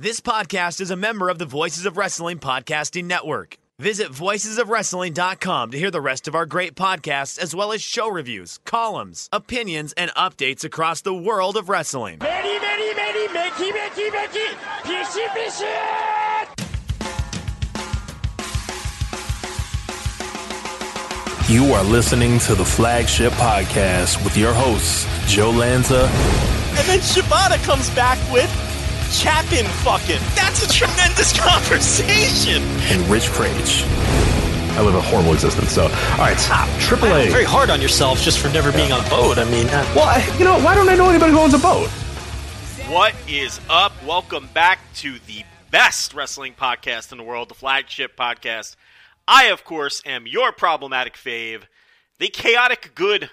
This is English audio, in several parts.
This podcast is a member of the Voices of Wrestling Podcasting Network. Visit voicesofwrestling.com to hear the rest of our great podcasts, as well as show reviews, columns, opinions, and updates across the world of wrestling. Many, many, many, Mickey, Mickey, Mickey, Fishy, Fishy! You are listening to the Flagship Podcast with your hosts, Joe Lanza. And then Shibata comes back with Chapin fucking. That's a tremendous conversation. And Rich Kraetsch. I live a horrible existence. So, all right, stop. AAA. Very hard on yourself just for never being on a boat. I mean, uh, well, I, you know, why don't I know anybody who owns a boat? What is up? Welcome back to the best wrestling podcast in the world, the flagship podcast. I, of course, am your problematic fave, the chaotic good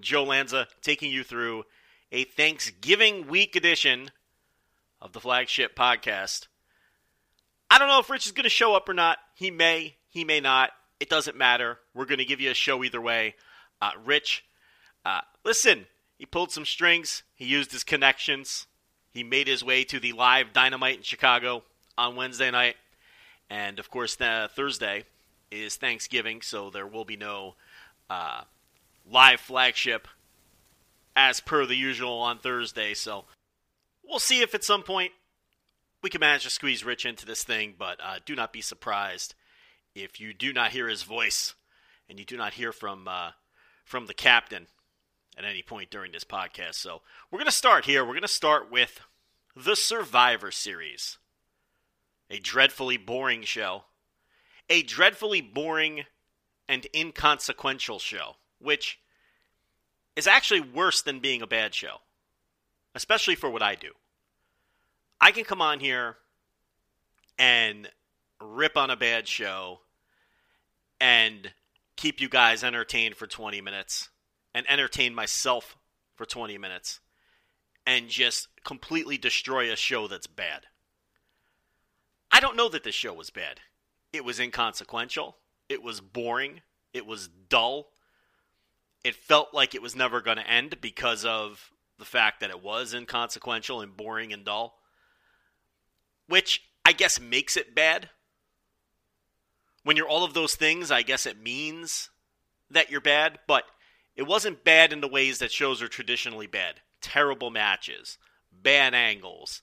Joe Lanza, taking you through a Thanksgiving week edition of the flagship podcast. I don't know if Rich is going to show up or not. He may, he may not. It doesn't matter. We're going to give you a show either way. Uh, Rich, uh, listen, he pulled some strings, he used his connections, he made his way to the live Dynamite in Chicago on Wednesday night. And of course, the Thursday is Thanksgiving, so there will be no uh, live flagship as per the usual on Thursday. So we'll see if at some point we can manage to squeeze Rich into this thing, but uh, do not be surprised if you do not hear his voice and you do not hear from uh, from the captain at any point during this podcast. So we're going to start here. We're going to start with the Survivor Series, a dreadfully boring show, a dreadfully boring and inconsequential show, which is actually worse than being a bad show, especially for what I do. I can come on here and rip on a bad show and keep you guys entertained for 20 minutes and entertain myself for 20 minutes and just completely destroy a show that's bad. I don't know that this show was bad. It was inconsequential. It was boring. It was dull. It felt like it was never going to end because of the fact that it was inconsequential and boring and dull which I guess makes it bad. When you're all of those things, I guess it means that you're bad, but it wasn't bad in the ways that shows are traditionally bad. Terrible matches, bad angles,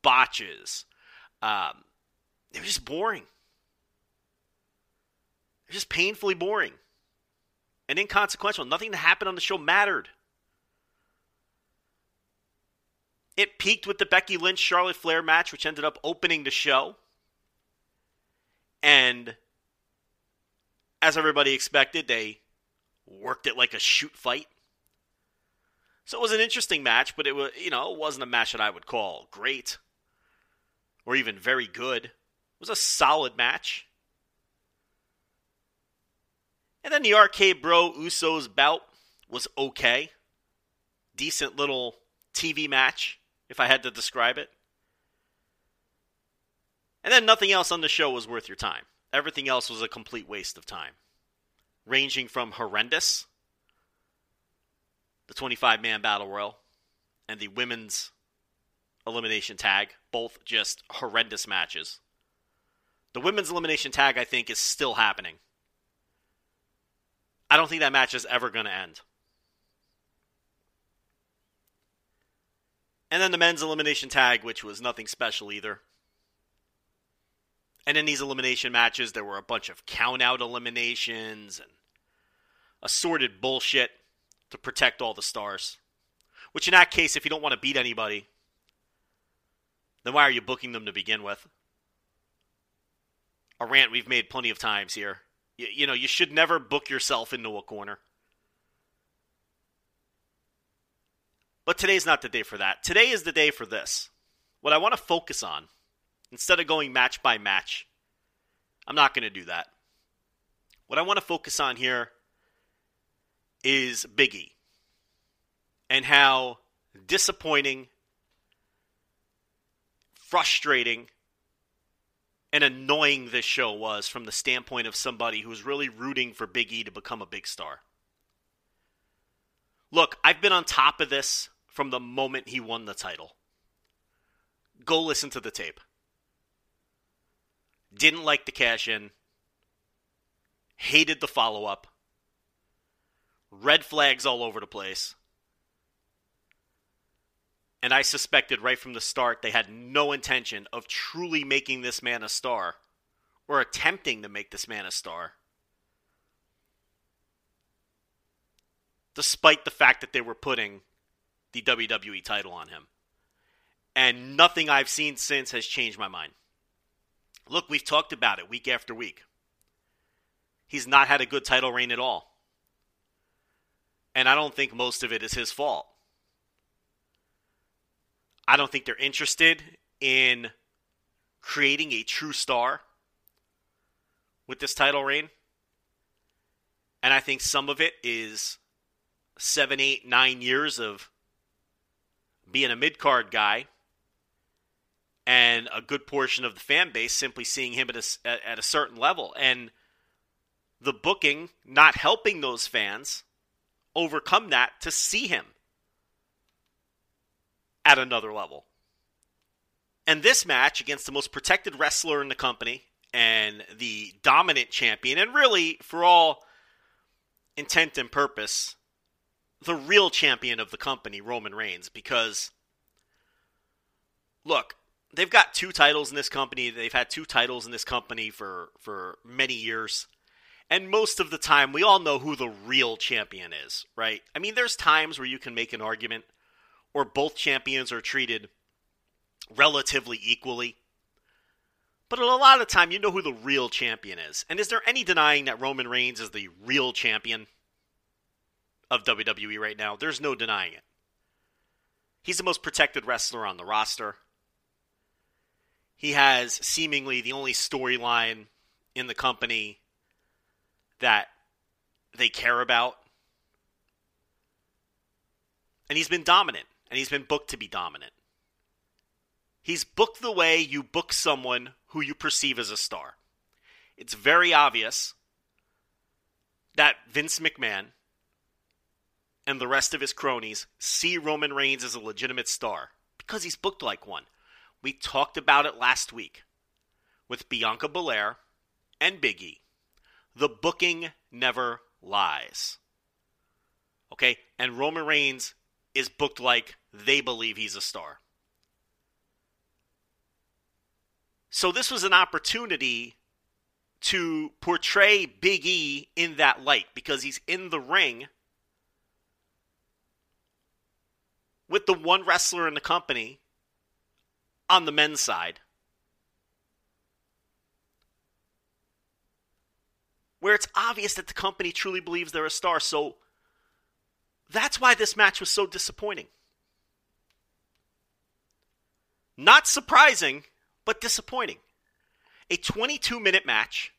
botches. Um, they were just boring. They're just painfully boring and inconsequential. Nothing that happened on the show mattered. It peaked with the Becky Lynch Charlotte Flair match, which ended up opening the show. And as everybody expected, they worked it like a shoot fight. So it was an interesting match, but it was, you know, it wasn't a match that I would call great or even very good. It was a solid match. And then the RK-Bro Usos bout was okay. Decent little TV match if I had to describe it. And then nothing else on the show was worth your time. Everything else was a complete waste of time. Ranging from horrendous, the 25 man battle royal, and the women's elimination tag, both just horrendous matches. The women's elimination tag, I think, is still happening. I don't think that match is ever going to end. And then the men's elimination tag, which was nothing special either. And in these elimination matches, there were a bunch of count out eliminations and assorted bullshit to protect all the stars. Which, in that case, if you don't want to beat anybody, then why are you booking them to begin with? A rant we've made plenty of times here. You, you know, you should never book yourself into a corner. But today's not the day for that. Today is the day for this. What I want to focus on, instead of going match by match, I'm not going to do that. What I want to focus on here is Biggie and how disappointing, frustrating, and annoying this show was from the standpoint of somebody who was really rooting for Big E to become a big star. Look, I've been on top of this from the moment he won the title. Go listen to the tape. Didn't like the cash in. Hated the follow up. Red flags all over the place. And I suspected right from the start they had no intention of truly making this man a star or attempting to make this man a star. Despite the fact that they were putting the WWE title on him. And nothing I've seen since has changed my mind. Look, we've talked about it week after week. He's not had a good title reign at all. And I don't think most of it is his fault. I don't think they're interested in creating a true star with this title reign. And I think some of it is seven, eight, nine years of being a mid card guy and a good portion of the fan base simply seeing him at a, at a certain level. And the booking not helping those fans overcome that to see him at another level. And this match against the most protected wrestler in the company and the dominant champion, and really, for all intent and purpose, the real champion of the company, Roman Reigns, because look, they've got two titles in this company. They've had two titles in this company for for many years. And most of the time, we all know who the real champion is, right? I mean, there's times where you can make an argument or both champions are treated relatively equally. But a lot of the time, you know who the real champion is. And is there any denying that Roman Reigns is the real champion of WWE right now? There's no denying it. He's the most protected wrestler on the roster. He has seemingly the only storyline in the company that they care about. And he's been dominant, and he's been booked to be dominant. He's booked the way you book someone who you perceive as a star. It's very obvious that Vince McMahon and the rest of his cronies see Roman Reigns as a legitimate star because he's booked like one. We talked about it last week with Bianca Belair and Biggie. The booking never lies. Okay? And Roman Reigns is booked like they believe he's a star. So this was an opportunity to portray Big E in that light because he's in the ring with the one wrestler in the company on the men's side where it's obvious that the company truly believes they're a star. So that's why this match was so disappointing. Not surprising, but disappointing. A 22 minute match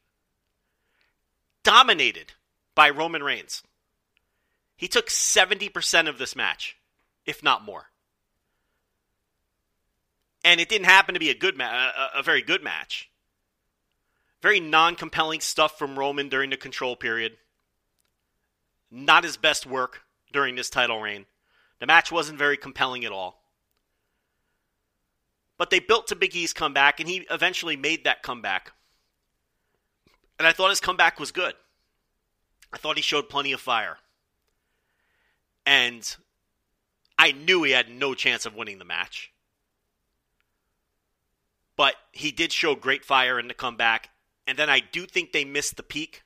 dominated by Roman Reigns. He took 70% of this match, if not more. And it didn't happen to be a good ma- a, a very good match. Very non compelling stuff from Roman during the control period. Not his best work during this title reign. The match wasn't very compelling at all. But they built to Big E's comeback, and he eventually made that comeback. And I thought his comeback was good. I thought he showed plenty of fire. And I knew he had no chance of winning the match. But he did show great fire in the comeback, and then I do think they missed the peak.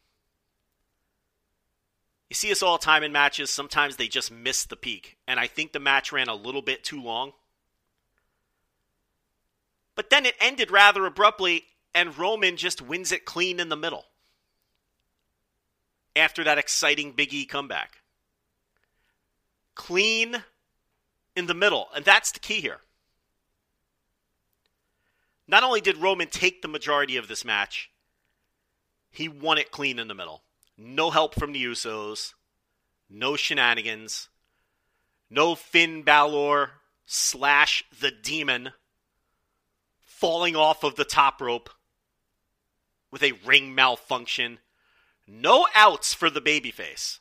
You see us all time in matches. Sometimes they just miss the peak. And I think the match ran a little bit too long. But then it ended rather abruptly, and Roman just wins it clean in the middle after that exciting Big E comeback. Clean in the middle. And that's the key here. Not only did Roman take the majority of this match, he won it clean in the middle. No help from the Usos, no shenanigans, no Finn Balor slash the demon falling off of the top rope with a ring malfunction. No outs for the babyface.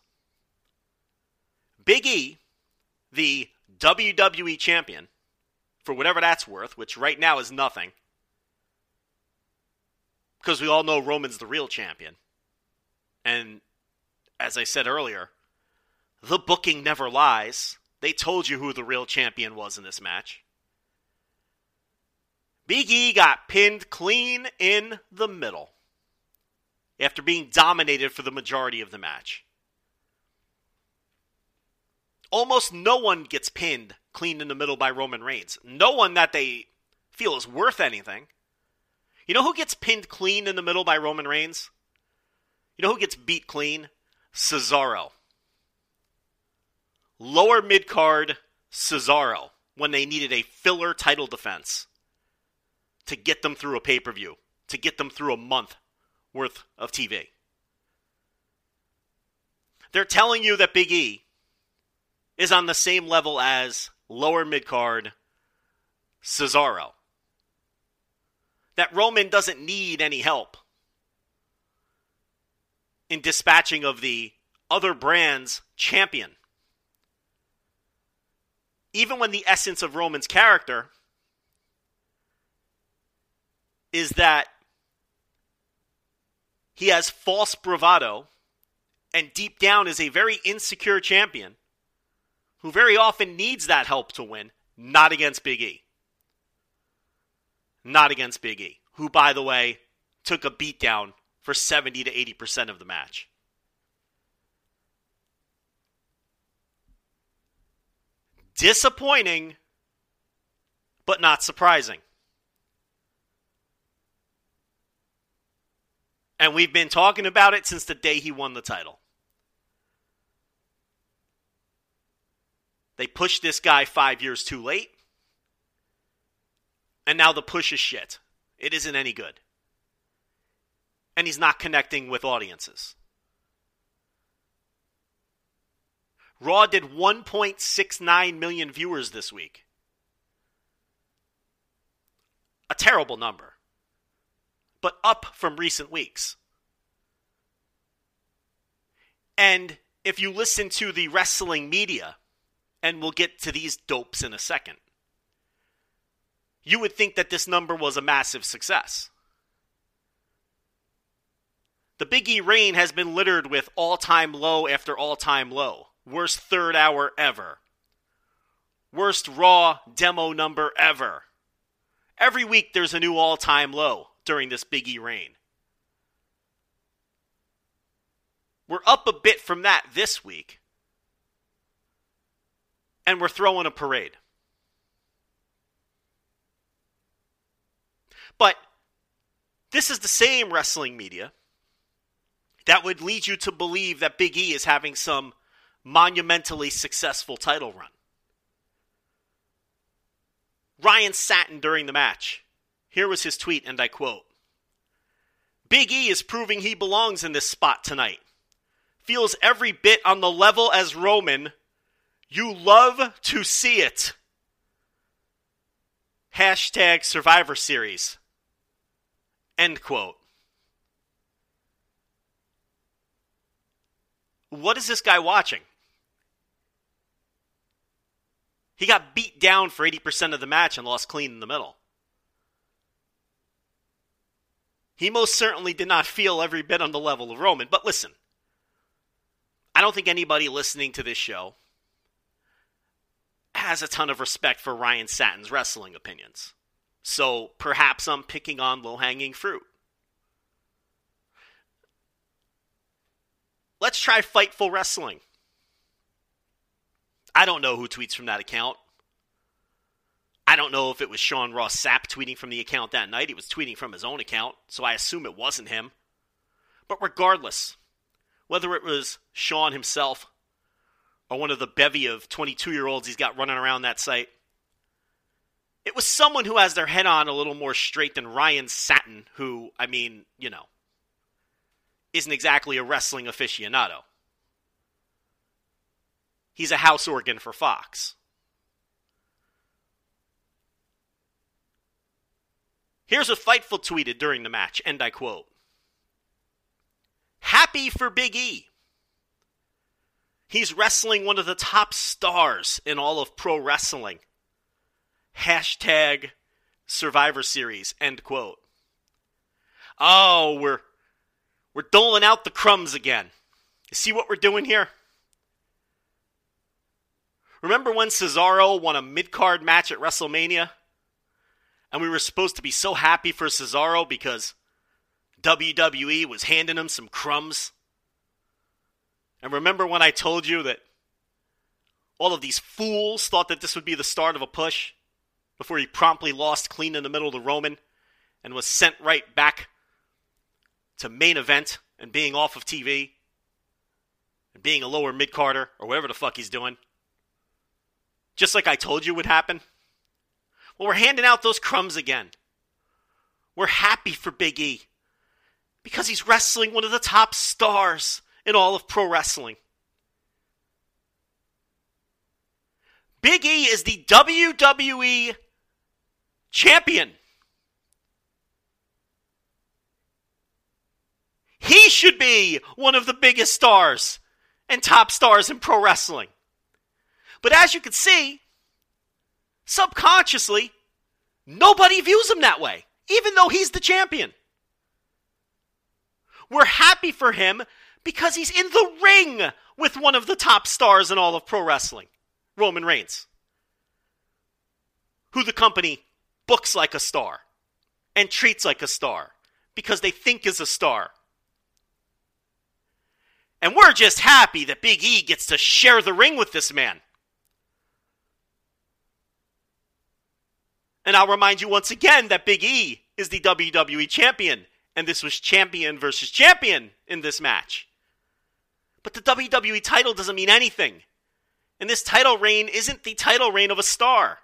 Big E, the WWE champion, for whatever that's worth, which right now is nothing. Because we all know Roman's the real champion. And as I said earlier, the booking never lies. They told you who the real champion was in this match. Big E got pinned clean in the middle after being dominated for the majority of the match. Almost no one gets pinned clean in the middle by Roman Reigns. No one that they feel is worth anything. You know who gets pinned clean in the middle by Roman Reigns? You know who gets beat clean? Cesaro. Lower mid card Cesaro when they needed a filler title defense to get them through a pay per view, to get them through a month worth of TV. They're telling you that Big E is on the same level as lower mid card Cesaro. That Roman doesn't need any help in dispatching of the other brand's champion. Even when the essence of Roman's character is that he has false bravado and deep down is a very insecure champion who very often needs that help to win, not against Big E. Not against Big E, who, by the way, took a beatdown for 70 to 80% of the match. Disappointing, but not surprising. And we've been talking about it since the day he won the title. They pushed this guy five years too late. And now the push is shit. It isn't any good. And he's not connecting with audiences. Raw did 1.69 million viewers this week. A terrible number but up from recent weeks. And if you listen to the wrestling media, and we'll get to these dopes in a second, you would think that this number was a massive success. The Big E reign has been littered with all time low after all time low. Worst third hour ever. Worst Raw demo number ever. Every week there's a new all time low during this Big E reign. We're up a bit from that this week, and we're throwing a parade. But this is the same wrestling media that would lead you to believe that Big E is having some monumentally successful title run. Ryan Satin during the match here was his tweet, and I quote Big E is proving he belongs in this spot tonight. Feels every bit on the level as Roman. You love to see it. Hashtag Survivor Series. End quote. What is this guy watching? He got beat down for 80% of the match and lost clean in the middle. He most certainly did not feel every bit on the level of Roman. But listen, I don't think anybody listening to this show has a ton of respect for Ryan Satin's wrestling opinions. So perhaps I'm picking on low hanging fruit. Let's try Fightful Wrestling. I don't know who tweets from that account. I don't know if it was Sean Ross Sapp tweeting from the account that night. He was tweeting from his own account, so I assume it wasn't him. But regardless, whether it was Sean himself or one of the bevy of 22 year olds he's got running around that site, it was someone who has their head on a little more straight than Ryan Satin, who, I mean, you know, isn't exactly a wrestling aficionado. He's a house organ for Fox. Here's what Fightful tweeted during the match, and I quote Happy for Big E. He's wrestling one of the top stars in all of pro wrestling. hashtag Survivor Series, end quote. Oh, we're we're doling out the crumbs again. You see what we're doing here? Remember when Cesaro won a mid card match at WrestleMania? And we were supposed to be so happy for Cesaro because WWE was handing him some crumbs? And remember when I told you that all of these fools thought that this would be the start of a push before he promptly lost clean in the middle to Roman and was sent right back to main event and being off of TV and being a lower mid Carter or whatever the fuck he's doing? Just like I told you would happen? Well, we're handing out those crumbs again. We're happy for Big E because he's wrestling one of the top stars in all of pro wrestling. Big E is the WWE champion. He should be one of the biggest stars and top stars in pro wrestling. But as you can see, subconsciously, nobody views him that way, even though he's the champion. We're happy for him because he's in the ring with one of the top stars in all of pro wrestling, Roman Reigns, who the company books like a star and treats like a star because they think is a star. And we're just happy that Big E gets to share the ring with this man. And I'll remind you once again that Big E is the WWE champion, and this was champion versus champion in this match. But the WWE title doesn't mean anything. And this title reign isn't the title reign of a star.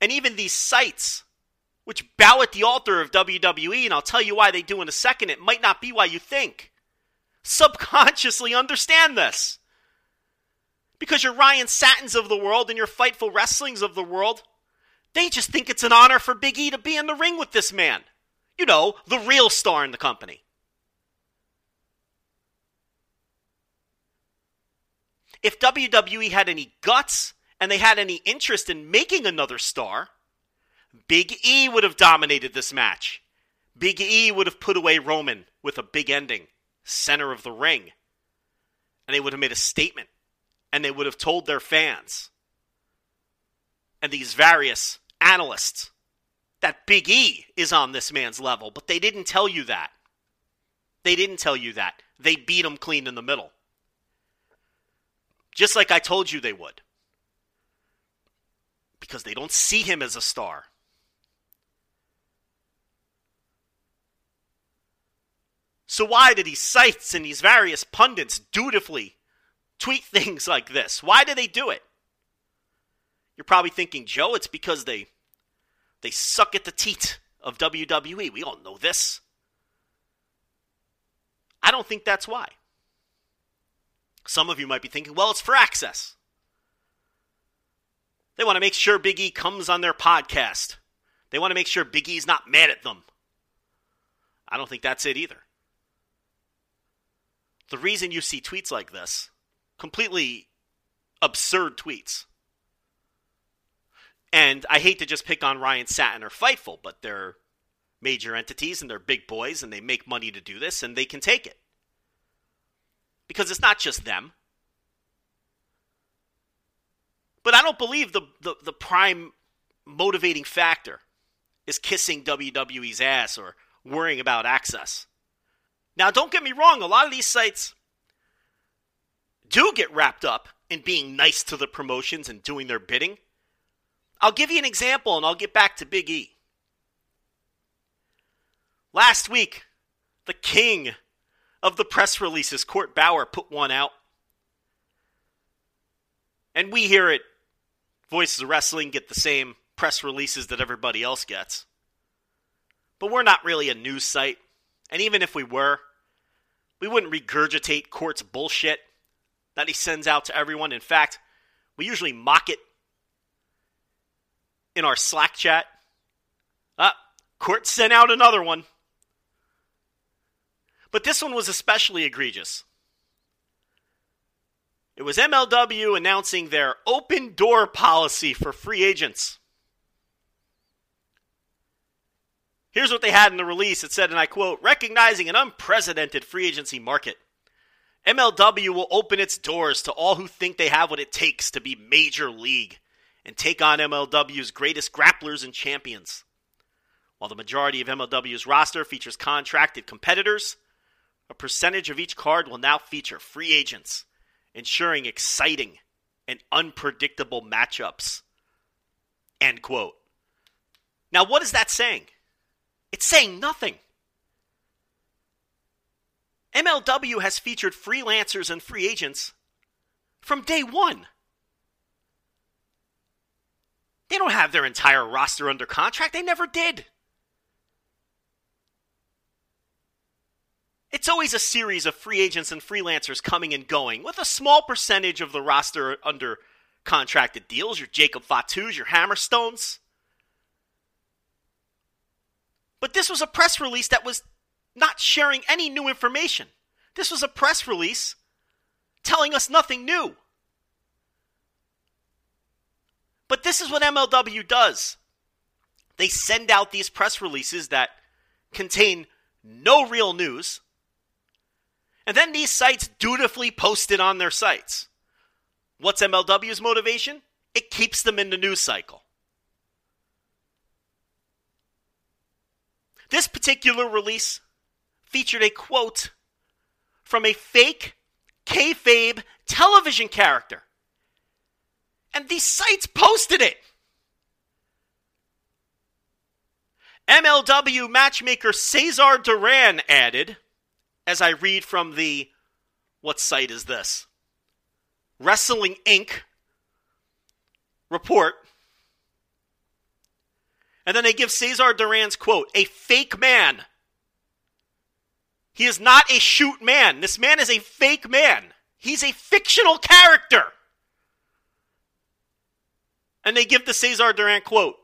And even these sites, which bow at the altar of WWE, and I'll tell you why they do in a second, it might not be why you think. Subconsciously understand this. Because your Ryan Satins of the world and your Fightful Wrestlings of the world, they just think it's an honor for Big E to be in the ring with this man. You know, the real star in the company. If WWE had any guts and they had any interest in making another star, Big E would have dominated this match. Big E would have put away Roman with a big ending, center of the ring. And they would have made a statement. And they would have told their fans and these various analysts that Big E is on this man's level. But they didn't tell you that. They didn't tell you that. They beat him clean in the middle. Just like I told you they would. Because they don't see him as a star. So why do these sites and these various pundits dutifully tweet things like this? Why do they do it? You're probably thinking, Joe, it's because they they suck at the teat of WWE. We all know this. I don't think that's why. Some of you might be thinking, well, it's for access. They want to make sure Big E comes on their podcast. They want to make sure Big E's not mad at them. I don't think that's it either. The reason you see tweets like this, completely absurd tweets, and I hate to just pick on Ryan Satin or Fightful, but they're major entities and they're big boys and they make money to do this and they can take it. Because it's not just them. But I don't believe the, the, the prime motivating factor is kissing WWE's ass or worrying about access. Now, don't get me wrong, a lot of these sites do get wrapped up in being nice to the promotions and doing their bidding. I'll give you an example and I'll get back to Big E. Last week, the king of the press releases, Court Bauer, put one out. And we here at Voices of Wrestling get the same press releases that everybody else gets. But we're not really a news site. And even if we were, we wouldn't regurgitate Court's bullshit that he sends out to everyone. In fact, we usually mock it in our Slack chat. Ah, Court sent out another one. But this one was especially egregious. It was MLW announcing their open door policy for free agents. Here's what they had in the release. It said, and I quote, recognizing an unprecedented free agency market. MLW will open its doors to all who think they have what it takes to be major league and take on MLW's greatest grapplers and champions. While the majority of MLW's roster features contracted competitors, a percentage of each card will now feature free agents, ensuring exciting and unpredictable matchups. End quote. Now, what is that saying? It's saying nothing. MLW has featured freelancers and free agents from day one. They don't have their entire roster under contract. They never did. It's always a series of free agents and freelancers coming and going, with a small percentage of the roster under contracted deals. Your Jacob Fatus, your Hammerstones. But this was a press release that was not sharing any new information. This was a press release telling us nothing new. But this is what MLW does they send out these press releases that contain no real news. And then these sites dutifully post it on their sites. What's MLW's motivation? It keeps them in the news cycle. This particular release featured a quote from a fake kayfabe television character. And these sites posted it. MLW matchmaker Cesar Duran added, as I read from the what site is this? Wrestling Inc. report. And then they give Cesar Duran's quote, a fake man he is not a shoot man. This man is a fake man. He's a fictional character. And they give the Cesar Duran quote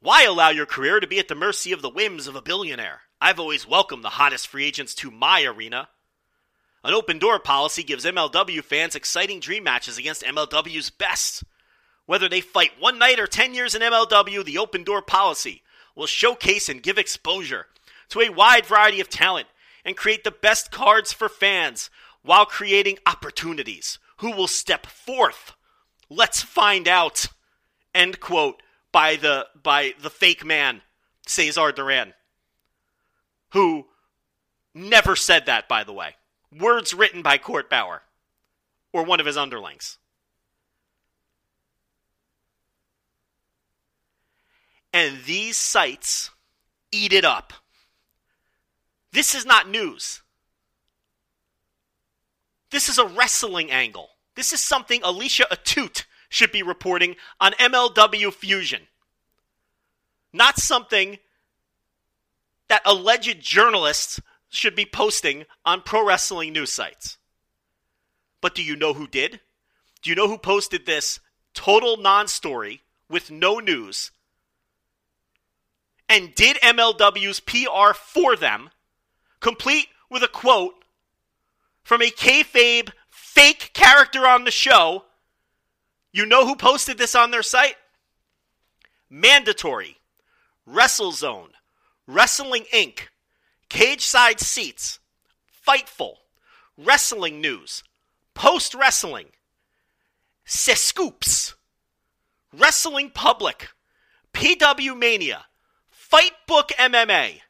Why allow your career to be at the mercy of the whims of a billionaire? I've always welcomed the hottest free agents to my arena. An open door policy gives MLW fans exciting dream matches against MLW's best. Whether they fight one night or 10 years in MLW, the open door policy will showcase and give exposure to a wide variety of talent and create the best cards for fans while creating opportunities. Who will step forth? Let's find out. End quote by the by the fake man, Cesar Duran. Who never said that, by the way. Words written by Court Bauer or one of his underlings. And these sites eat it up. This is not news. This is a wrestling angle. This is something Alicia Atout should be reporting on MLW Fusion. Not something that alleged journalists should be posting on pro wrestling news sites. But do you know who did? Do you know who posted this total non story with no news and did MLW's PR for them complete with a quote from a kayfabe fake character on the show. You know who posted this on their site? Mandatory, WrestleZone, Wrestling Inc., Cage Side Seats, Fightful, Wrestling News, Post Wrestling, Scoops, Wrestling Public, PW Mania, Fightbook MMA,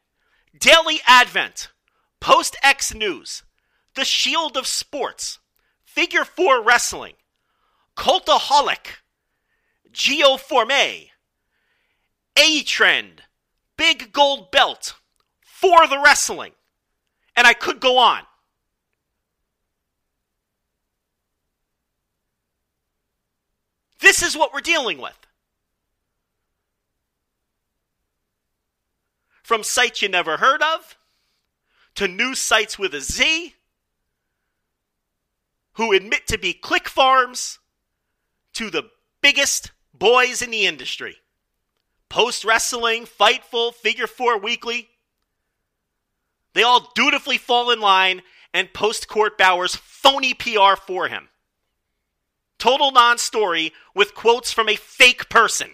Daily Advent, Post X News, The Shield of Sports, Figure 4 Wrestling, Cultaholic, Geo Forme, A Trend, Big Gold Belt, For the Wrestling, and I could go on. This is what we're dealing with. From sites you never heard of to news sites with a Z who admit to be click farms to the biggest boys in the industry. Post Wrestling, Fightful, Figure 4 Weekly. They all dutifully fall in line and post Court Bauer's phony PR for him. Total non story with quotes from a fake person.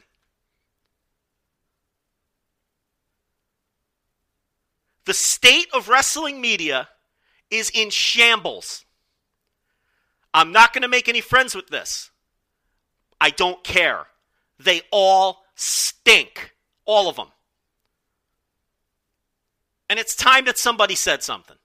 The state of wrestling media is in shambles. I'm not going to make any friends with this. I don't care. They all stink. All of them. And it's time that somebody said something.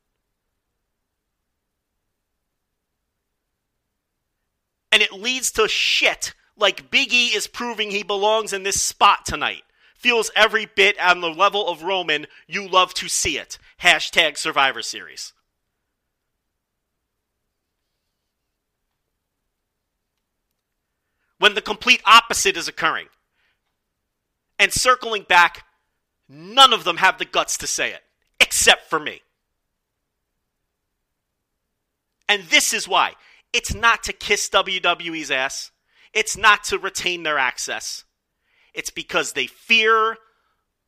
And it leads to shit like Big E is proving he belongs in this spot tonight. Feels every bit on the level of Roman. You love to see it. Hashtag Survivor Series. When the complete opposite is occurring. And circling back, none of them have the guts to say it, except for me. And this is why. It's not to kiss WWE's ass. It's not to retain their access. It's because they fear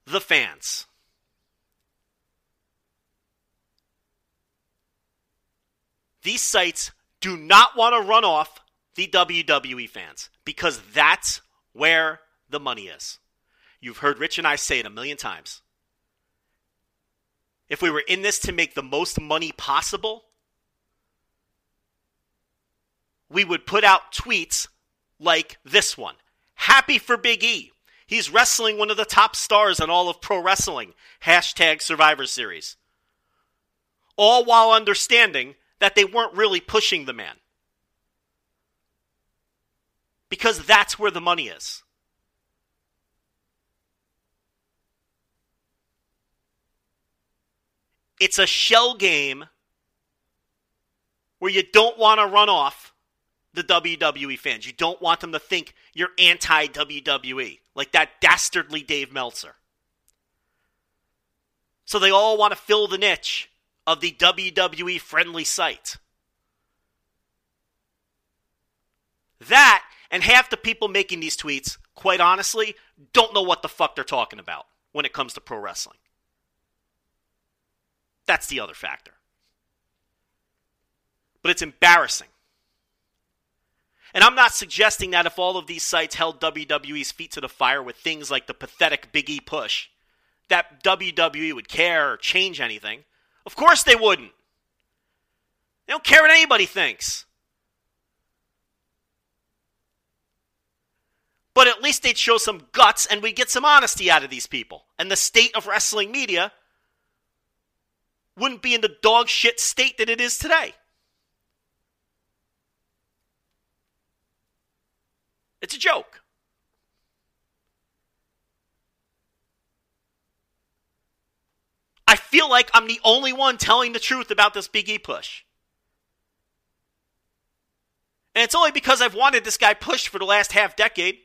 the fans. These sites do not want to run off the WWE fans because that's where the money is. You've heard Rich and I say it a million times. If we were in this to make the most money possible, we would put out tweets like this one Happy for Big E. He's wrestling one of the top stars in all of pro wrestling. Hashtag Survivor Series. All while understanding that they weren't really pushing the man. Because that's where the money is. It's a shell game where you don't want to run off the WWE fans. You don't want them to think you're anti WWE, like that dastardly Dave Meltzer. So they all want to fill the niche of the WWE friendly site. That, and half the people making these tweets, quite honestly, don't know what the fuck they're talking about when it comes to pro wrestling. That's the other factor. But it's embarrassing. And I'm not suggesting that if all of these sites held WWE's feet to the fire with things like the pathetic Big E push, that WWE would care or change anything. Of course they wouldn't. They don't care what anybody thinks. But at least they'd show some guts and we'd get some honesty out of these people. And the state of wrestling media wouldn't be in the dog shit state that it is today. It's a joke. I feel like I'm the only one telling the truth about this Big E push. And it's only because I've wanted this guy pushed for the last half decade.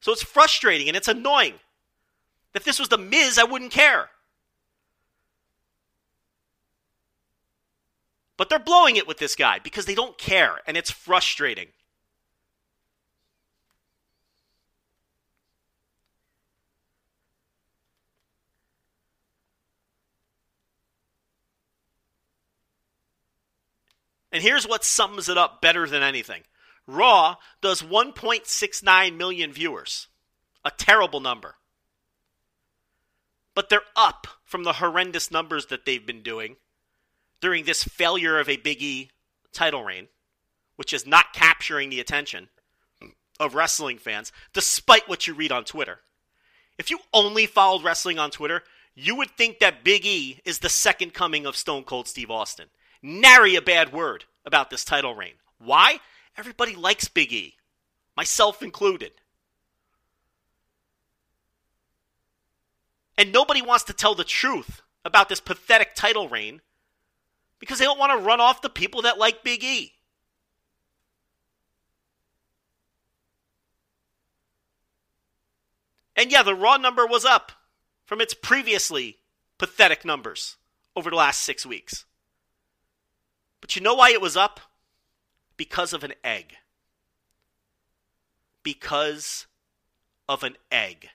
So it's frustrating and it's annoying. If this was the Miz, I wouldn't care. But they're blowing it with this guy because they don't care and it's frustrating. And here's what sums it up better than anything Raw does 1.69 million viewers, a terrible number. But they're up from the horrendous numbers that they've been doing during this failure of a Big E title reign, which is not capturing the attention of wrestling fans, despite what you read on Twitter. If you only followed wrestling on Twitter, you would think that Big E is the second coming of Stone Cold Steve Austin nary a bad word about this title reign. Why? Everybody likes Big E, myself included. And nobody wants to tell the truth about this pathetic title reign because they don't want to run off the people that like Big E. And yeah, the Raw number was up from its previously pathetic numbers over the last six weeks. But you know why it was up? Because of an egg. Because of an egg.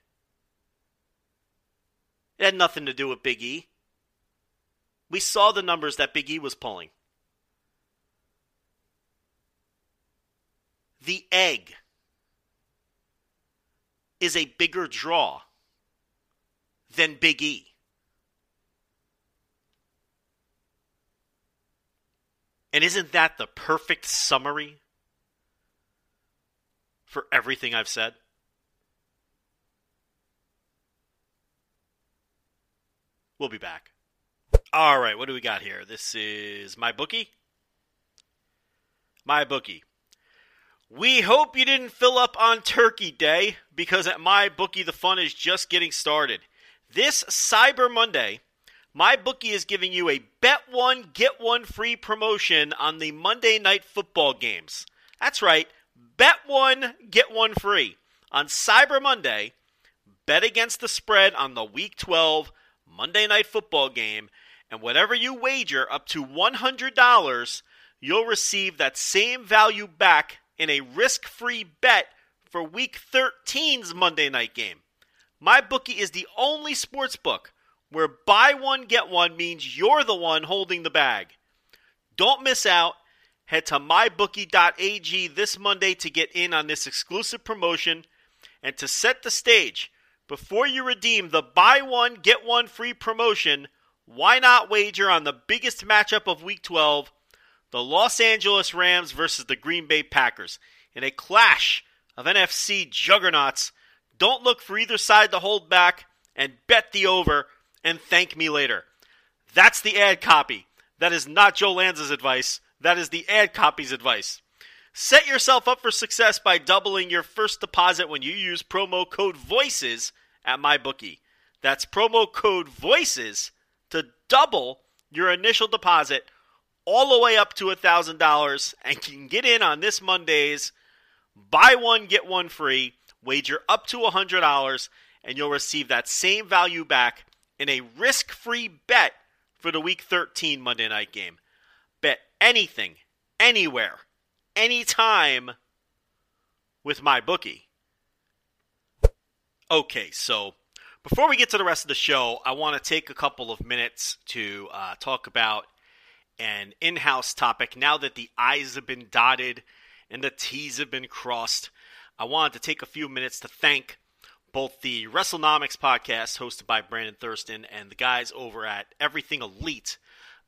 It had nothing to do with Big E. We saw the numbers that Big E was pulling. The egg is a bigger draw than Big E. And isn't that the perfect summary for everything I've said? We'll be back. All right, what do we got here? This is my bookie. My bookie. We hope you didn't fill up on Turkey Day because at my bookie the fun is just getting started. This Cyber Monday, my bookie is giving you a bet one get one free promotion on the Monday night football games. That's right, bet one get one free on Cyber Monday. Bet against the spread on the Week 12 Monday night football game, and whatever you wager up to $100, you'll receive that same value back in a risk free bet for Week 13's Monday night game. My bookie is the only sports book where buy one, get one means you're the one holding the bag. Don't miss out. Head to mybookie.ag this Monday to get in on this exclusive promotion and to set the stage. Before you redeem the buy one, get one free promotion, why not wager on the biggest matchup of Week 12, the Los Angeles Rams versus the Green Bay Packers, in a clash of NFC juggernauts? Don't look for either side to hold back and bet the over and thank me later. That's the ad copy. That is not Joe Lanza's advice. That is the ad copy's advice. Set yourself up for success by doubling your first deposit when you use promo code VOICES at MyBookie. That's promo code VOICES double your initial deposit all the way up to $1,000 and can get in on this Monday's buy one, get one free, wager up to $100, and you'll receive that same value back in a risk free bet for the Week 13 Monday night game. Bet anything, anywhere, anytime with my bookie. Okay, so before we get to the rest of the show, I want to take a couple of minutes to uh, talk about an in house topic. Now that the I's have been dotted and the T's have been crossed, I wanted to take a few minutes to thank both the WrestleNomics podcast hosted by Brandon Thurston and the guys over at Everything Elite.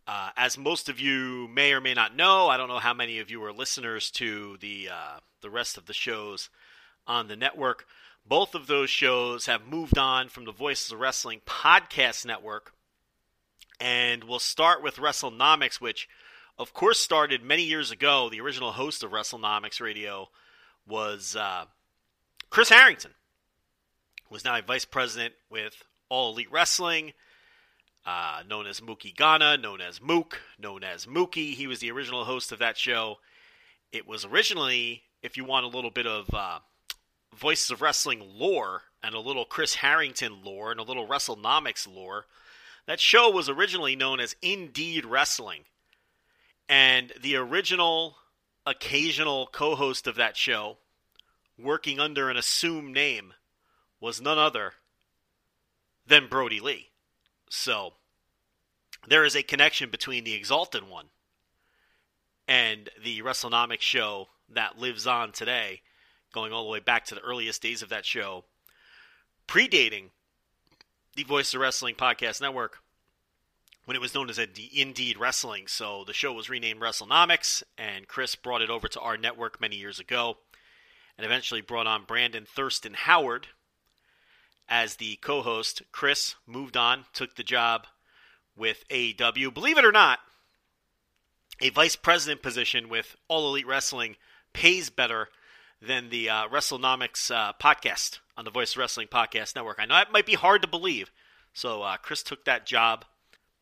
Uh, as most of you may or may not know, I don't know how many of you are listeners to the uh, the rest of the shows on the network. Both of those shows have moved on from the Voices of Wrestling podcast network, and we'll start with WrestleNomics, which, of course, started many years ago. The original host of WrestleNomics Radio was uh, Chris Harrington, who is now a vice president with All Elite Wrestling uh, known as Mookie Ghana, known as Mook, known as Mookie. He was the original host of that show. It was originally, if you want a little bit of uh, Voices of Wrestling lore and a little Chris Harrington lore and a little WrestleNomics lore, that show was originally known as Indeed Wrestling. And the original occasional co host of that show, working under an assumed name, was none other than Brodie Lee. So there is a connection between the Exalted One and the WrestleNomics show that lives on today, going all the way back to the earliest days of that show, predating the Voice of Wrestling Podcast Network when it was known as Indeed Wrestling. So the show was renamed WrestleNomics, and Chris brought it over to our network many years ago, and eventually brought on Brandon Thurston Howard as the co host. Chris moved on, took the job with AEW. Believe it or not, a vice president position with All Elite Wrestling pays better than the uh, WrestleNomics uh, podcast on the Voice Wrestling Podcast Network. I know it might be hard to believe. So uh, Chris took that job.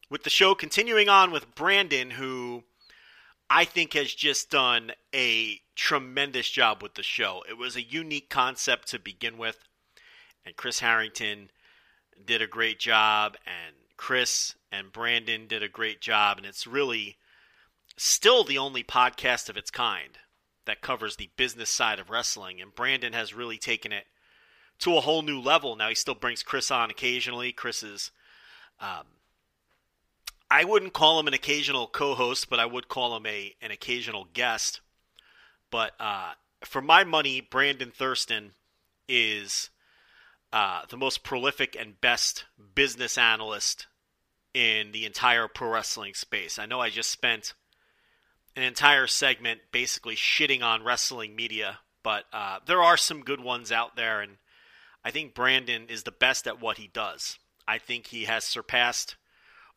With the show continuing on with Brandon, who I think has just done a tremendous job with the show. It was a unique concept to begin with and Chris Harrington did a great job, and Chris and Brandon did a great job, and it's really still the only podcast of its kind that covers the business side of wrestling. And Brandon has really taken it to a whole new level. Now he still brings Chris on occasionally. Chris is, um, I wouldn't call him an occasional co-host, but I would call him a an occasional guest. But uh, for my money, Brandon Thurston is uh, the most prolific and best business analyst in the entire pro wrestling space. I know I just spent an entire segment basically shitting on wrestling media, but uh, there are some good ones out there, and I think Brandon is the best at what he does. I think he has surpassed,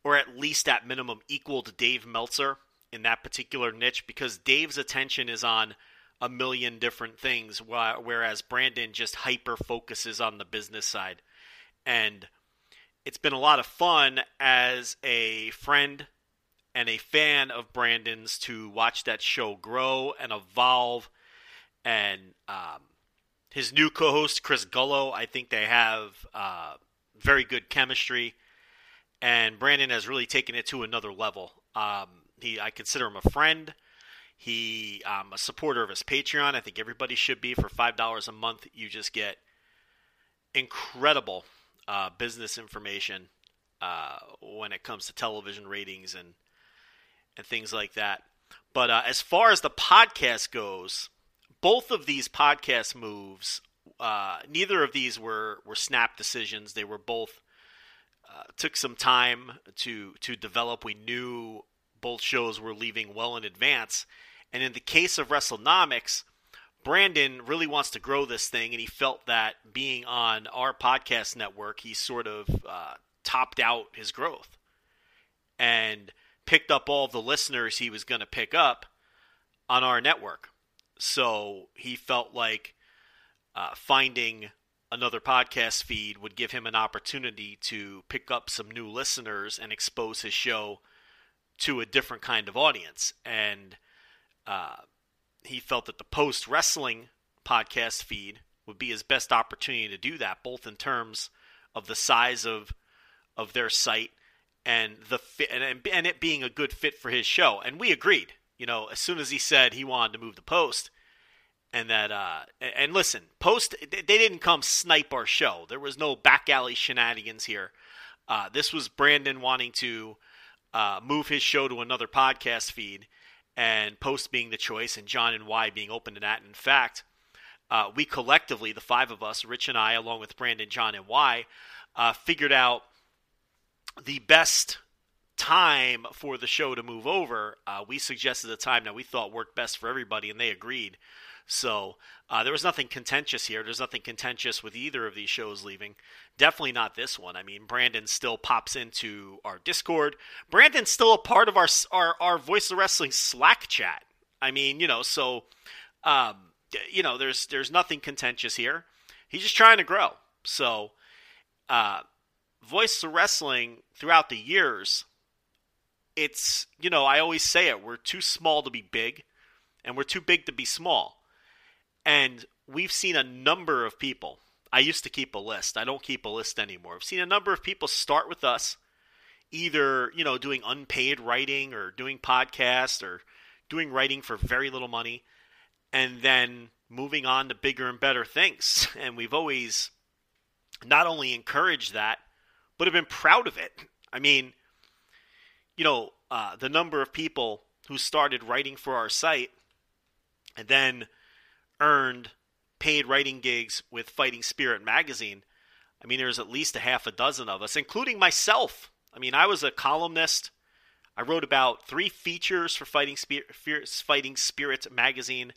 or at least at minimum, equaled Dave Meltzer in that particular niche because Dave's attention is on a million different things, whereas Brandon just hyper focuses on the business side. And it's been a lot of fun as a friend and a fan of Brandon's to watch that show grow and evolve. And um, his new co host, Chris Gullo, I think they have uh, very good chemistry. And Brandon has really taken it to another level. Um, he, I consider him a friend. He, um, a supporter of his Patreon. I think everybody should be. For five dollars a month, you just get incredible uh, business information uh, when it comes to television ratings and and things like that. But uh, as far as the podcast goes, both of these podcast moves, uh, neither of these were were snap decisions. They were both uh, took some time to to develop. We knew both shows were leaving well in advance. And in the case of WrestleNomics, Brandon really wants to grow this thing, and he felt that being on our podcast network, he sort of uh, topped out his growth and picked up all the listeners he was going to pick up on our network. So he felt like uh, finding another podcast feed would give him an opportunity to pick up some new listeners and expose his show to a different kind of audience. And uh, he felt that the post wrestling podcast feed would be his best opportunity to do that, both in terms of the size of of their site and the fit, and, and it being a good fit for his show. And we agreed. You know, as soon as he said he wanted to move the post, and that uh, and listen, post they didn't come snipe our show. There was no back alley shenanigans here. Uh, this was Brandon wanting to uh, move his show to another podcast feed, and Post being the choice, and John and Wai being open to that. in fact, uh, we collectively, the five of us, Rich and I, along with Brandon, John, and Wai, uh, figured out the best time for the show to move over. Uh, we suggested a time that we thought worked best for everybody, and they agreed. So uh, there was nothing contentious here. There's nothing contentious with either of these shows leaving. Definitely not this one. I mean, Brandon still pops into our Discord. Brandon's still a part of our our, our Voice of Wrestling Slack chat. I mean, you know, so um, you know, there's there's nothing contentious here. He's just trying to grow. So, uh, Voice Wrestling throughout the years, it's you know, I always say it. We're too small to be big, and we're too big to be small. And we've seen a number of people. I used to keep a list. I don't keep a list anymore. I've seen a number of people start with us, either, you know, doing unpaid writing or doing podcasts or doing writing for very little money, and then moving on to bigger and better things. And we've always not only encouraged that, but have been proud of it. I mean, you know, uh, the number of people who started writing for our site and then earned paid writing gigs with Fighting Spirit magazine. I mean, there's at least a half a dozen of us, including myself. I mean, I was a columnist. I wrote about three features for Fighting Spirit, Fighting Spirit magazine,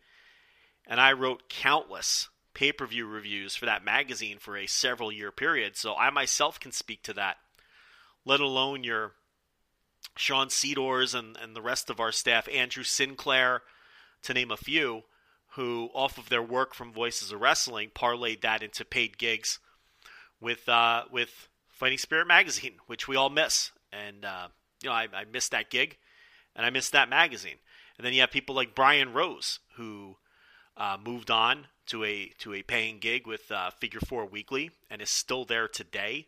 and I wrote countless pay-per-view reviews for that magazine for a several year period. So I myself can speak to that, let alone your Sean Sedors and, and the rest of our staff, Andrew Sinclair, to name a few who, off of their work from Voices of Wrestling, parlayed that into paid gigs with uh, with Fighting Spirit magazine, which we all miss. And uh, you know, I, I missed that gig, and I missed that magazine. And then you have people like Brian Rose, who uh, moved on to a to a paying gig with uh, Figure Four Weekly, and is still there today.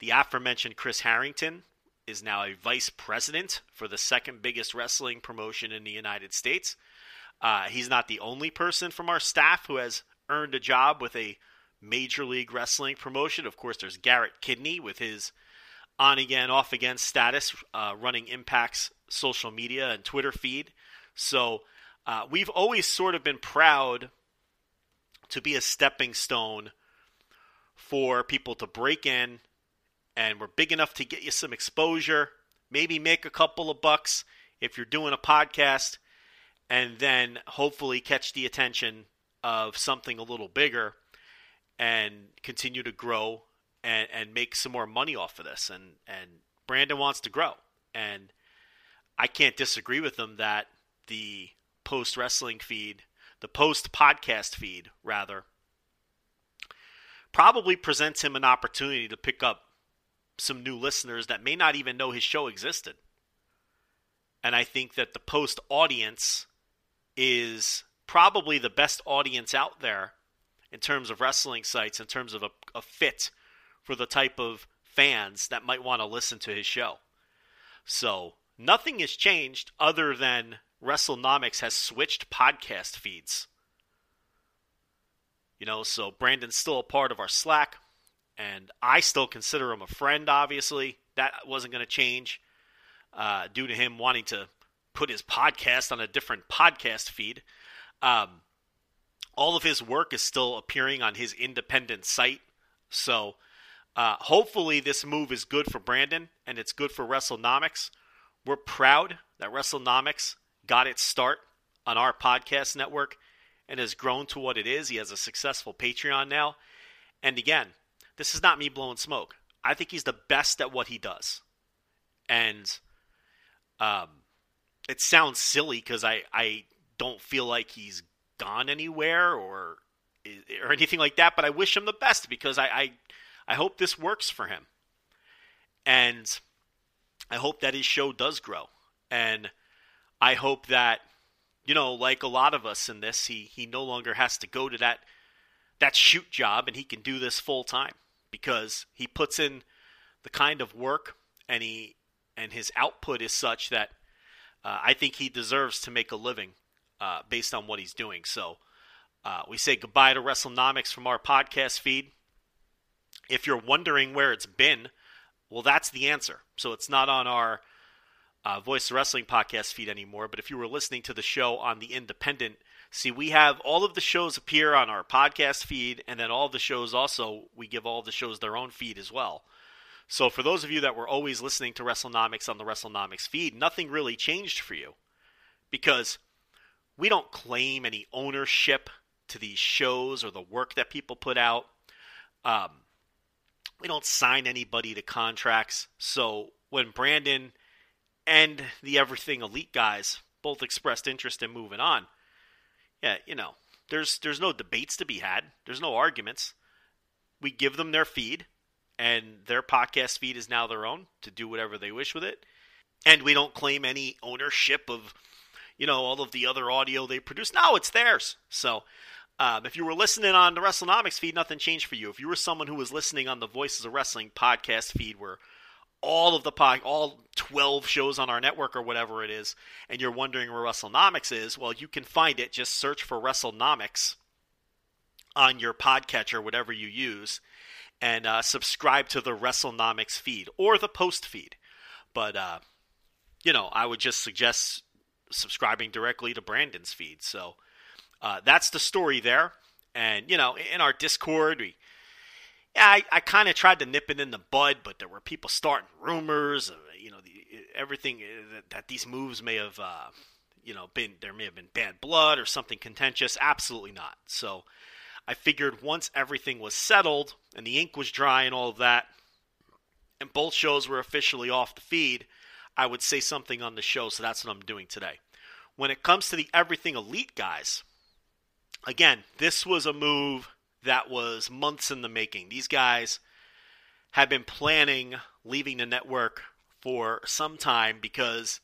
The aforementioned Chris Harrington is now a vice president for the second biggest wrestling promotion in the United States. Uh, he's not the only person from our staff who has earned a job with a Major League Wrestling promotion. Of course, there's Garrett Kidney with his on again, off again status, uh, running Impact's social media and Twitter feed. So uh, we've always sort of been proud to be a stepping stone for people to break in, and we're big enough to get you some exposure, maybe make a couple of bucks if you're doing a podcast, and then hopefully catch the attention of something a little bigger and continue to grow and, and make some more money off of this. And, and Brandon wants to grow. And I can't disagree with him that the post wrestling feed, the post podcast feed, rather, probably presents him an opportunity to pick up some new listeners that may not even know his show existed. And I think that the post audience is probably the best audience out there in terms of wrestling sites, in terms of a, a fit for the type of fans that might want to listen to his show. So nothing has changed other than WrestleNomics has switched podcast feeds. You know, so Brandon's still a part of our Slack, and I still consider him a friend, obviously. That wasn't going to change uh, due to him wanting to put his podcast on a different podcast feed. Um, all of his work is still appearing on his independent site. So uh, hopefully, this move is good for Brandon and it's good for WrestleNomics. We're proud that WrestleNomics got its start on our podcast network and has grown to what it is. He has a successful Patreon now. And again, this is not me blowing smoke. I think he's the best at what he does. And um, it sounds silly because I, I don't feel like he's gone anywhere or or anything like that, but I wish him the best because I, I, I hope this works for him. And I hope that his show does grow. And I hope that you know, like a lot of us in this, he he no longer has to go to that that shoot job and he can do this full time because he puts in the kind of work and he and his output is such that uh, I think he deserves to make a living uh, based on what he's doing. So uh, we say goodbye to WrestleNomics from our podcast feed. If you're wondering where it's been, well, that's the answer. So it's not on our uh, Voice Wrestling podcast feed anymore. But if you were listening to the show on the Independent, see, we have all of the shows appear on our podcast feed, and then all the shows also, we give all the shows their own feed as well. So for those of you that were always listening to WrestleNomics on the WrestleNomics feed, nothing really changed for you because we don't claim any ownership to these shows or the work that people put out. Um, we don't sign anybody to contracts. So when Brandon and the Everything Elite guys both expressed interest in moving on. Yeah, you know, there's there's no debates to be had. There's no arguments. We give them their feed, and their podcast feed is now their own to do whatever they wish with it. And we don't claim any ownership of, you know, all of the other audio they produce. No, it's theirs. So um, if you were listening on the WrestleNomics feed, nothing changed for you. If you were someone who was listening on the Voices of Wrestling podcast feed, where all of the pod, all 12 shows on our network or whatever it is, and you're wondering where WrestleNomics is, well, you can find it. Just search for WrestleNomics on your podcatcher, whatever you use, and uh, subscribe to the WrestleNomics feed or the post feed. But, uh, you know, I would just suggest subscribing directly to Brandon's feed. So uh, that's the story there. And, you know, in our Discord, we I, I kind of tried to nip it in the bud, but there were people starting rumors, of, you know, the, everything uh, that, that, these moves may have, uh, you know, been there may have been bad blood or something contentious. Absolutely not. So I figured once everything was settled and the ink was dry and all of that, and both shows were officially off the feed, I would say something on the show. So that's what I'm doing today. When it comes to the Everything Elite guys, again, this was a move that was months in the making. These guys have been planning leaving the network for some time because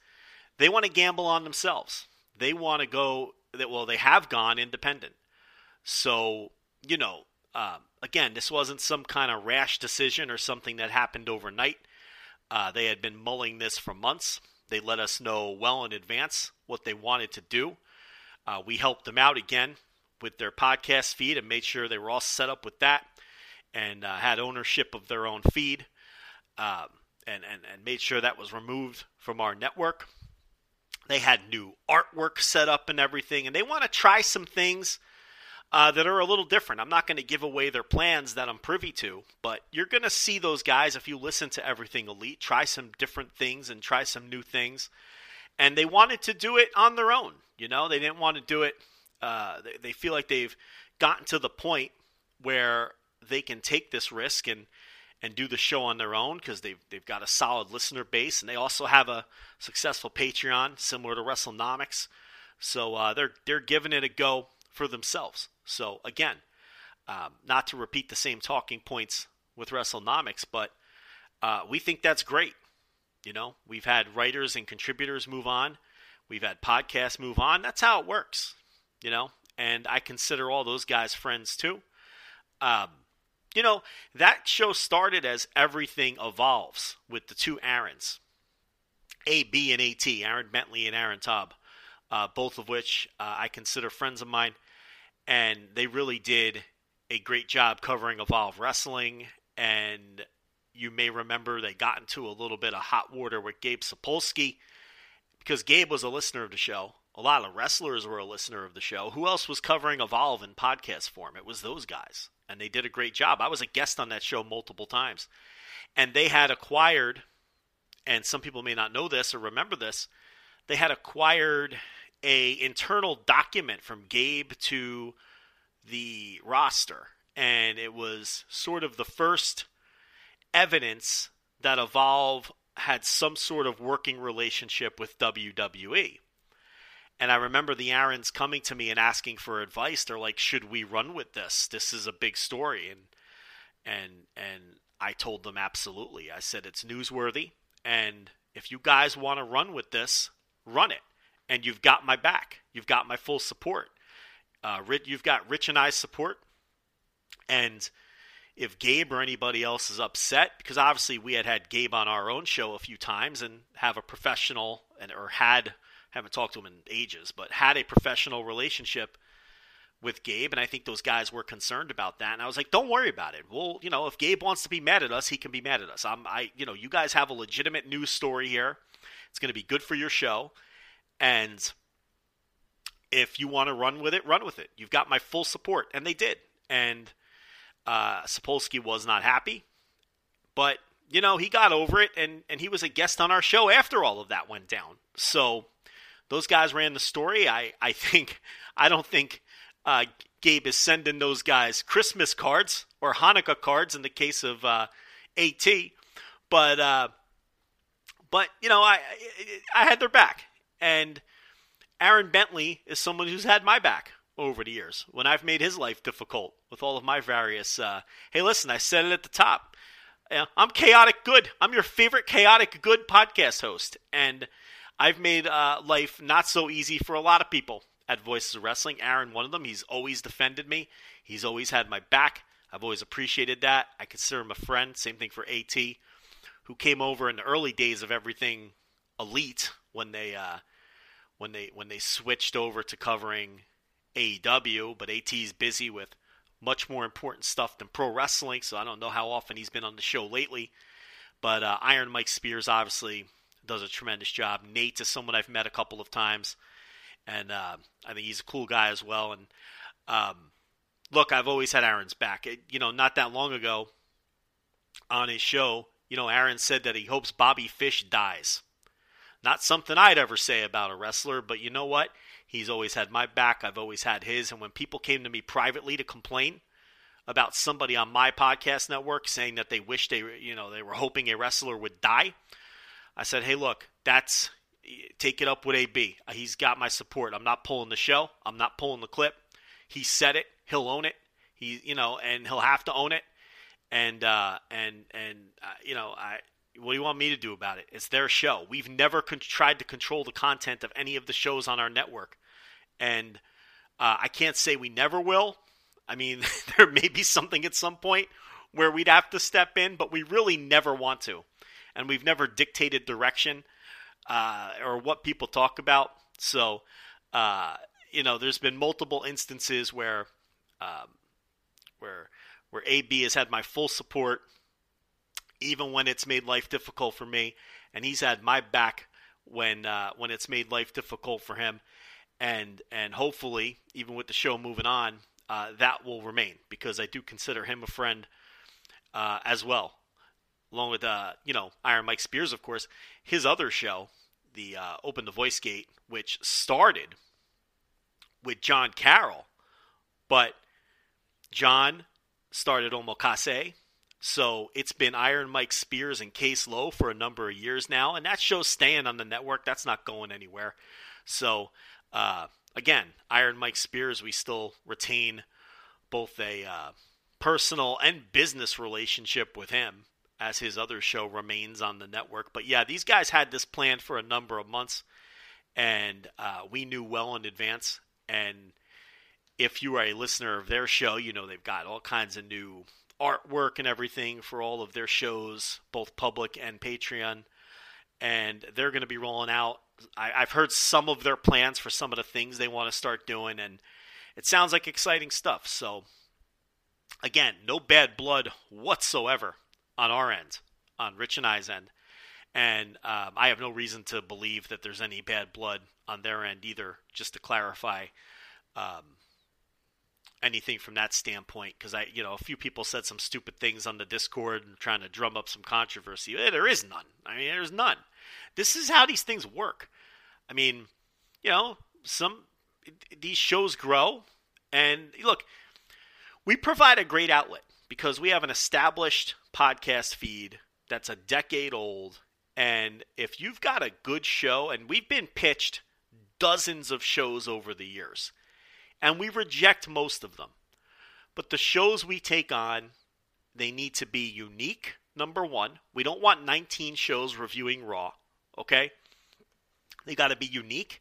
they want to gamble on themselves. They want to go that well, they have gone independent. So you know, um, again, this wasn't some kind of rash decision or something that happened overnight. Uh, they had been mulling this for months. They let us know well in advance what they wanted to do. Uh, we helped them out again with their podcast feed and made sure they were all set up with that and uh, had ownership of their own feed um, and, and, and made sure that was removed from our network. They had new artwork set up and everything, and they want to try some things uh, that are a little different. I'm not going to give away their plans that I'm privy to, but you're going to see those guys if you listen to Everything Elite, try some different things and try some new things. And they wanted to do it on their own. You know, they didn't want to do it. Uh, they, feel like they've gotten to the point where they can take this risk and and do the show on their own because they've they've got a solid listener base and they also have a successful Patreon similar to WrestleNomics. So uh, they're they're giving it a go for themselves. So again, um, not to repeat the same talking points with WrestleNomics, but uh, we think that's great. You know, we've had writers and contributors move on. We've had podcasts move on. That's how it works. You know, and I consider all those guys friends too. Um, you know, that show started as everything evolves with the two Aarons, A, B, and AT, Aaron Bentley and Aaron Tubb, uh, both of which uh, I consider friends of mine. And they really did a great job covering Evolve Wrestling. And you may remember they got into a little bit of hot water with Gabe Sapolsky because Gabe was a listener of the show. A lot of wrestlers were a listener of the show. Who else was covering Evolve in podcast form? It was those guys and they did a great job. I was a guest on that show multiple times. And they had acquired, and some people may not know this or remember this, they had acquired a internal document from Gabe to the roster. And it was sort of the first evidence that Evolve had some sort of working relationship with WWE. And I remember the Aarons coming to me and asking for advice. They're like, "Should we run with this? This is a big story." And and and I told them absolutely. I said it's newsworthy, and if you guys want to run with this, run it. And you've got my back. You've got my full support. Uh, you've got Rich and I's support. And if Gabe or anybody else is upset, because obviously we had had Gabe on our own show a few times and have a professional and or had haven't talked to him in ages, but had a professional relationship with Gabe, and I think those guys were concerned about that. And I was like, "Don't worry about it. Well, you know, if Gabe wants to be mad at us, he can be mad at us. I'm, I, you know, you guys have a legitimate news story here. It's going to be good for your show, and if you want to run with it, run with it. You've got my full support." And they did. And uh, Sapolsky was not happy, but you know, he got over it, and and he was a guest on our show after all of that went down. So those guys ran the story. I, I think I don't think uh, Gabe is sending those guys Christmas cards or Hanukkah cards in the case of uh, AT, but uh, but you know I I had their back, and Aaron Bentley is someone who's had my back over the years when I've made his life difficult with all of my various. Uh, hey, listen, I said it at the top. I'm chaotic good. I'm your favorite chaotic good podcast host, and I've made uh, life not so easy for a lot of people at Voices of Wrestling. Aaron, one of them, he's always defended me. He's always had my back. I've always appreciated that. I consider him a friend. Same thing for AT, who came over in the early days of everything elite when they uh, when they when they switched over to covering AEW. But AT is busy with much more important stuff than pro wrestling, so I don't know how often he's been on the show lately. But uh, Iron Mike Spears obviously does a tremendous job. Nate is someone I've met a couple of times, and uh, I think he's a cool guy as well. And um, look, I've always had Aaron's back. It, you know, not that long ago on his show, you know, Aaron said that he hopes Bobby Fish dies. Not something I'd ever say about a wrestler, but you know what? He's always had my back. I've always had his. And when people came to me privately to complain about somebody on my podcast network saying that they wish they, you know, they were hoping a wrestler would die, I said, hey, look, that's take it up with AB. He's got my support. I'm not pulling the show. I'm not pulling the clip. He said it. He'll own it. He, you know, and he'll have to own it. And uh, and and uh, you know, I. What do you want me to do about it? It's their show. We've never con- tried to control the content of any of the shows on our network, and uh, I can't say we never will. I mean, there may be something at some point where we'd have to step in, but we really never want to and we've never dictated direction uh, or what people talk about. So, uh, you know, there's been multiple instances where, um, where, where AB has had my full support, even when it's made life difficult for me, and he's had my back when uh, when it's made life difficult for him, and and hopefully, even with the show moving on, uh, that will remain because I do consider him a friend uh, as well, along with uh, you know Iron Mike Spears, of course. His other show, the uh, Open the Voice Gate, which started with John Carroll, but John started Omakase. So it's been Iron Mike Spears and Case Low for a number of years now, and that show's staying on the network. That's not going anywhere. So uh, again, Iron Mike Spears, we still retain both a uh, personal and business relationship with him as his other show remains on the network. But yeah, these guys had this planned for a number of months, and uh, we knew well in advance. And if you are a listener of their show, you know they've got all kinds of new artwork and everything for all of their shows, both public and Patreon. And they're going to be rolling out. I, I've heard some of their plans for some of the things they want to start doing, and it sounds like exciting stuff. So, again, no bad blood whatsoever on our end, on Rich and I's end. And um, I have no reason to believe that there's any bad blood on their end either, just to clarify. Um, anything from that standpoint because I, you know, a few people said some stupid things on the Discord and trying to drum up some controversy. There is none. I mean, there's none. This is how these things work. I mean, you know, some these shows grow, and look, we provide a great outlet because we have an established podcast feed that's a decade old. And if you've got a good show, and we've been pitched dozens of shows over the years, and we reject most of them. But the shows we take on, they need to be unique. Number one, we don't want 19 shows reviewing Raw, okay? They got to be unique.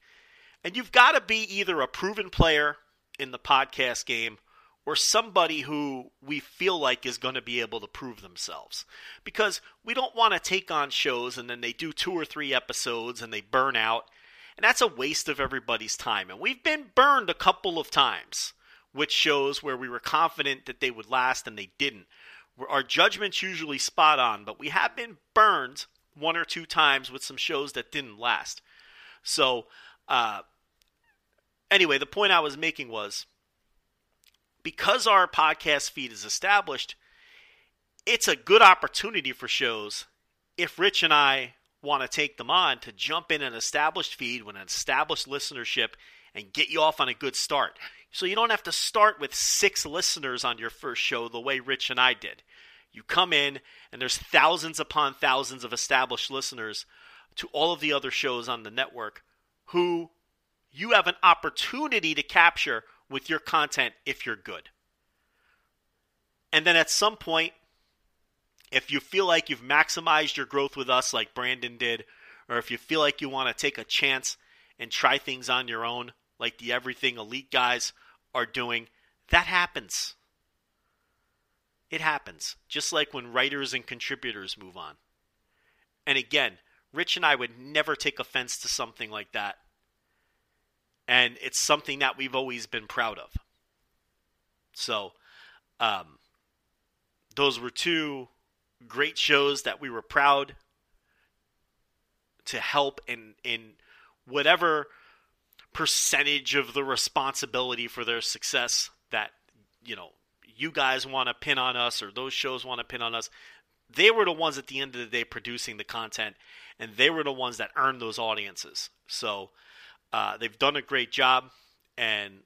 And you've got to be either a proven player in the podcast game or somebody who we feel like is going to be able to prove themselves. Because we don't want to take on shows and then they do two or three episodes and they burn out and that's a waste of everybody's time. And we've been burned a couple of times with shows where we were confident that they would last and they didn't. Our judgment's usually spot on, but we have been burned one or two times with some shows that didn't last. So, uh, anyway, the point I was making was because our podcast feed is established, it's a good opportunity for shows if Rich and I want to take them on to jump in an established feed with an established listenership and get you off on a good start. So you don't have to start with six listeners on your first show the way Rich and I did. You come in, and there's thousands upon thousands of established listeners to all of the other shows on the network who you have an opportunity to capture with your content if you're good. And then at some point, if you feel like you've maximized your growth with us, like Brandon did, or if you feel like you want to take a chance and try things on your own, like the Everything Elite guys are doing, that happens. It happens. Just like when writers and contributors move on. And again, Rich and I would never take offense to something like that. And it's something that we've always been proud of. So, um, those were two great shows that we were proud to help in in whatever percentage of the responsibility for their success that you know you guys want to pin on us or those shows want to pin on us they were the ones at the end of the day producing the content and they were the ones that earned those audiences so uh, they've done a great job and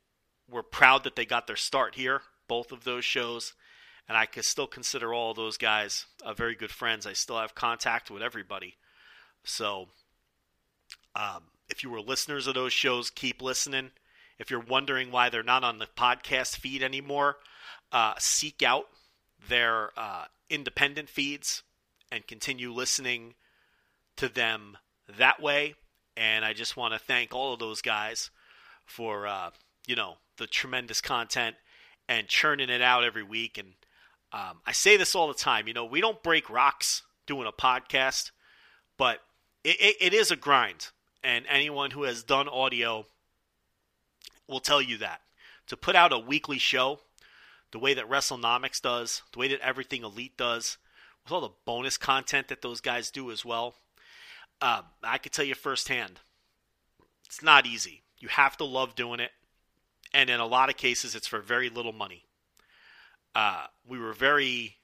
we're proud that they got their start here both of those shows and I can still consider all those guys uh, very good friends. I still have contact with everybody. So, um, if you were listeners of those shows, keep listening. If you're wondering why they're not on the podcast feed anymore, uh, seek out their uh, independent feeds and continue listening to them that way. And I just want to thank all of those guys for uh, you know the tremendous content and churning it out every week and um, I say this all the time. You know, we don't break rocks doing a podcast, but it, it, it is a grind. And anyone who has done audio will tell you that. To put out a weekly show, the way that WrestleNomics does, the way that Everything Elite does, with all the bonus content that those guys do as well, uh, I can tell you firsthand, it's not easy. You have to love doing it. and in a lot of cases, it's for very little money. Uh, we were very,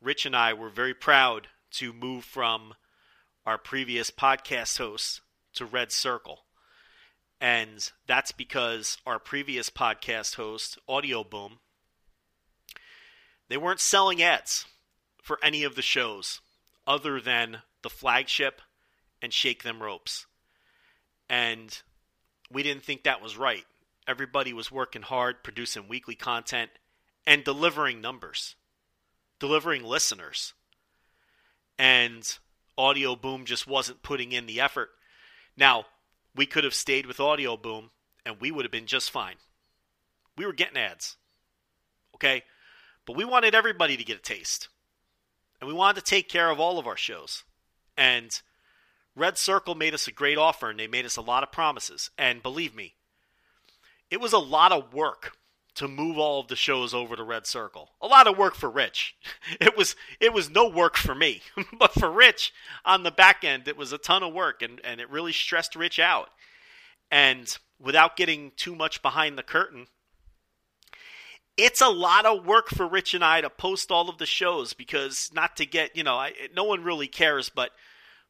Rich and I were very proud to move from our previous podcast hosts to Red Circle. And that's because our previous podcast host, Audio Boom, they weren't selling ads for any of the shows other than the flagship and Shake Them Ropes. And we didn't think that was right. Everybody was working hard, producing weekly content, and delivering numbers, delivering listeners. And Audio Boom just wasn't putting in the effort. Now, we could have stayed with Audio Boom and we would have been just fine. We were getting ads. Okay? But we wanted everybody to get a taste. And we wanted to take care of all of our shows. And Red Circle made us a great offer and they made us a lot of promises. And believe me, it was a lot of work to move all of the shows over to Red Circle. A lot of work for Rich. It was it was no work for me. but for Rich on the back end, it was a ton of work and, and it really stressed Rich out. And without getting too much behind the curtain, it's a lot of work for Rich and I to post all of the shows because not to get, you know, I, no one really cares, but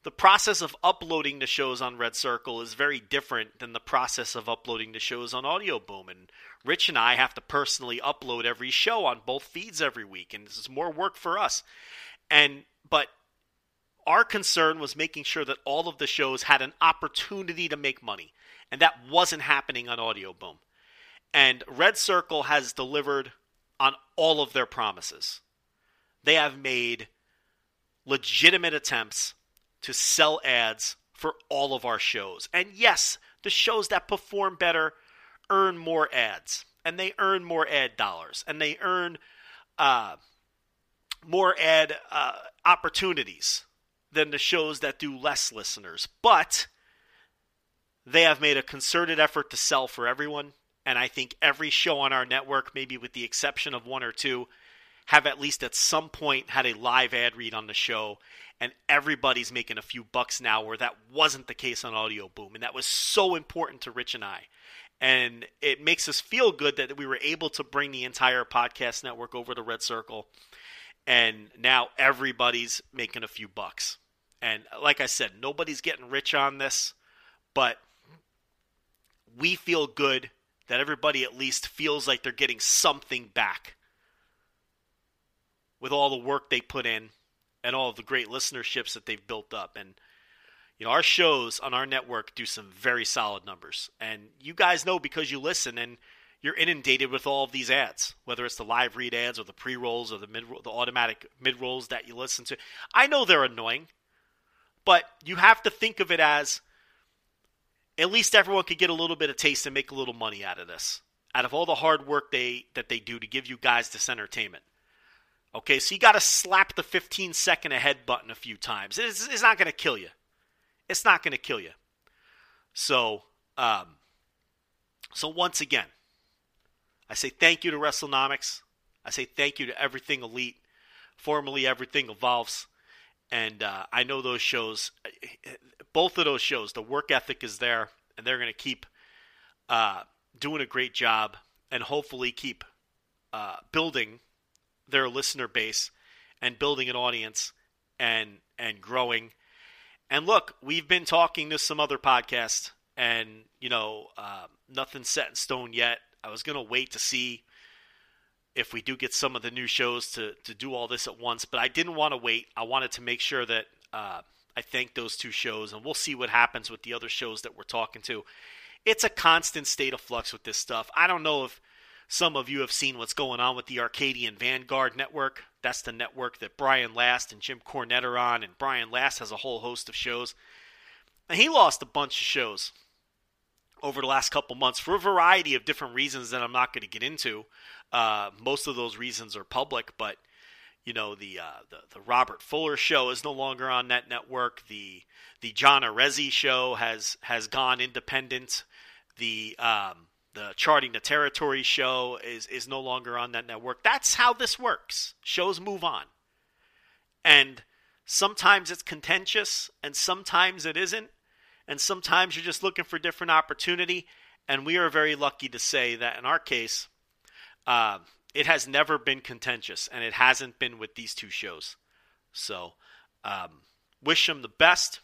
the process of uploading the shows on Red Circle is very different than the process of uploading the shows on Audio Boom. And Rich and I have to personally upload every show on both feeds every week, and this is more work for us. And but our concern was making sure that all of the shows had an opportunity to make money, and that wasn't happening on Audio Boom. And Red Circle has delivered on all of their promises. They have made legitimate attempts to sell ads for all of our shows. And yes, the shows that perform better earn more ads, and they earn more ad dollars, and they earn uh, more ad uh, opportunities than the shows that do less listeners. But they have made a concerted effort to sell for everyone, and I think every show on our network, maybe with the exception of one or two, have at least at some point had a live ad read on the show and everybody's making a few bucks now where that wasn't the case on audio boom and that was so important to rich and i. And it makes us feel good that we were able to bring the entire podcast network over to red circle and now everybody's making a few bucks. And like i said nobody's getting rich on this but we feel good that everybody at least feels like they're getting something back with all the work they put in and all the great listenerships that they've built up. And you know, our shows on our network do some very solid numbers. And you guys know because you listen and you're inundated with all of these ads, whether it's the live read ads or the pre rolls or the mid the automatic mid rolls that you listen to. I know they're annoying, but you have to think of it as at least everyone could get a little bit of taste and make a little money out of this. Out of all the hard work they that they do to give you guys this entertainment. Okay, so you got to slap the 15 second ahead button a few times. It's, it's not going to kill you. It's not going to kill you. So, um, so once again, I say thank you to WrestleNomics. I say thank you to Everything Elite, formerly Everything Evolves. And uh, I know those shows, both of those shows, the work ethic is there, and they're going to keep uh, doing a great job and hopefully keep uh, building their listener base and building an audience and and growing. And look, we've been talking to some other podcasts, and you know, uh, nothing's set in stone yet. I was gonna wait to see if we do get some of the new shows to to do all this at once, but I didn't want to wait. I wanted to make sure that uh, I thank those two shows, and we'll see what happens with the other shows that we're talking to. It's a constant state of flux with this stuff. I don't know if some of you have seen what's going on with the Arcadian Vanguard Network. That's the network that Brian Last and Jim Cornette are on, and Brian Last has a whole host of shows. And he lost a bunch of shows over the last couple months for a variety of different reasons that I'm not going to get into. Uh, most of those reasons are public, but you know the, uh, the the Robert Fuller show is no longer on that network. The the John Arezzi show has has gone independent. The um, the charting the territory show is is no longer on that network. That's how this works. Shows move on. And sometimes it's contentious and sometimes it isn't. And sometimes you're just looking for different opportunity and we are very lucky to say that in our case, uh, it has never been contentious, and it hasn't been with these two shows. So, um, wish them the best,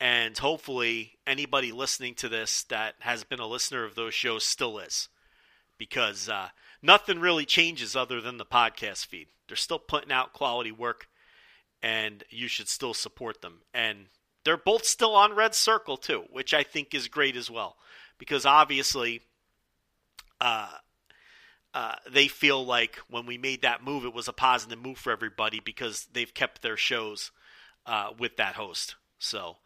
and hopefully, anybody listening to this that has been a listener of those shows still is, because uh, nothing really changes other than the podcast feed. They're still putting out quality work, and you should still support them. And they're both still on Red Circle too, which I think is great as well, because obviously. Uh, uh, they feel like when we made that move, it was a positive move for everybody because they've kept their shows uh, with that host. So,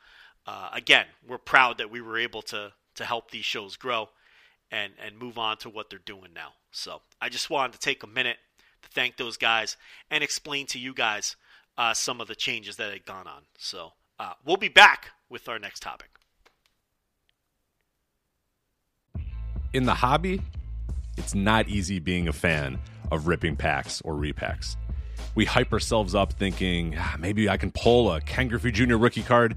uh, again, we're proud that we were able to to help these shows grow and and move on to what they're doing now. So, I just wanted to take a minute to thank those guys and explain to you guys uh, some of the changes that had gone on. So, uh, we'll be back with our next topic. In the hobby, it's not easy being a fan of ripping packs or repacks. We hype ourselves up thinking ah, maybe I can pull a Ken Griffey Jr. rookie card,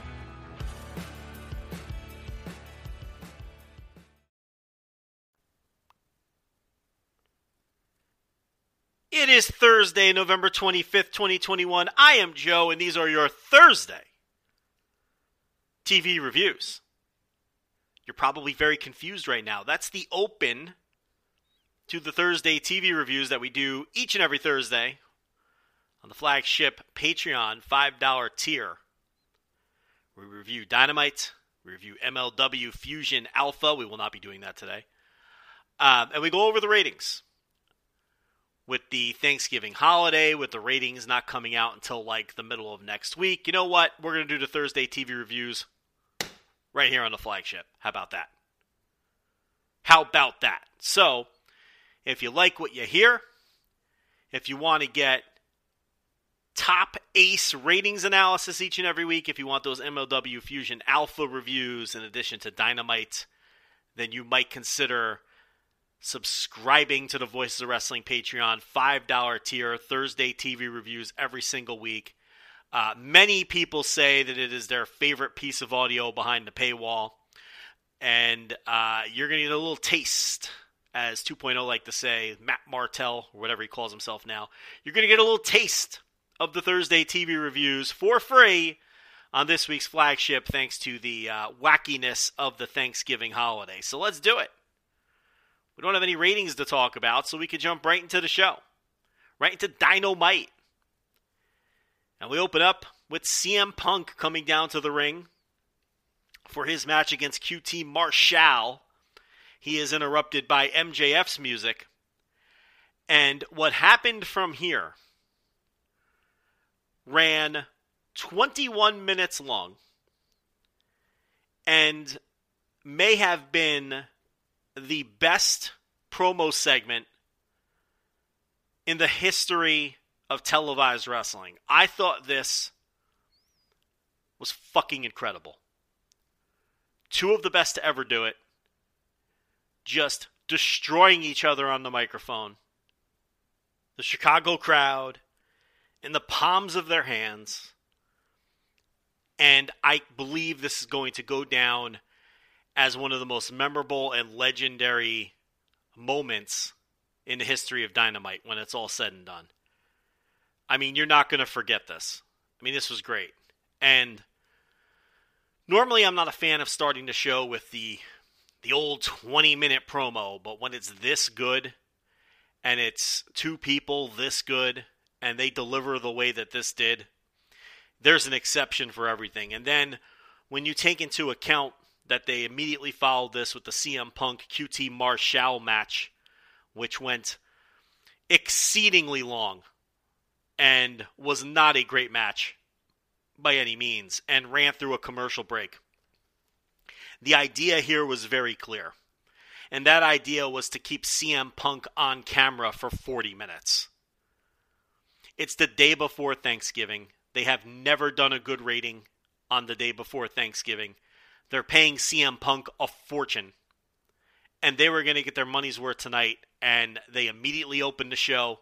It is Thursday, November 25th, 2021. I am Joe, and these are your Thursday TV reviews. You're probably very confused right now. That's the open to the Thursday TV reviews that we do each and every Thursday on the flagship Patreon $5 tier. We review Dynamite, we review MLW Fusion Alpha. We will not be doing that today. Um, and we go over the ratings with the Thanksgiving holiday, with the ratings not coming out until like the middle of next week. You know what? We're going to do the Thursday TV reviews right here on the flagship. How about that? How about that? So, if you like what you hear, if you want to get top ace ratings analysis each and every week, if you want those MLW Fusion Alpha reviews in addition to Dynamite, then you might consider subscribing to the Voices of Wrestling Patreon $5 tier, Thursday TV reviews every single week. Uh, many people say that it is their favorite piece of audio behind the paywall. And uh, you're going to get a little taste, as 2.0 like to say, Matt Martel, or whatever he calls himself now. You're going to get a little taste of the Thursday TV reviews for free on this week's flagship, thanks to the uh, wackiness of the Thanksgiving holiday. So let's do it. We don't have any ratings to talk about, so we could jump right into the show, right into Dynamite. And we open up with CM Punk coming down to the ring for his match against QT Marshall. He is interrupted by MJF's music. And what happened from here ran 21 minutes long and may have been the best promo segment in the history of televised wrestling. I thought this was fucking incredible. Two of the best to ever do it. Just destroying each other on the microphone. The Chicago crowd in the palms of their hands. And I believe this is going to go down as one of the most memorable and legendary moments in the history of Dynamite when it's all said and done. I mean, you're not going to forget this. I mean, this was great. And normally I'm not a fan of starting the show with the the old 20 minute promo, but when it's this good and it's two people this good and they deliver the way that this did, there's an exception for everything. And then when you take into account that they immediately followed this with the CM Punk QT Marshall match, which went exceedingly long and was not a great match by any means and ran through a commercial break. The idea here was very clear. And that idea was to keep CM Punk on camera for 40 minutes. It's the day before Thanksgiving. They have never done a good rating on the day before Thanksgiving. They're paying CM Punk a fortune. And they were going to get their money's worth tonight. And they immediately opened the show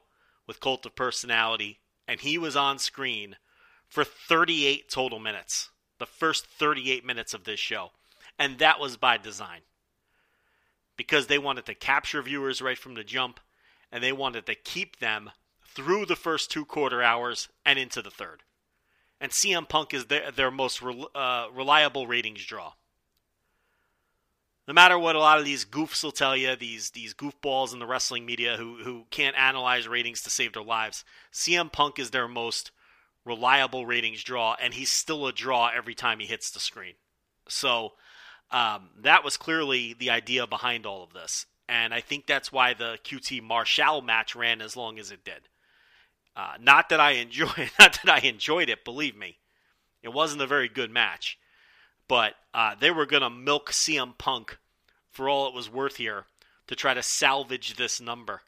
with Cult of Personality. And he was on screen for 38 total minutes. The first 38 minutes of this show. And that was by design. Because they wanted to capture viewers right from the jump. And they wanted to keep them through the first two quarter hours and into the third and CM Punk is their, their most re, uh, reliable ratings draw. No matter what a lot of these goofs will tell you, these these goofballs in the wrestling media who who can't analyze ratings to save their lives, CM Punk is their most reliable ratings draw, and he's still a draw every time he hits the screen. So um, that was clearly the idea behind all of this, and I think that's why the QT Marshall match ran as long as it did. Uh, not that I enjoy, not that I enjoyed it. Believe me, it wasn't a very good match. But uh, they were going to milk CM Punk for all it was worth here to try to salvage this number.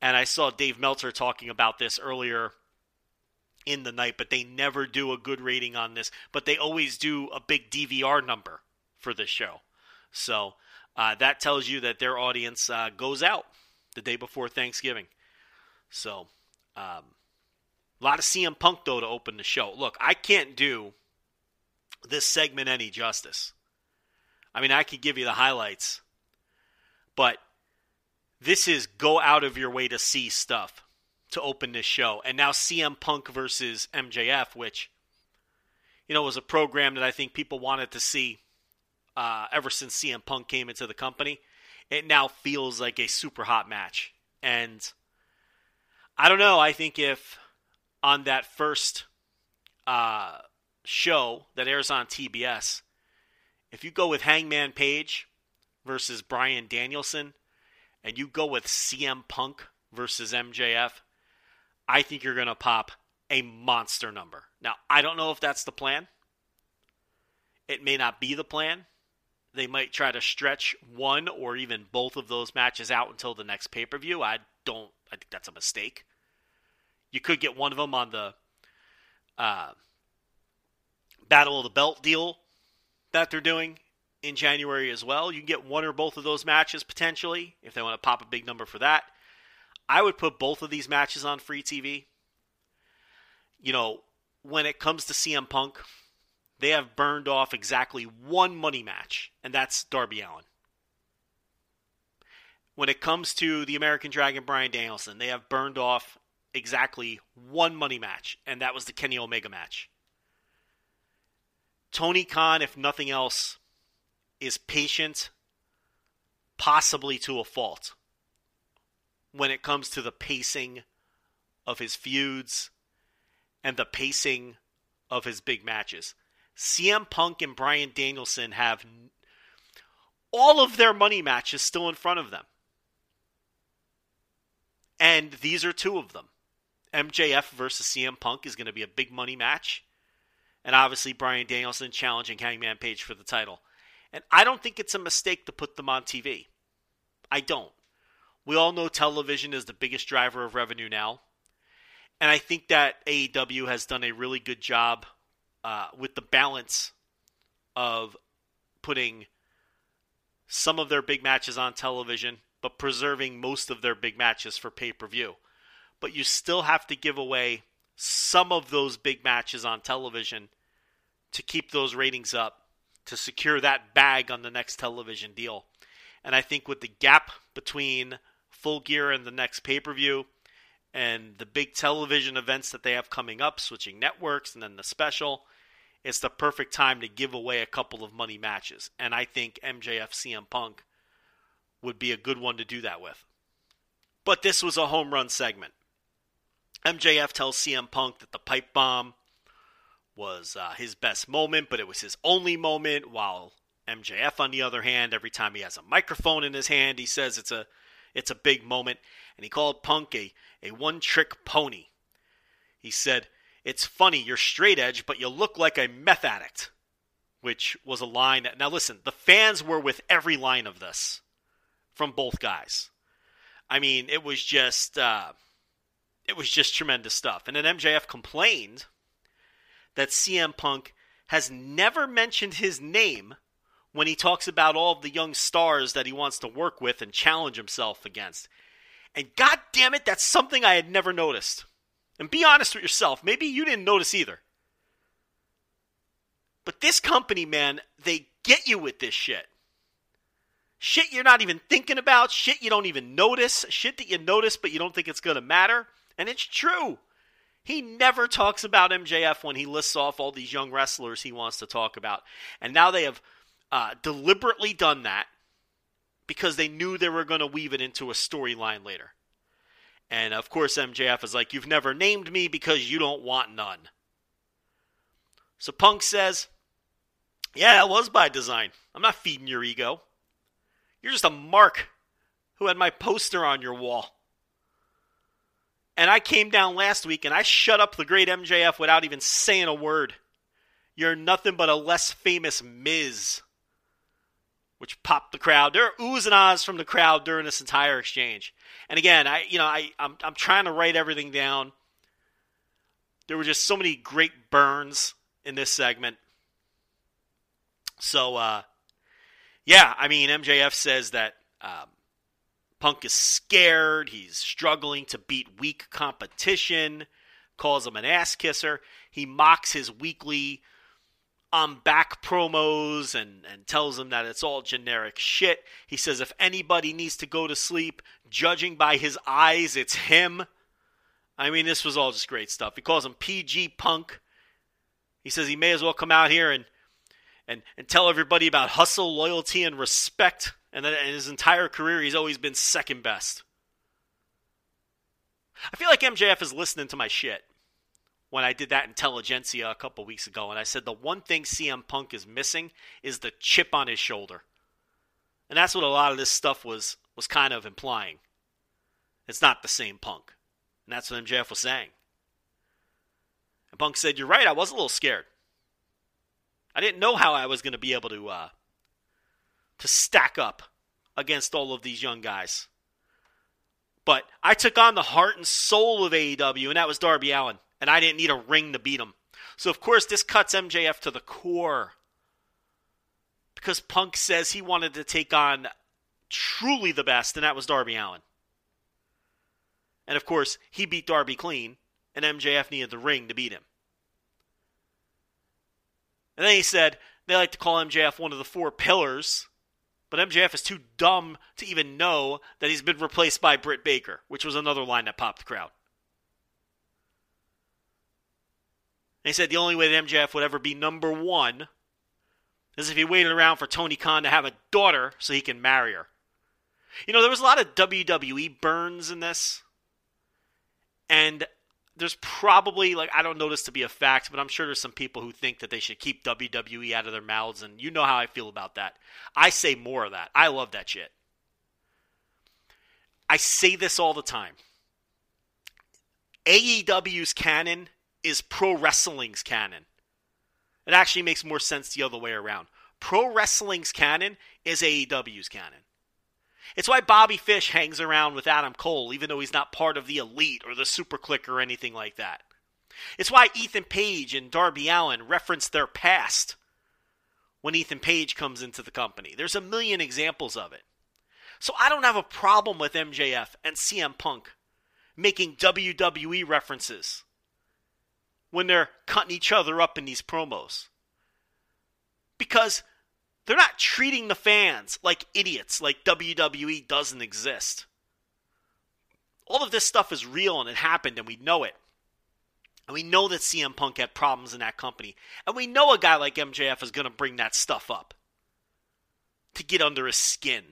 And I saw Dave Meltzer talking about this earlier in the night, but they never do a good rating on this. But they always do a big DVR number for this show. So uh, that tells you that their audience uh, goes out the day before Thanksgiving. So, um, a lot of CM Punk, though, to open the show. Look, I can't do this segment any justice. I mean, I could give you the highlights, but this is go out of your way to see stuff to open this show. And now CM Punk versus MJF, which, you know, was a program that I think people wanted to see uh, ever since CM Punk came into the company. It now feels like a super hot match. And I don't know. I think if on that first uh, show that airs on TBS, if you go with Hangman Page versus Bryan Danielson, and you go with CM Punk versus MJF, I think you're going to pop a monster number. Now, I don't know if that's the plan. It may not be the plan. They might try to stretch one or even both of those matches out until the next pay per view. I don't I think that's a mistake. You could get one of them on the uh, Battle of the Belt deal that they're doing in January as well. You can get one or both of those matches potentially if they want to pop a big number for that. I would put both of these matches on free TV. You know, when it comes to CM Punk, they have burned off exactly one money match, and that's Darby Allin. when it comes to the American Dragon Bryan Danielson, they have burned off exactly one money match, and that was the Kenny Omega match. Tony Khan, if nothing else, is patient, possibly to a fault, when it comes to the pacing of his feuds and the pacing of his big matches. CM Punk and Bryan Danielson have all of their money matches still in front of them. And these are two of them. MJF versus CM Punk is going to be a big money match. And obviously, Bryan Danielson challenging Hangman Page for the title. And I don't think it's a mistake to put them on TV. I don't. We all know television is the biggest driver of revenue now. And I think that AEW has done a really good job uh, with the balance of putting some of their big matches on television but preserving most of their big matches for pay per view. But you still have to give away some of those big matches on television to keep those ratings up, to secure that bag on the next television deal. And I think with the gap between Full Gear and the next pay per view, and the big television events that they have coming up, switching networks, and then the special, it's the perfect time to give away a couple of money matches. And I think MJF CM Punk would be a good one to do that with. But this was a home run segment. MJF tells CM Punk that the pipe bomb was uh, his best moment, but it was his only moment. While MJF, on the other hand, every time he has a microphone in his hand, he says it's a it's a big moment. And he called Punk a, a one trick pony He said, It's funny, you're straight edge, but you look like a meth addict. Which was a line that, now listen, the fans were with every line of this from both guys. I mean, it was just, uh, it was just tremendous stuff. And then MJF complained that CM Punk has never mentioned his name when he talks about all of the young stars that he wants to work with and challenge himself against. And god damn it, that's something I had never noticed. And be honest with yourself, maybe you didn't notice either. But this company, man, they get you with this shit. Shit you're not even thinking about, shit you don't even notice, shit that you notice but you don't think it's going to matter. And it's true. He never talks about MJF when he lists off all these young wrestlers he wants to talk about. And now they have uh, deliberately done that because they knew they were going to weave it into a storyline later. And of course, MJF is like, You've never named me because you don't want none. So Punk says, Yeah, it was by design. I'm not feeding your ego. You're just a mark who had my poster on your wall. And I came down last week and I shut up the great MJF without even saying a word. You're nothing but a less famous Miz which popped the crowd. There are oohs and ahs from the crowd during this entire exchange. And again, I you know I I'm I'm trying to write everything down. There were just so many great burns in this segment. So uh, yeah, I mean MJF says that um, Punk is scared. He's struggling to beat weak competition. Calls him an ass kisser. He mocks his weekly um, back promos and, and tells him that it's all generic shit. He says if anybody needs to go to sleep, judging by his eyes, it's him. I mean, this was all just great stuff. He calls him PG Punk. He says he may as well come out here and and, and tell everybody about hustle, loyalty, and respect. And that in his entire career, he's always been second best. I feel like MJF is listening to my shit when I did that intelligentsia a couple weeks ago, and I said the one thing CM Punk is missing is the chip on his shoulder, and that's what a lot of this stuff was was kind of implying. It's not the same Punk, and that's what MJF was saying. And Punk said, "You're right. I was a little scared. I didn't know how I was going to be able to uh, to stack up against all of these young guys." But I took on the heart and soul of AEW, and that was Darby Allin, and I didn't need a ring to beat him. So, of course, this cuts MJF to the core. Because Punk says he wanted to take on truly the best, and that was Darby Allin. And of course, he beat Darby clean, and MJF needed the ring to beat him. And then he said they like to call MJF one of the four pillars, but MJF is too dumb to even know that he's been replaced by Britt Baker, which was another line that popped the crowd. And he said the only way that MJF would ever be number one is if he waited around for Tony Khan to have a daughter so he can marry her. You know, there was a lot of WWE burns in this. And there's probably, like, I don't know this to be a fact, but I'm sure there's some people who think that they should keep WWE out of their mouths. And you know how I feel about that. I say more of that. I love that shit. I say this all the time. AEW's canon is pro wrestling's canon. It actually makes more sense the other way around. Pro wrestling's canon is AEW's canon. It's why Bobby Fish hangs around with Adam Cole, even though he's not part of the elite or the Super Kliq or anything like that. It's why Ethan Page and Darby Allin reference their past when Ethan Page comes into the company. There's a million examples of it. So I don't have a problem with MJF and CM Punk making WWE references when they're cutting each other up in these promos. Because they're not treating the fans like idiots, like WWE doesn't exist. All of this stuff is real and it happened, and we know it. And we know that CM Punk had problems in that company. And we know a guy like MJF is going to bring that stuff up to get under his skin.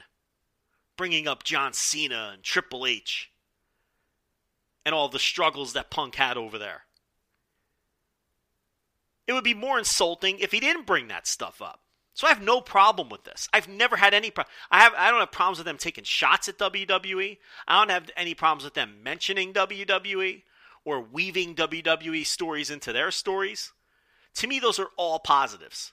Bringing up John Cena and Triple H and all the struggles that Punk had over there. It would be more insulting if he didn't bring that stuff up. So I have no problem with this. I've never had any problem. I have I don't have problems with them taking shots at WWE. I don't have any problems with them mentioning WWE or weaving WWE stories into their stories, to me, those are all positives.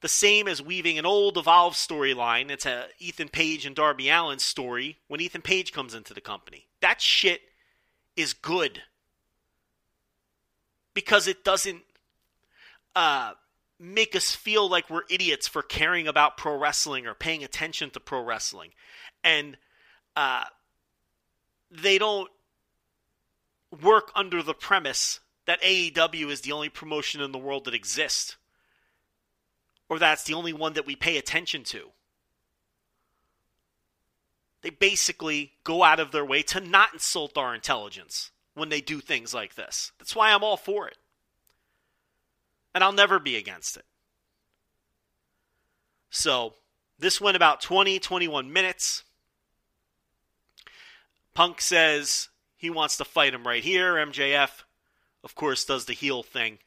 The same as weaving an old Evolve storyline into Ethan Page and Darby Allin's story when Ethan Page comes into the company. That shit is good because it doesn't uh, make us feel like we're idiots for caring about pro wrestling or paying attention to pro wrestling. And uh, they don't work under the premise that AEW is the only promotion in the world that exists, or that's the only one that we pay attention to. They basically go out of their way to not insult our intelligence when they do things like this. That's why I'm all for it. And I'll never be against it. So, this went about 20, 21 minutes. Punk says he wants to fight him right here. MJF, of course, does the heel thing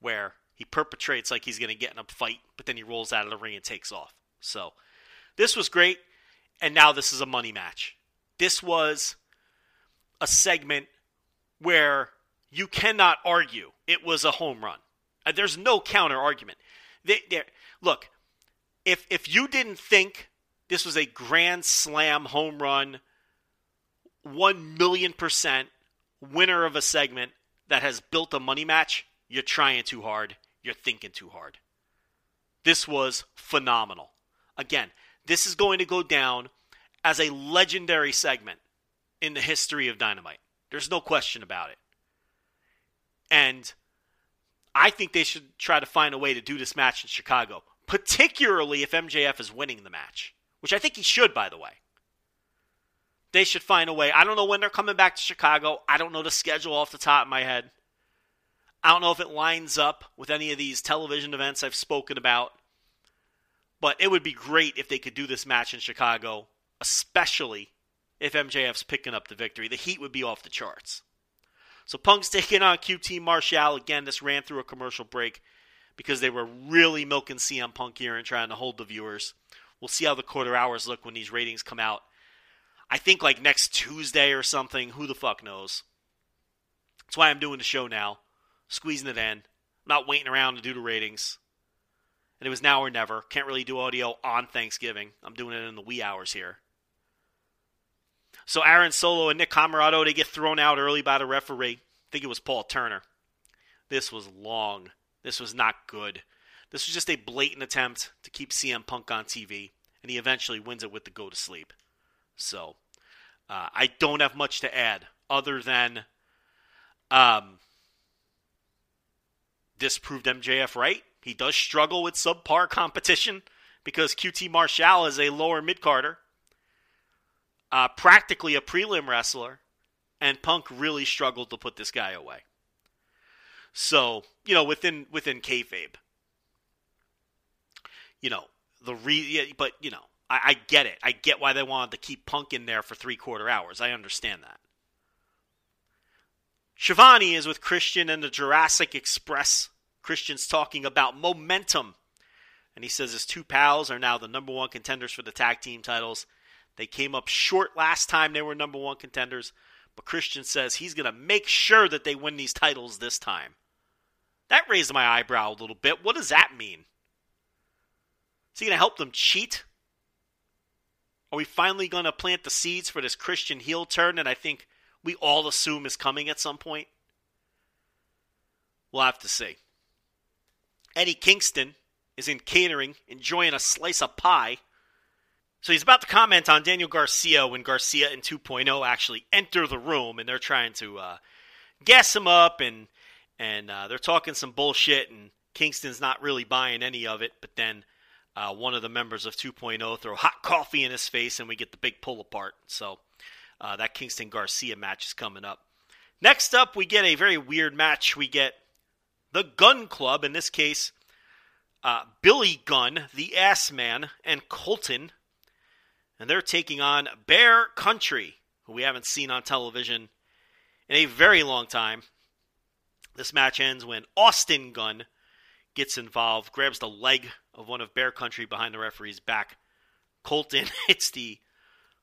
where he perpetrates like he's going to get in a fight, but then he rolls out of the ring and takes off. So, this was great. And now this is a money match. This was a segment where you cannot argue it was a home run. Uh, there's no counter argument. They, look, if if you didn't think this was a grand slam home run, one million percent winner of a segment that has built a money match, you're trying too hard. You're thinking too hard. This was phenomenal. Again, this is going to go down as a legendary segment in the history of Dynamite. There's no question about it. And I think they should try to find a way to do this match in Chicago, particularly if MJF is winning the match, which I think he should, by the way. They should find a way. I don't know when they're coming back to Chicago. I don't know the schedule off the top of my head. I don't know if it lines up with any of these television events I've spoken about. But it would be great if they could do this match in Chicago, especially if MJF's picking up the victory. The heat would be off the charts. So Punk's taking on QT Marshall. Again, this ran through a commercial break because they were really milking CM Punk here and trying to hold the viewers. We'll see how the quarter hours look when these ratings come out. I think like next Tuesday or something. Who the fuck knows? That's why I'm doing the show now, squeezing it in. I'm not waiting around to do the ratings. And it was now or never. Can't really do audio on Thanksgiving. I'm doing it in the wee hours here. So Aaron Solo and Nick Comoroto, they get thrown out early by the referee. I think it was Paul Turner. This was long. This was not good. This was just a blatant attempt to keep CM Punk on TV, and he eventually wins it with the go to sleep. So uh, I don't have much to add other than um, this proved MJF right. He does struggle with subpar competition because QT Marshall is a lower mid carder uh, practically a prelim wrestler, and Punk really struggled to put this guy away. So you know, within within kayfabe, you know the re, yeah, but you know, I, I get it. I get why they wanted to keep Punk in there for three quarter hours. I understand that. Schiavone is with Christian and the Jurassic Express. Christian's talking about momentum. And he says his two pals are now the number one contenders for the tag team titles. They came up short last time they were number one contenders, but Christian says he's going to make sure that they win these titles this time. That raised my eyebrow a little bit. What does that mean? Is he going to help them cheat? Are we finally going to plant the seeds for this Christian heel turn that I think we all assume is coming at some point? We'll have to see. Eddie Kingston is in catering, enjoying a slice of pie so he's about to comment on Daniel Garcia when Garcia and 2.0 actually enter the room, and they're trying to uh, gas him up, and and uh, they're talking some bullshit, and Kingston's not really buying any of it. But then uh, one of the members of 2.0 throw hot coffee in his face, and we get the big pull apart. So uh, that Kingston Garcia match is coming up. Next up, we get a very weird match. We get the Gun Club, in this case, uh, Billy Gunn, the Ass Man, and Colten and they're taking on Bear Country, who we haven't seen on television in a very long time. This match ends when Austin Gunn gets involved, grabs the leg of one of Bear Country behind the referee's back. Colten hits the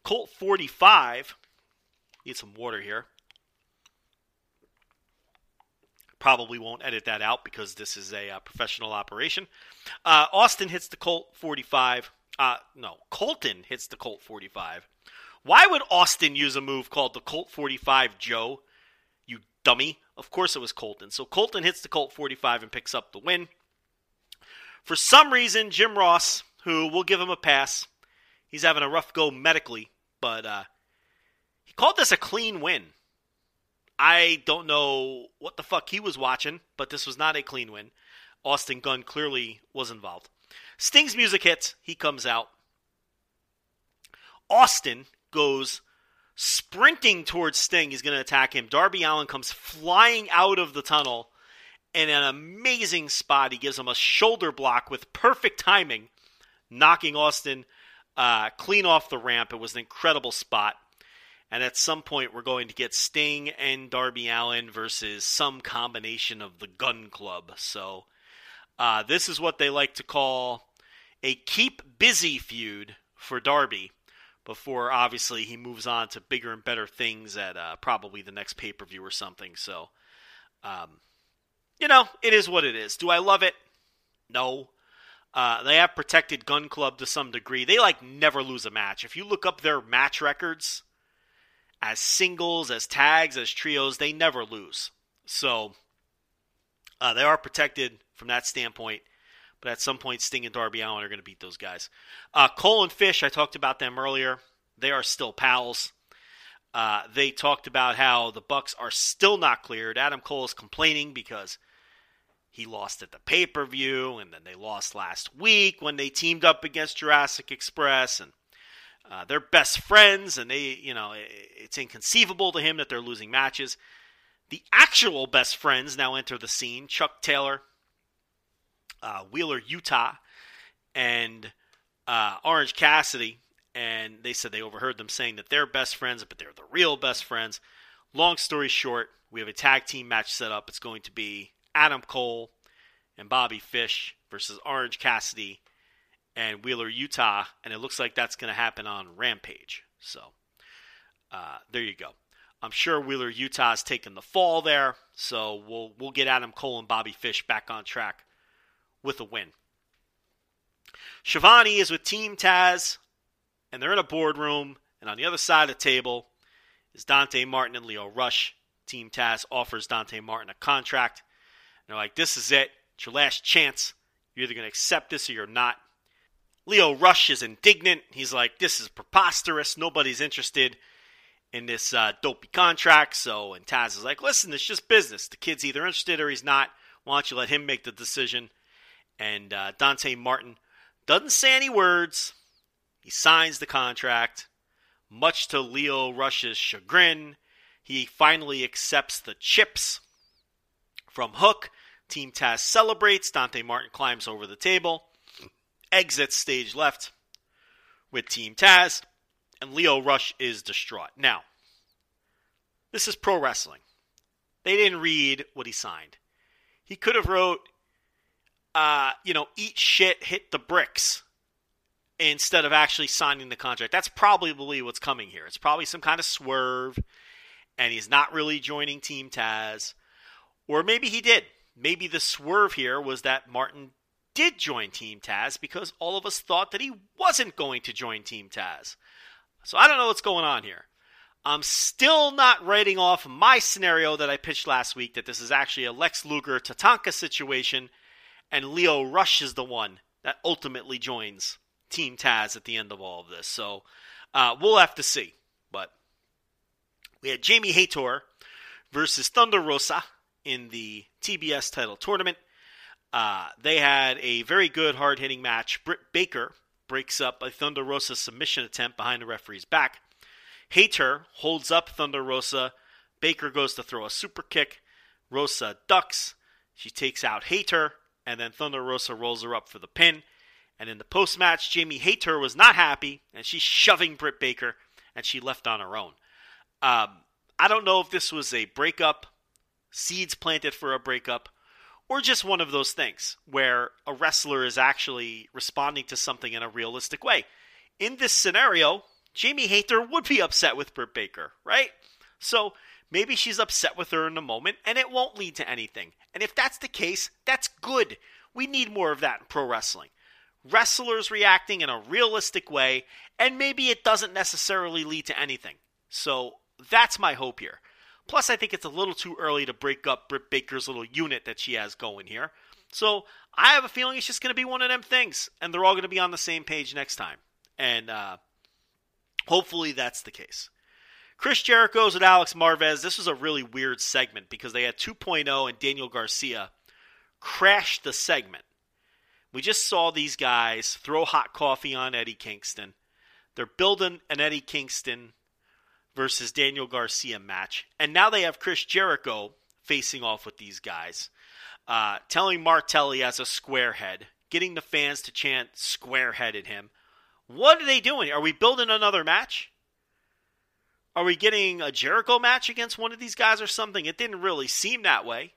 Colt 45. Need some water here. probably won't edit that out because this is a uh, professional operation. Uh, Austin hits the Colt 45. Uh, no, Colten hits the Colt 45. Why would Austin use a move called the Colt 45 Joe? You dummy. Of course it was Colten. So Colten hits the Colt 45 and picks up the win. For some reason, Jim Ross, who will give him a pass, he's having a rough go medically, but uh, he called this a clean win. I don't know what the fuck he was watching, but this was not a clean win. Austin Gunn clearly was involved. Sting's music hits. He comes out. Austin goes sprinting towards Sting. He's going to attack him. Darby Allin comes flying out of the tunnel in an amazing spot. He gives him a shoulder block with perfect timing, knocking Austin uh, clean off the ramp. It was an incredible spot. And at some point, we're going to get Sting and Darby Allin versus some combination of the Gun Club. So, uh, this is what they like to call a keep busy feud for Darby before obviously he moves on to bigger and better things at uh, probably the next pay per view or something. So, um, you know, it is what it is. Do I love it? No. Uh, they have protected Gun Club to some degree. They like never lose a match. If you look up their match records, as singles, as tags, as trios, they never lose. So uh, they are protected from that standpoint. But at some point, Sting and Darby Allin are going to beat those guys. Uh, Cole and Fish, I talked about them earlier. They are still pals. Uh, they talked about how the Bucks are still not cleared. Adam Cole is complaining because he lost at the pay per view, and then they lost last week when they teamed up against Jurassic Express, and uh, they're best friends, and they, you know, it's inconceivable to him that they're losing matches. The actual best friends now enter the scene: Chuck Taylor, uh, Wheeler Yuta, and uh, Orange Cassidy. And they said they overheard them saying that they're best friends, but they're the real best friends. Long story short, we have a tag team match set up. It's going to be Adam Cole and Bobby Fish versus Orange Cassidy and Wheeler Yuta, and it looks like that's going to happen on Rampage. So uh, there you go. I'm sure Wheeler Yuta's taken the fall there, so we'll we'll get Adam Cole and Bobby Fish back on track with a win. Schiavone is with Team Taz, and they're in a boardroom, and on the other side of the table is Dante Martin and Lio Rush. Team Taz offers Dante Martin a contract. They're like, this is it. It's your last chance. You're either going to accept this or you're not. Lio Rush is indignant. He's like, this is preposterous. Nobody's interested in this uh, dopey contract. So, and Taz is like, listen, it's just business. The kid's either interested or he's not. Why don't you let him make the decision? And uh, Dante Martin doesn't say any words. He signs the contract. Much to Lio Rush's chagrin, he finally accepts the chips from Hook. Team Taz celebrates. Dante Martin climbs over the table, exits stage left with Team Taz, and Lio Rush is distraught. Now, this is pro wrestling. They didn't read what he signed. He could have wrote, uh, you know, eat shit, hit the bricks, instead of actually signing the contract. That's probably what's coming here. It's probably some kind of swerve, and he's not really joining Team Taz. Or maybe he did maybe the swerve here was that Martin did join Team Taz because all of us thought that he wasn't going to join Team Taz. So I don't know what's going on here. I'm still not writing off my scenario that I pitched last week that this is actually a Lex Luger Tatanka situation and Lio Rush is the one that ultimately joins Team Taz at the end of all of this. So uh, we'll have to see. But we had Jamie Hayter versus Thunder Rosa in the TBS title tournament. Uh, they had a very good, hard hitting match. Britt Baker breaks up a Thunder Rosa submission attempt behind the referee's back. Hayter holds up Thunder Rosa. Baker goes to throw a super kick. Rosa ducks. She takes out Hayter, and then Thunder Rosa rolls her up for the pin. And in the post match, Jamie Hayter was not happy, and she's shoving Britt Baker, and she left on her own. Um, I don't know if this was a breakup seeds planted for a breakup, or just one of those things where a wrestler is actually responding to something in a realistic way. In this scenario, Jamie Hayter would be upset with Britt Baker, right? So Maybe she's upset with her in the moment and it won't lead to anything. And if that's the case, that's good. We need more of that in pro wrestling. Wrestlers reacting in a realistic way, and maybe it doesn't necessarily lead to anything. So that's my hope here. Plus, I think it's a little too early to break up Britt Baker's little unit that she has going here. So I have a feeling it's just going to be one of them things, and they're all going to be on the same page next time. And uh, hopefully that's the case. Chris Jericho's and Alex Marvez. This was a really weird segment because they had 2.0 and Daniel Garcia crash the segment. We just saw these guys throw hot coffee on Eddie Kingston. They're building an Eddie Kingston versus Daniel Garcia match. And now they have Chris Jericho facing off with these guys, uh, telling Martelli as a squarehead, getting the fans to chant squarehead at him. What are they doing? Are we building another match? Are we getting a Jericho match against one of these guys or something? It didn't really seem that way.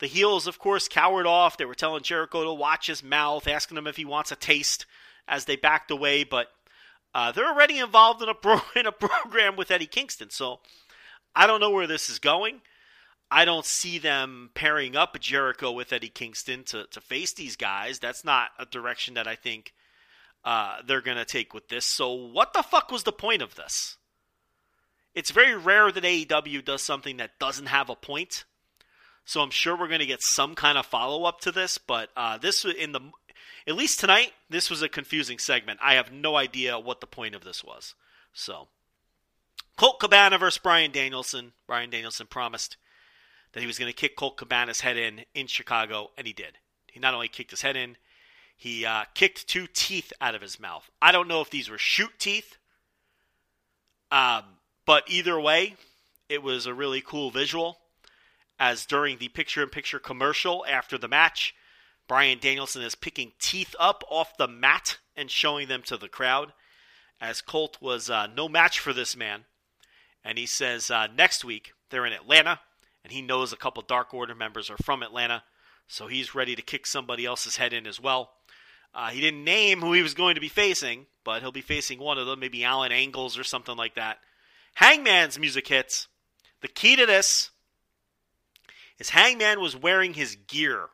The heels, of course, cowered off. They were telling Jericho to watch his mouth, asking him if he wants a taste as they backed away. But uh, they're already involved in a pro- in a program with Eddie Kingston, so I don't know where this is going. I don't see them pairing up Jericho with Eddie Kingston to to face these guys. That's not a direction that I think uh, they're going to take with this. So what the fuck was the point of this? It's very rare that AEW does something that doesn't have a point. So I'm sure we're going to get some kind of follow up to this, but uh, this in the at least tonight, this was a confusing segment. I have no idea what the point of this was. So, Colt Cabana versus Bryan Danielson. Bryan Danielson promised that he was going to kick Colt Cabana's head in in Chicago, and he did. He not only kicked his head in, he uh, kicked two teeth out of his mouth. I don't know if these were shoot teeth. Um, but either way, it was a really cool visual. As during the picture in picture commercial after the match, Bryan Danielson is picking teeth up off the mat and showing them to the crowd. As Colt was uh, no match for this man. And he says uh, next week they're in Atlanta, and he knows a couple Dark Order members are from Atlanta, so he's ready to kick somebody else's head in as well. Uh, he didn't name who he was going to be facing, but he'll be facing one of them, maybe Alan Angels or something like that. Hangman's music hits. The key to this is Hangman was wearing his gear.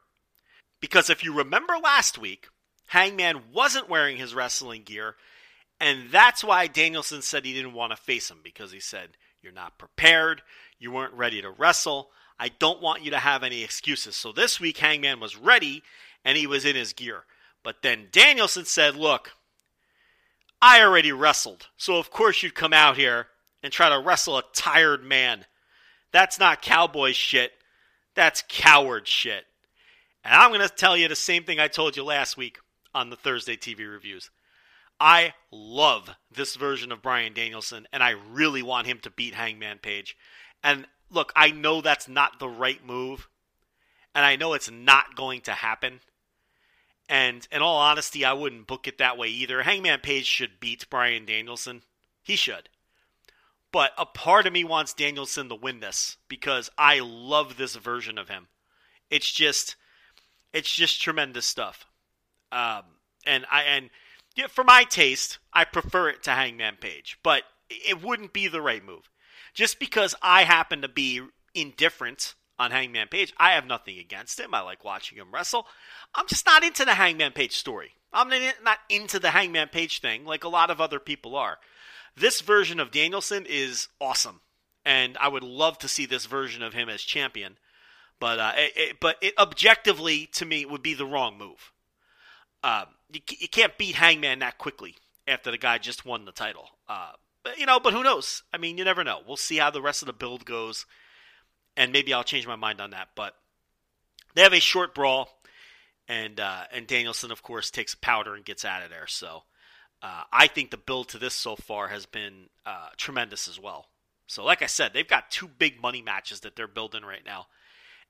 Because if you remember last week, Hangman wasn't wearing his wrestling gear, and that's why Danielson said he didn't want to face him because he said, You're not prepared, you weren't ready to wrestle. I don't want you to have any excuses. So this week, Hangman was ready and he was in his gear. But then Danielson said, Look, I already wrestled, so of course you'd come out here and try to wrestle a tired man. That's not cowboy shit. That's coward shit. And I'm going to tell you the same thing I told you last week on the Thursday TV reviews. I love this version of Bryan Danielson, and I really want him to beat Hangman Page. And look, I know that's not the right move, and I know it's not going to happen. And in all honesty, I wouldn't book it that way either. Hangman Page should beat Bryan Danielson. He should. But a part of me wants Danielson to win this because I love this version of him. It's just, it's just tremendous stuff. Um, and I and yeah, for my taste, I prefer it to Hangman Page, but it wouldn't be the right move. Just because I happen to be indifferent on Hangman Page, I have nothing against him. I like watching him wrestle. I'm just not into the Hangman Page story. I'm not into the Hangman Page thing like a lot of other people are. This version of Danielson is awesome, and I would love to see this version of him as champion. But uh, it, it, but it objectively to me would be the wrong move. Um, you, you can't beat Hangman that quickly after the guy just won the title. Uh, but, you know, but who knows? I mean, you never know. We'll see how the rest of the build goes, and maybe I'll change my mind on that. But they have a short brawl, and uh, and Danielson, of course, takes powder and gets out of there. So uh, I think the build to this so far has been uh, tremendous as well. So, like I said, they've got two big money matches that they're building right now,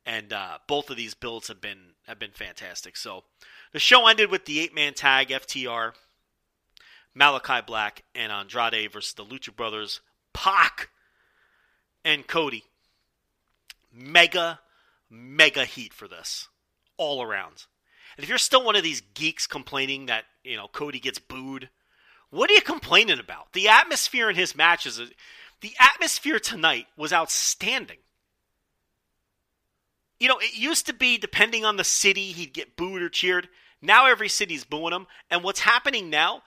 and uh, both of these builds have been have been fantastic. So, the show ended with the eight man tag FTR, Malakai Black, and Andrade versus the Lucha Brothers, Pac, and Cody. Mega, mega heat for this, all around. And if you're still one of these geeks complaining that you know Cody gets booed what are you complaining about? The atmosphere in his matches, the atmosphere tonight was outstanding. You know, it used to be depending on the city, he'd get booed or cheered. Now every city's booing him. And what's happening now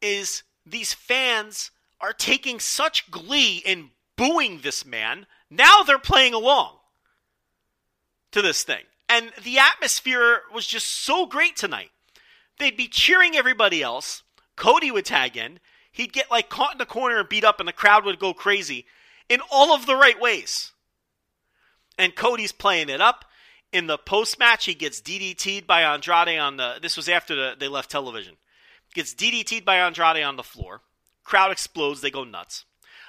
is these fans are taking such glee in booing this man. Now they're playing along to this thing. And the atmosphere was just so great tonight. They'd be cheering everybody else. Cody would tag in. He'd get like caught in the corner and beat up, and the crowd would go crazy in all of the right ways. And Cody's playing it up. In the post match, he gets DDT'd by Andrade on the. This was after the, they left television. Gets DDT'd by Andrade on the floor. Crowd explodes. They go nuts.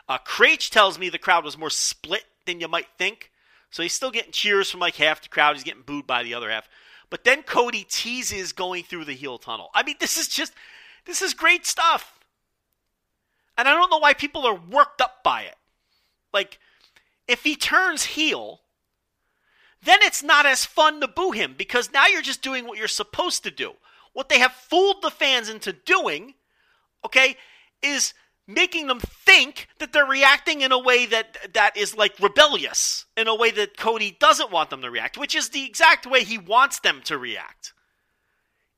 Uh, Kraetsch tells me the crowd was more split than you might think. So he's still getting cheers from like half the crowd. He's getting booed by the other half. But then Cody teases going through the heel tunnel. I mean, this is just, this is great stuff. And I don't know why people are worked up by it. Like, if he turns heel, then it's not as fun to boo him because now you're just doing what you're supposed to do. What they have fooled the fans into doing, okay, is making them think that they're reacting in a way that that is like rebellious, in a way that Cody doesn't want them to react, which is the exact way he wants them to react.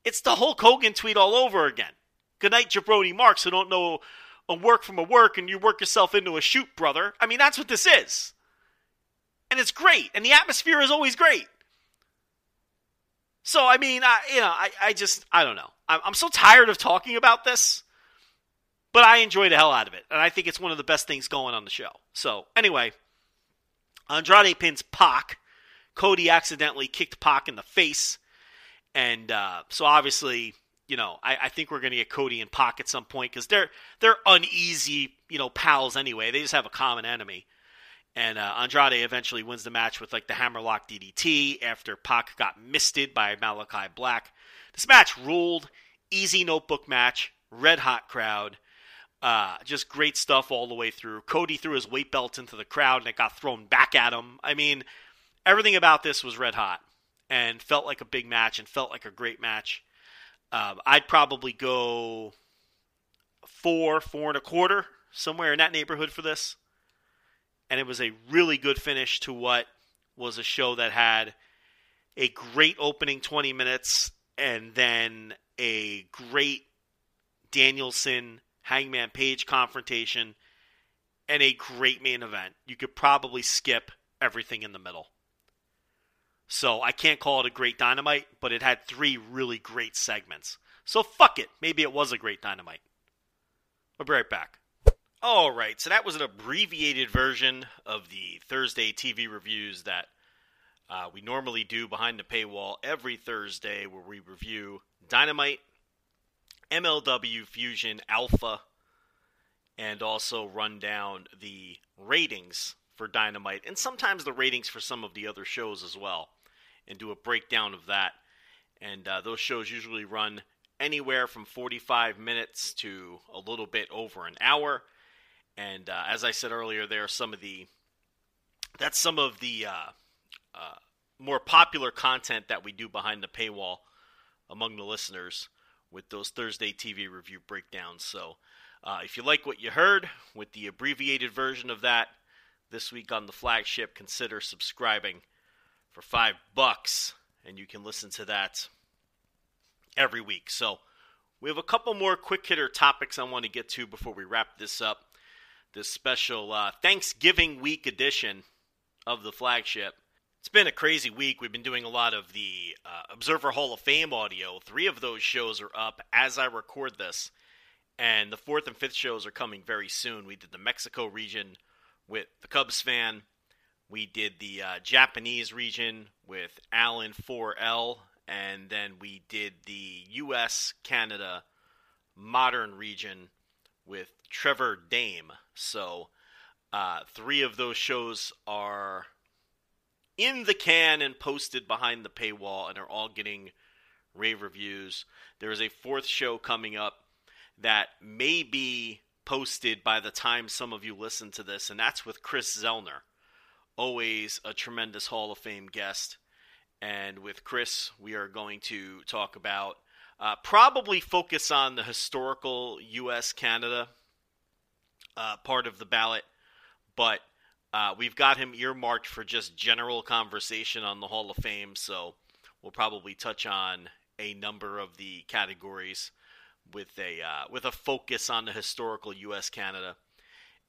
It's the Hulk Hogan tweet all over again. Good night, Jabroni Marks, who don't know a work from a work and you work yourself into a shoot, brother. I mean, that's what this is. And it's great, and the atmosphere is always great. So, I mean, I, you know, I, I just, I don't know. I'm, I'm so tired of talking about this but I enjoy the hell out of it, and I think it's one of the best things going on the show. So anyway, Andrade pins Pac. Cody accidentally kicked Pac in the face, and uh, so obviously, you know, I, I think we're going to get Cody and Pac at some point because they're they're uneasy, you know, pals anyway. They just have a common enemy. And uh, Andrade eventually wins the match with like the hammerlock DDT after Pac got misted by Malakai Black. This match ruled, easy notebook match, red hot crowd. Uh, just great stuff all the way through. Cody threw his weight belt into the crowd and it got thrown back at him. I mean, everything about this was red hot and felt like a big match and felt like a great match. Um, I'd probably go four, four and a quarter, somewhere in that neighborhood for this. And it was a really good finish to what was a show that had a great opening 20 minutes and then a great Danielson Hangman Page confrontation, and a great main event. You could probably skip everything in the middle. So I can't call it a great dynamite, but it had three really great segments. So fuck it. Maybe it was a great dynamite. We'll be right back. All right, so that was an abbreviated version of the Thursday TV reviews that uh, we normally do behind the paywall every Thursday, where we review Dynamite, MLW Fusion Alpha and also run down the ratings for Dynamite and sometimes the ratings for some of the other shows as well and do a breakdown of that. And uh, those shows usually run anywhere from 45 minutes to a little bit over an hour. And uh, as I said earlier, there are some of the that's some of the uh, uh more popular content that we do behind the paywall among the listeners with those Thursday TV review breakdowns. So uh, if you like what you heard with the abbreviated version of that this week on the flagship, consider subscribing for five bucks, and you can listen to that every week. So we have a couple more quick hitter topics I want to get to before we wrap this up. This special uh, Thanksgiving week edition of the flagship. It's been a crazy week. We've been doing a lot of the uh, Observer Hall of Fame audio. Three of those shows are up as I record this, and the fourth and fifth shows are coming very soon. We did the Mexico region with the Cubs fan. We did the uh, Japanese region with Alan 4L, and then we did the U.S. Canada modern region with Trevor Dame. So, uh, three of those shows are in the can and posted behind the paywall and are all getting rave reviews. There is a fourth show coming up that may be posted by the time some of you listen to this, and that's with Kris Zellner. Always a tremendous Hall of Fame guest. And with Chris, we are going to talk about uh, probably focus on the historical U.S. Canada uh, part of the ballot but uh, we've got him earmarked for just general conversation on the Hall of Fame. So we'll probably touch on a number of the categories with a uh, with a focus on the historical U.S. Canada,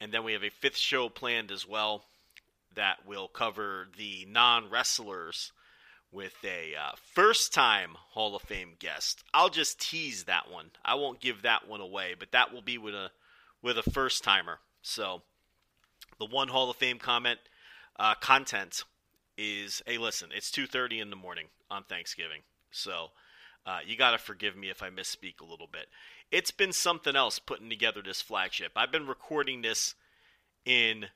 and then we have a fifth show planned as well that will cover the non wrestlers with a uh, first time Hall of Fame guest. I'll just tease that one. I won't give that one away, but that will be with a with a first timer. So the one Hall of Fame comment uh, content is hey listen, it's 2:30 in the morning on Thanksgiving. So uh, you got to forgive me if I misspeak a little bit. It's been something else putting together this flagship. I've been recording this in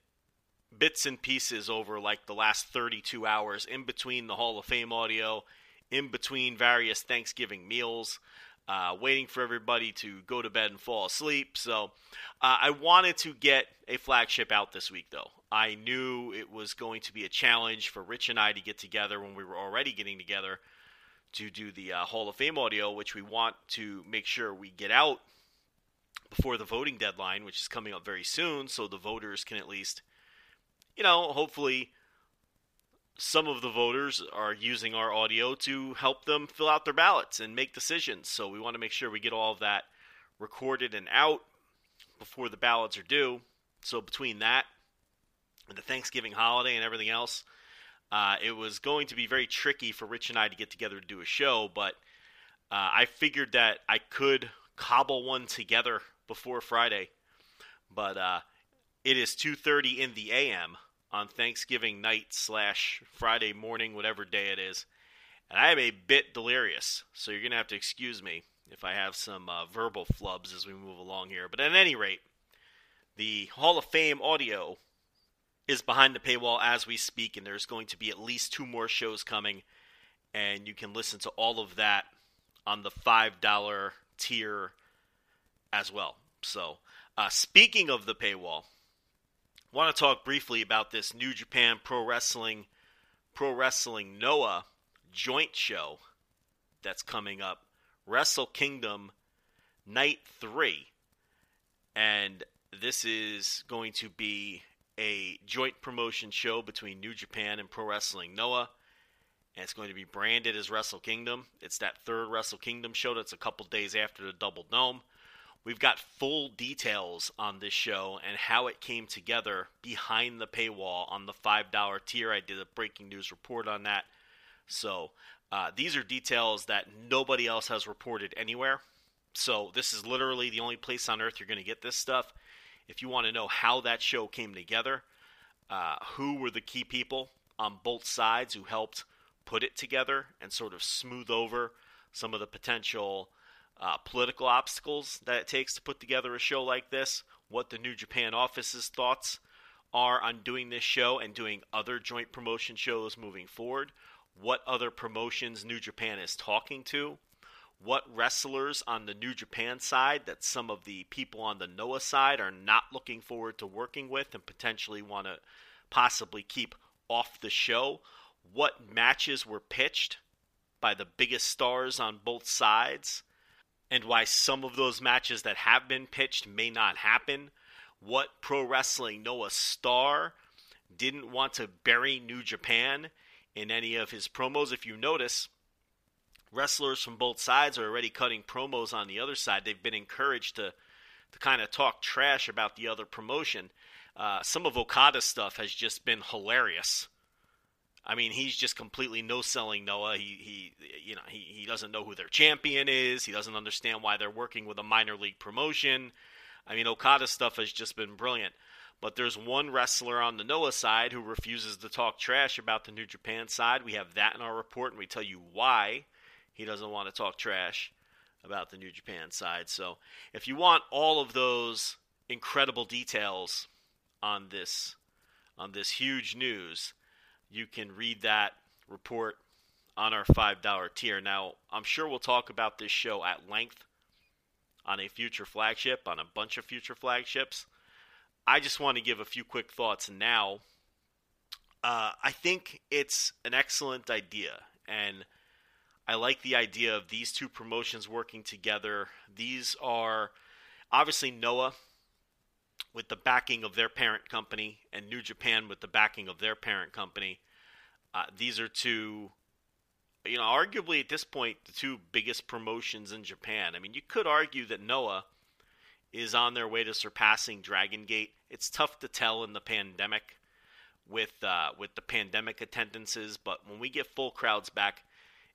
bits and pieces over like the last 32 hours in between the Hall of Fame audio, in between various Thanksgiving meals, uh, waiting for everybody to go to bed and fall asleep. So uh, I wanted to get a flagship out this week, though. I knew it was going to be a challenge for Rich and I to get together when we were already getting together to do the uh, Hall of Fame audio, which we want to make sure we get out before the voting deadline, which is coming up very soon, so the voters can at least you know, hopefully some of the voters are using our audio to help them fill out their ballots and make decisions. So we want to make sure we get all of that recorded and out before the ballots are due. So between that and the Thanksgiving holiday and everything else, uh, it was going to be very tricky for Rich and I to get together to do a show. But uh, I figured that I could cobble one together before Friday. But uh, it is 2:30 in the a.m on Thanksgiving night slash Friday morning, whatever day it is. And I am a bit delirious, so you're going to have to excuse me if I have some uh, verbal flubs as we move along here. But at any rate, the Hall of Fame audio is behind the paywall as we speak, and there's going to be at least two more shows coming, and you can listen to all of that on the $5 tier as well. So, uh, speaking of the paywall, want to talk briefly about this New Japan Pro Wrestling Pro Wrestling Noah joint show that's coming up. Wrestle Kingdom Night 3. And this is going to be a joint promotion show between New Japan and Pro Wrestling Noah. And it's going to be branded as Wrestle Kingdom. It's that third Wrestle Kingdom show that's a couple days after the Double Dome. We've got full details on this show and how it came together behind the paywall on the $5 tier. I did a breaking news report on that. So uh, these are details that nobody else has reported anywhere. So this is literally the only place on earth you're going to get this stuff. If you want to know how that show came together, uh, who were the key people on both sides who helped put it together and sort of smooth over some of the potential uh, political obstacles that it takes to put together a show like this, what the New Japan office's thoughts are on doing this show and doing other joint promotion shows moving forward, what other promotions New Japan is talking to, what wrestlers on the New Japan side that some of the people on the Noah side are not looking forward to working with and potentially want to possibly keep off the show, what matches were pitched by the biggest stars on both sides and why some of those matches that have been pitched may not happen. What Pro Wrestling Noah Star didn't want to bury New Japan in any of his promos. If you notice, wrestlers from both sides are already cutting promos on the other side. They've been encouraged to to kind of talk trash about the other promotion. Uh, some of Okada's stuff has just been hilarious. I mean, he's just completely no selling Noah. He he you know, he, he doesn't know who their champion is. He doesn't understand why they're working with a minor league promotion. I mean, Okada's stuff has just been brilliant. But there's one wrestler on the Noah side who refuses to talk trash about the New Japan side. We have that in our report, and we tell you why he doesn't want to talk trash about the New Japan side. So if you want all of those incredible details on this on this huge news, you can read that report on our $5 tier. Now, I'm sure we'll talk about this show at length on a future flagship, on a bunch of future flagships. I just want to give a few quick thoughts now. Uh, I think it's an excellent idea, and I like the idea of these two promotions working together. These are obviously Noah with the backing of their parent company and New Japan with the backing of their parent company. Uh, these are two, you know, arguably at this point, the two biggest promotions in Japan. I mean, you could argue that Noah is on their way to surpassing Dragon Gate. It's tough to tell in the pandemic with uh, with the pandemic attendances, but when we get full crowds back,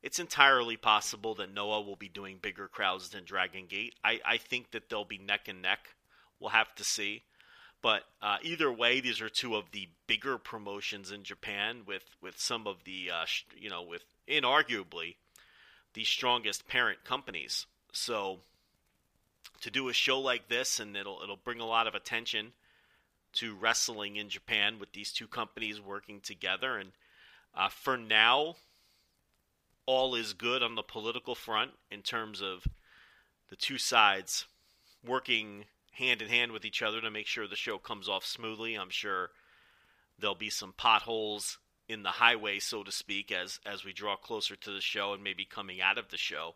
it's entirely possible that Noah will be doing bigger crowds than Dragon Gate. I, I think that they'll be neck and neck. We'll have to see. But uh, either way, these are two of the bigger promotions in Japan with, with some of the, uh, you know, with inarguably the strongest parent companies. So to do a show like this, and it'll it'll bring a lot of attention to wrestling in Japan with these two companies working together. And uh, for now, all is good on the political front in terms of the two sides working hand in hand with each other to make sure the show comes off smoothly. I'm sure there'll be some potholes in the highway, so to speak, as as we draw closer to the show and maybe coming out of the show.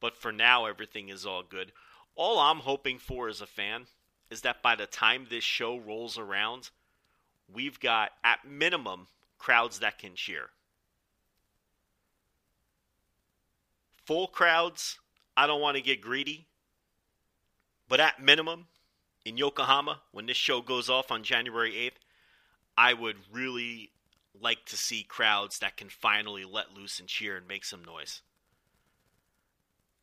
But for now, everything is all good. All I'm hoping for as a fan is that by the time this show rolls around, we've got at minimum crowds that can cheer. Full crowds, I don't want to get greedy, but at minimum, in Yokohama, when this show goes off on January 8th, I would really like to see crowds that can finally let loose and cheer and make some noise.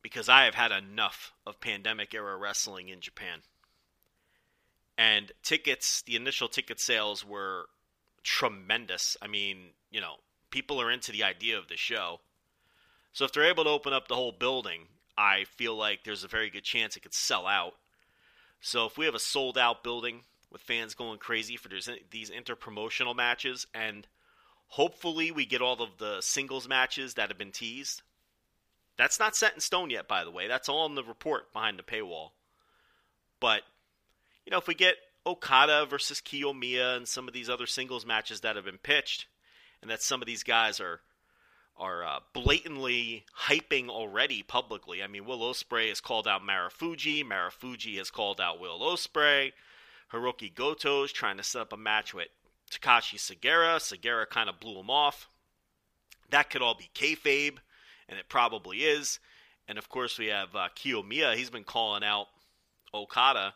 Because I have had enough of pandemic era wrestling in Japan. And tickets, the initial ticket sales were tremendous. I mean, you know, people are into the idea of the show. So if they're able to open up the whole building, I feel like there's a very good chance it could sell out. So if we have a sold out building with fans going crazy for these interpromotional matches, and hopefully we get all of the singles matches that have been teased. That's not set in stone yet, by the way. That's all in the report behind the paywall. But, you know, if we get Okada versus Kiyomiya and some of these other singles matches that have been pitched, and that some of these guys are are uh, blatantly hyping already publicly. I mean, Will Ospreay has called out Marufuji. Marufuji has called out Will Ospreay. Hiroki Goto is trying to set up a match with Takashi Sugiura. Sugiura kind of blew him off. That could all be kayfabe, and it probably is. And of course, we have uh, Kiyomiya. He's been calling out Okada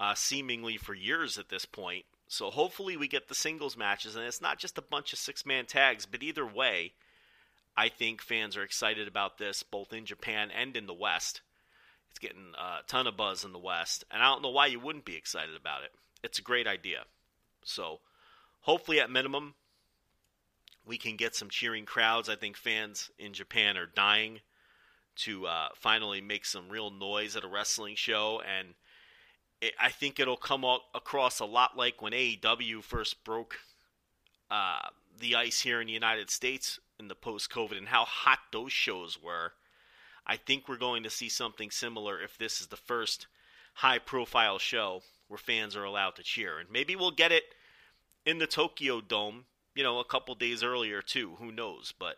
uh, seemingly for years at this point. So hopefully, we get the singles matches, and it's not just a bunch of six man tags, but either way, I think fans are excited about this both in Japan and in the West. It's getting a ton of buzz in the West, and I don't know why you wouldn't be excited about it. It's a great idea. So, hopefully, at minimum, we can get some cheering crowds. I think fans in Japan are dying to uh, finally make some real noise at a wrestling show, and it, I think it'll come across a lot like when AEW first broke uh, the ice here in the United States in the post COVID and how hot those shows were. I think we're going to see something similar if this is the first high profile show where fans are allowed to cheer. And maybe we'll get it in the Tokyo Dome, you know, a couple days earlier too. Who knows? But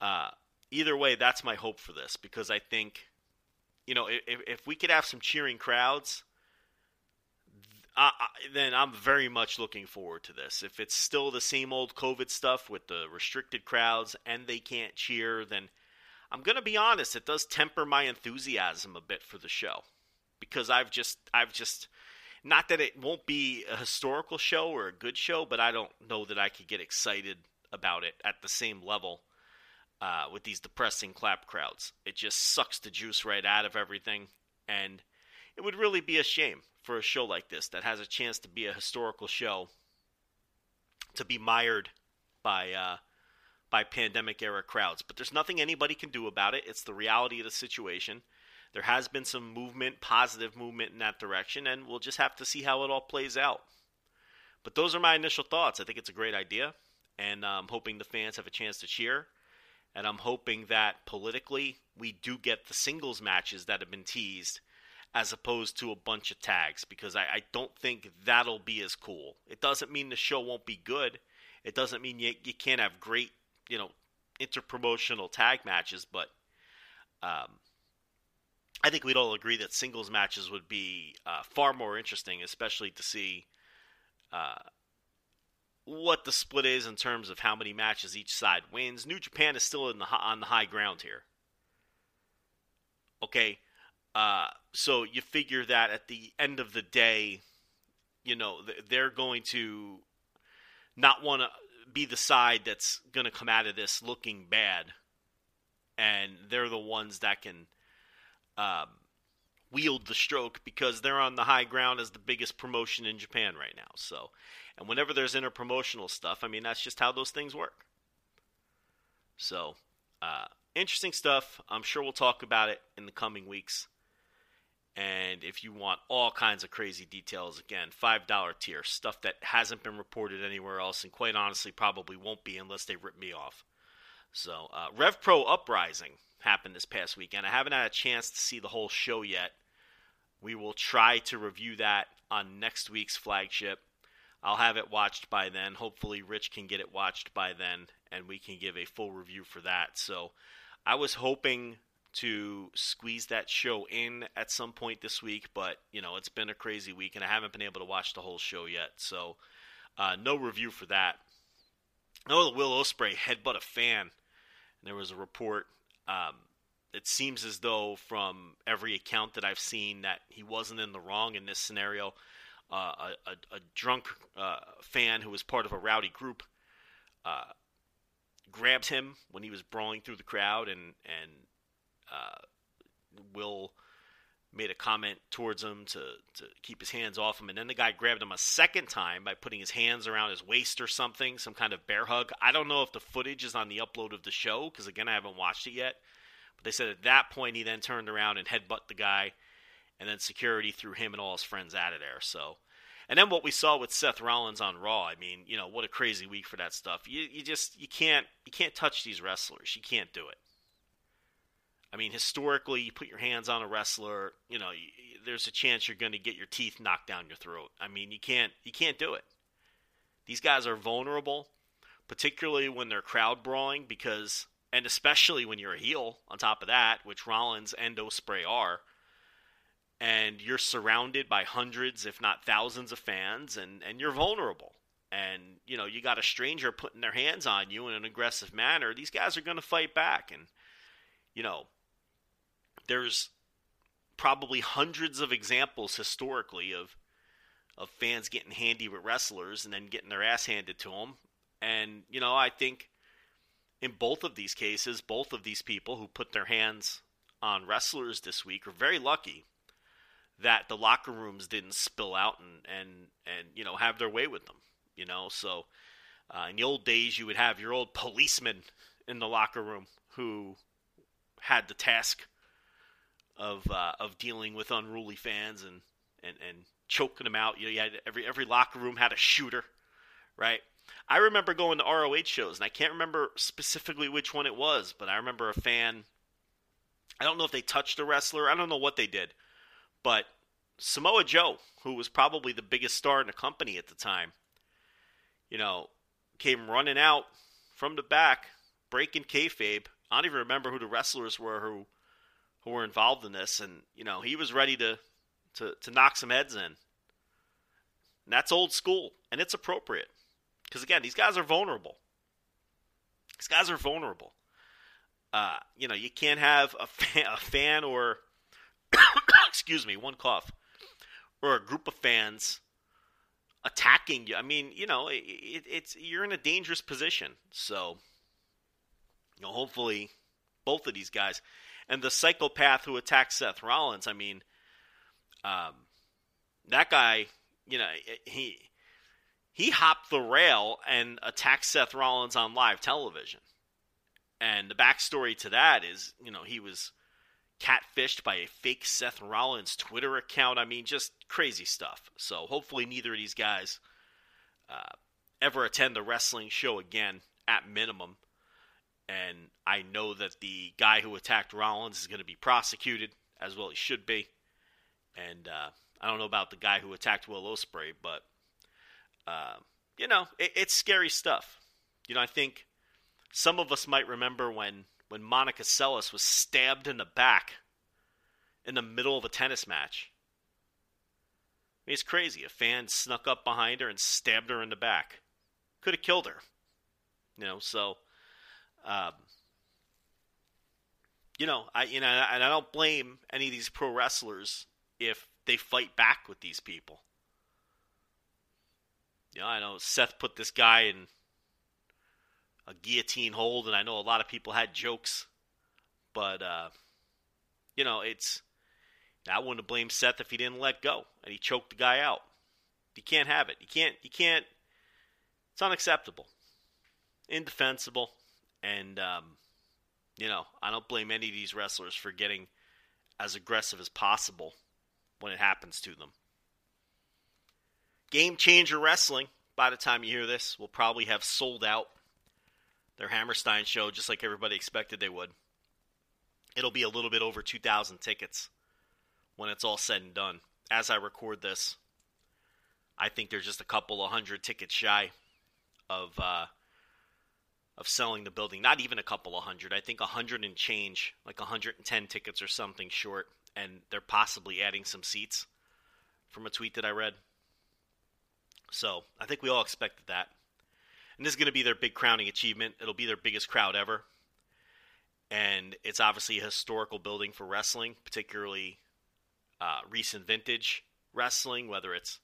uh, either way, that's my hope for this because I think, you know, if, if we could have some cheering crowds, I, then I'm very much looking forward to this. If it's still the same old COVID stuff with the restricted crowds and they can't cheer, then I'm going to be honest, it does temper my enthusiasm a bit for the show because I've just I've just not that it won't be a historical show or a good show, but I don't know that I could get excited about it at the same level uh, with these depressing clap crowds. It just sucks the juice right out of everything, and it would really be a shame for a show like this that has a chance to be a historical show to be mired by uh, by pandemic era crowds. But there's nothing anybody can do about it. It's the reality of the situation. There has been some movement, positive movement in that direction, and we'll just have to see how it all plays out. But those are my initial thoughts. I think it's a great idea, and I'm hoping the fans have a chance to cheer. And I'm hoping that politically we do get the singles matches that have been teased as opposed to a bunch of tags because I, I don't think that'll be as cool. It doesn't mean the show won't be good. It doesn't mean you, you can't have great, you know, interpromotional tag matches, but um, I think we'd all agree that singles matches would be uh, far more interesting, especially to see uh, what the split is in terms of how many matches each side wins. New Japan is still in the on the high ground here. Okay, uh, so you figure that at the end of the day, you know they're going to not want to be the side that's going to come out of this looking bad, and they're the ones that can um, wield the stroke because they're on the high ground as the biggest promotion in Japan right now. So, and whenever there's interpromotional stuff, I mean that's just how those things work. So, uh, interesting stuff. I'm sure we'll talk about it in the coming weeks. And if you want all kinds of crazy details, again, $5 tier, stuff that hasn't been reported anywhere else, and quite honestly, probably won't be unless they rip me off. So, uh, Rev Pro Uprising happened this past weekend. I haven't had a chance to see the whole show yet. We will try to review that on next week's flagship. I'll have it watched by then. Hopefully, Rich can get it watched by then, and we can give a full review for that. So, I was hoping to squeeze that show in at some point this week, but you know it's been a crazy week and I haven't been able to watch the whole show yet, so uh, no review for that. Oh, the Will Ospreay headbutt a fan. There was a report. Um, it seems as though from every account that I've seen that he wasn't in the wrong in this scenario. Uh, a, a, a, drunk uh, fan who was part of a rowdy group uh, grabbed him when he was brawling through the crowd and and Uh, Will made a comment towards him to, to keep his hands off him. And then the guy grabbed him a second time by putting his hands around his waist or something, some kind of bear hug. I don't know if the footage is on the upload of the show because, again, I haven't watched it yet. But they said at that point he then turned around and headbutt the guy, and then security threw him and all his friends out of there. So. And then what we saw with Seth Rollins on Raw, I mean, you know, what a crazy week for that stuff. You you just you can't you can't touch these wrestlers. You can't do it. I mean, historically, you put your hands on a wrestler, you know, there's a chance you're going to get your teeth knocked down your throat. I mean, you can't you can't do it. These guys are vulnerable, particularly when they're crowd brawling because and especially when you're a heel on top of that, which Rollins and Ospreay are. And you're surrounded by hundreds, if not thousands, of fans, and, and you're vulnerable. And, you know, you got a stranger putting their hands on you in an aggressive manner. These guys are going to fight back. And, you know, there's probably hundreds of examples historically of of fans getting handy with wrestlers and then getting their ass handed to them. And you know, I think in both of these cases, both of these people who put their hands on wrestlers this week are very lucky that the locker rooms didn't spill out and and and you know have their way with them. You know, so uh, in the old days, you would have your old policeman in the locker room who had the task of uh, of dealing with unruly fans and, and, and choking them out. You know, you had every every locker room had a shooter, right? I remember going to ROH shows, and I can't remember specifically which one it was, but I remember a fan. I don't know if they touched a wrestler. I don't know what they did, but Samoa Joe, who was probably the biggest star in the company at the time, you know, came running out from the back, breaking kayfabe. I don't even remember who the wrestlers were who who were involved in this, and you know he was ready to to, to knock some heads in. And that's old school, and it's appropriate because again, these guys are vulnerable. These guys are vulnerable. Uh, you know, you can't have a fan, a fan or excuse me, one cough, or a group of fans attacking you. I mean, you know, it, it, it's you're in a dangerous position. So, you know, hopefully, both of these guys and the psychopath who attacked Seth Rollins. I mean, um, that guy, you know, he he hopped the rail and attacked Seth Rollins on live television. And the backstory to that is, you know, he was catfished by a fake Seth Rollins Twitter account. I mean, just crazy stuff. So hopefully, neither of these guys uh, ever attend the wrestling show again, at minimum and I know that the guy who attacked Rollins is going to be prosecuted as well he should be. And uh, I don't know about the guy who attacked Will Ospreay, but uh, you know it, it's scary stuff. You know, I think some of us might remember when when Monica Seles was stabbed in the back in the middle of a tennis match. I mean, it's crazy. A fan snuck up behind her and stabbed her in the back. Could have killed her. You know, so um, you know, I you know, and I don't blame any of these pro wrestlers if they fight back with these people. You know, I know Seth put this guy in a guillotine hold, and I know a lot of people had jokes, but uh, you know, it's I wouldn't have blamed Seth if he didn't let go and he choked the guy out. You can't have it. You can't. You can't. It's unacceptable, indefensible, and um, you know I don't blame any of these wrestlers for getting as aggressive as possible when it happens to them. Game Changer Wrestling, by the time you hear this, will probably have sold out their Hammerstein show just like everybody expected they would. It'll be a little bit over 2,000 tickets when it's all said and done. As I record this, I think there's just a couple of hundred tickets shy of uh, of selling the building. Not even a couple of hundred. I think a hundred and change, like 110 tickets or something short, and they're possibly adding some seats from a tweet that I read. So I think we all expected that. And this is going to be their big crowning achievement. It'll be their biggest crowd ever. And it's obviously a historical building for wrestling, particularly uh, recent vintage wrestling, whether it's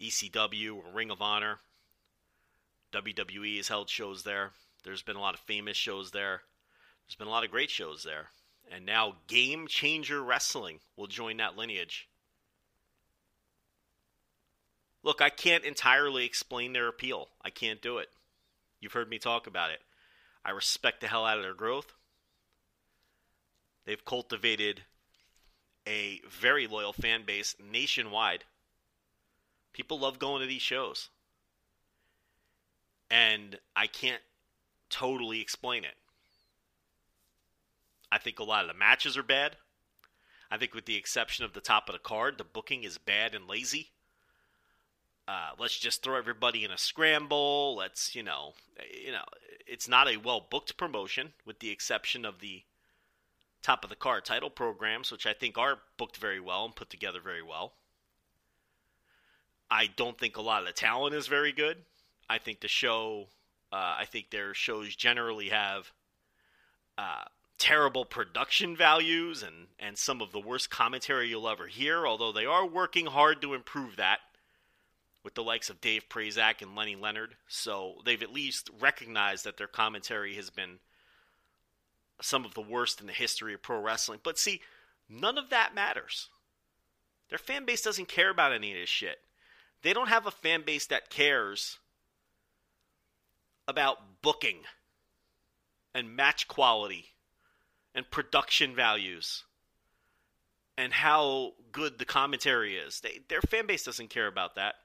ECW or Ring of Honor. WWE has held shows there. There's been a lot of famous shows there. There's been a lot of great shows there. And now Game Changer Wrestling will join that lineage. Look, I can't entirely explain their appeal. I can't do it. You've heard me talk about it. I respect the hell out of their growth. They've cultivated a very loyal fan base nationwide. People love going to these shows. And I can't totally explain it. I think a lot of the matches are bad. I think, with the exception of the top of the card, the booking is bad and lazy. Uh, let's just throw everybody in a scramble. Let's, you know, you know, it's not a well booked promotion, with the exception of the top of the card title programs, which I think are booked very well and put together very well. I don't think a lot of the talent is very good. I think the show, uh, I think their shows generally have uh, terrible production values and, and some of the worst commentary you'll ever hear, although they are working hard to improve that with the likes of Dave Prazak and Lenny Leonard. So they've at least recognized that their commentary has been some of the worst in the history of pro wrestling. But see, none of that matters. Their fan base doesn't care about any of this shit. They don't have a fan base that cares about booking and match quality and production values and how good the commentary is. They, their fan base doesn't care about that.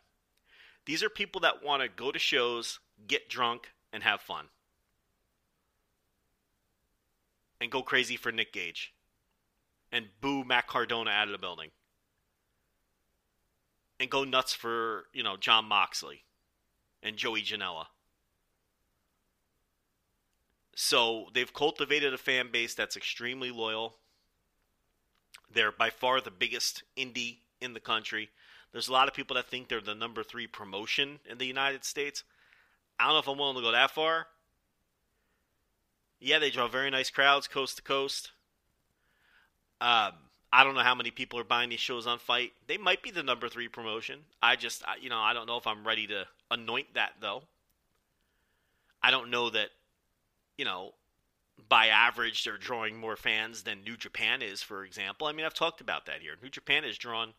These are people that want to go to shows, get drunk, and have fun. And go crazy for Nick Gage. And boo Matt Cardona out of the building. And go nuts for, you know, Jon Moxley and Joey Janela. So they've cultivated a fan base that's extremely loyal. They're by far the biggest indie in the country. There's a lot of people that think they're the number three promotion in the United States. I don't know if I'm willing to go that far. Yeah, they draw very nice crowds coast to coast. Um, I don't know how many people are buying these shows on FITE. They might be the number three promotion. I just, you know, I don't know if I'm ready to anoint that though. I don't know that you know, by average, they're drawing more fans than New Japan is, for example. I mean, I've talked about that here. New Japan has drawn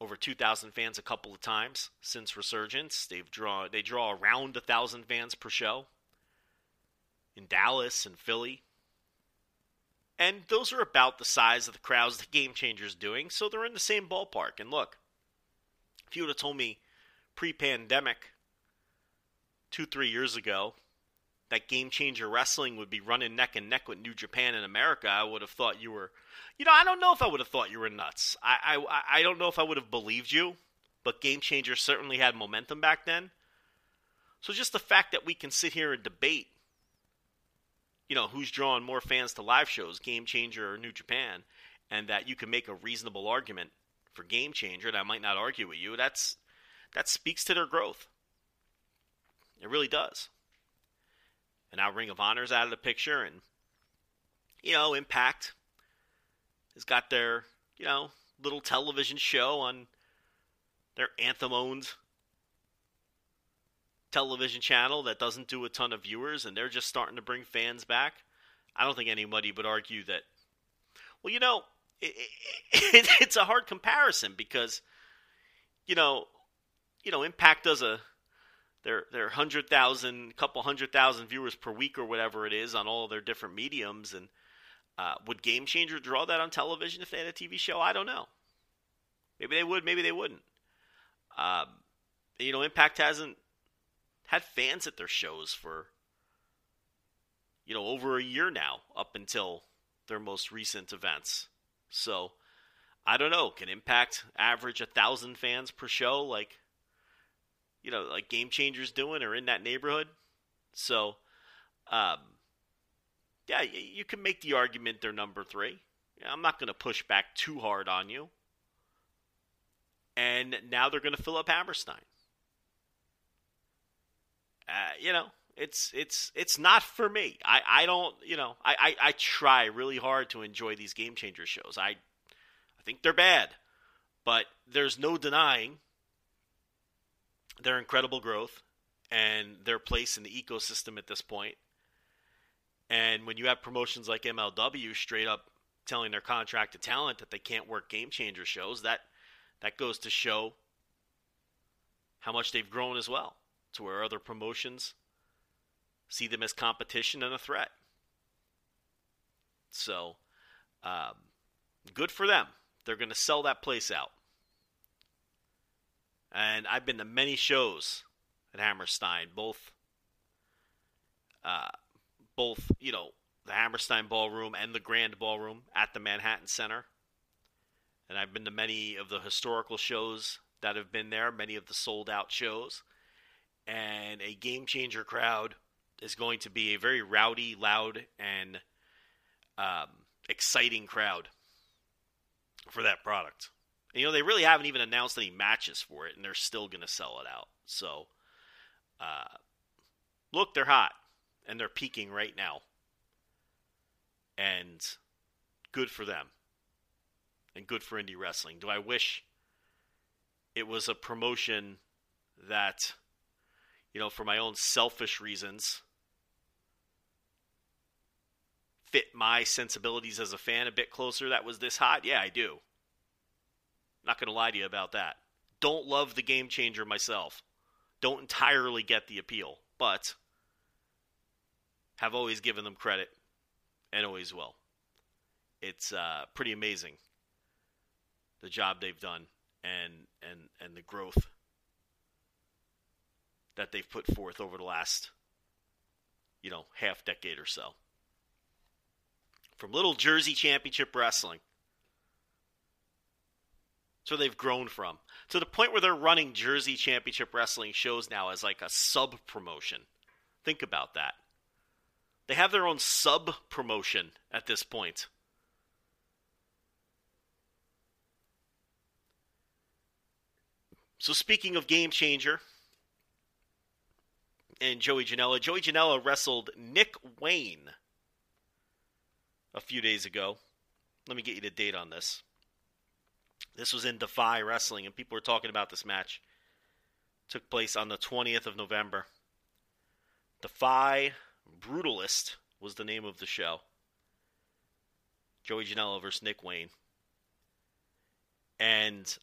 over 2,000 fans a couple of times since Resurgence. They've drawn they draw around a thousand fans per show in Dallas and Philly, and those are about the size of the crowds the Game Changers doing. So they're in the same ballpark. And look, if you would have told me pre-pandemic, two three years ago, that Game Changer Wrestling would be running neck and neck with New Japan in America, I would have thought you were, you know, I don't know if I would have thought you were nuts. I, I, I don't know if I would have believed you, but Game Changer certainly had momentum back then. So just the fact that we can sit here and debate, you know, who's drawing more fans to live shows, Game Changer or New Japan, and that you can make a reasonable argument for game changer, and I might not argue with you, that's that speaks to their growth. It really does. And now Ring of Honor's out of the picture, and you know, Impact has got their, you know, little television show on their anthem owned television channel that doesn't do a ton of viewers and they're just starting to bring fans back. I don't think anybody would argue that. Well, you know, it, it, it's a hard comparison because, you know, you know, Impact does a their their hundred thousand, couple hundred thousand viewers per week or whatever it is on all their different mediums, and uh, would Game Changer draw that on television if they had a TV show? I don't know. Maybe they would, maybe they wouldn't. Um, you know, Impact hasn't had fans at their shows for you know over a year now, up until their most recent events. So I don't know. Can Impact average a thousand fans per show, like you know, like Game Changers doing, or in that neighborhood? So, um, yeah, you can make the argument they're number three. I'm not going to push back too hard on you. And now they're going to fill up Hammerstein. Uh, you know, it's it's it's not for me. I, I don't you know I, I, I try really hard to enjoy these game changer shows. I I think they're bad, but there's no denying their incredible growth and their place in the ecosystem at this point. And when you have promotions like MLW straight up telling their contracted talent that they can't work game changer shows, that that goes to show how much they've grown as well, to where other promotions see them as competition and a threat. So, um, good for them. They're going to sell that place out. And I've been to many shows at Hammerstein, both uh, both, you know, the Hammerstein Ballroom and the Grand Ballroom at the Manhattan Center. And I've been to many of the historical shows that have been there, many of the sold out shows. And a game changer crowd is going to be a very rowdy, loud, and um, exciting crowd for that product. You know, they really haven't even announced any matches for it, and they're still going to sell it out. So, uh, look, they're hot and they're peaking right now. And good for them. And good for indie wrestling. Do I wish it was a promotion that, you know, for my own selfish reasons, fit my sensibilities as a fan a bit closer that was this hot? Yeah, I do. Not going to lie to you about that. Don't love the game changer myself. Don't entirely get the appeal, but have always given them credit and always will. It's uh, pretty amazing the job they've done and and and the growth that they've put forth over the last you know half decade or so. From little Jersey Championship Wrestling. So they've grown from to the point where they're running Jersey Championship Wrestling shows now as like a sub promotion. Think about that. They have their own sub promotion at this point. So speaking of game changer and Joey Janela, Joey Janela wrestled Nick Wayne a few days ago. Let me get you the date on this. This was in Defy Wrestling, and people were talking about this match. It took place on the 20th of November. Defy Brutalist was the name of the show. Joey Janela versus Nick Wayne. And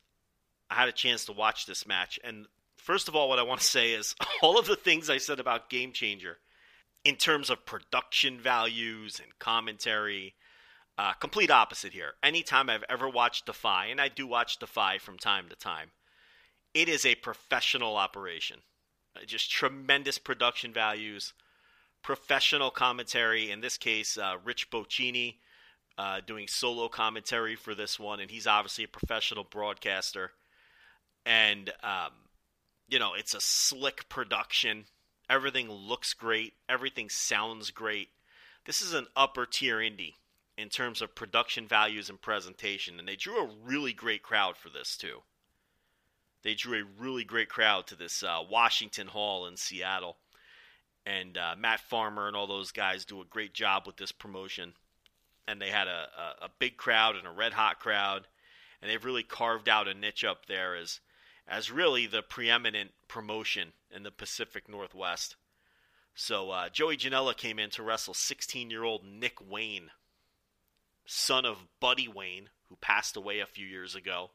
I had a chance to watch this match. And first of all, what I want to say is all of the things I said about Game Changer in terms of production values and commentary, uh, complete opposite here. Anytime I've ever watched Defy, and I do watch Defy from time to time, it is a professional operation. Just tremendous production values, professional commentary. In this case, uh, Rich Bocchini uh, doing solo commentary for this one, and he's obviously a professional broadcaster. And um, you know, it's a slick production. Everything looks great. Everything sounds great. This is an upper tier indie. In terms of production values and presentation, and they drew a really great crowd for this too. They drew a really great crowd to this uh, Washington Hall in Seattle, and uh, Matt Farmer and all those guys do a great job with this promotion. And they had a, a, a big crowd and a red hot crowd, and they've really carved out a niche up there as as really the preeminent promotion in the Pacific Northwest. So uh, Joey Janela came in to wrestle 16 year old Nick Wayne, son of Buddy Wayne, who passed away a few years ago.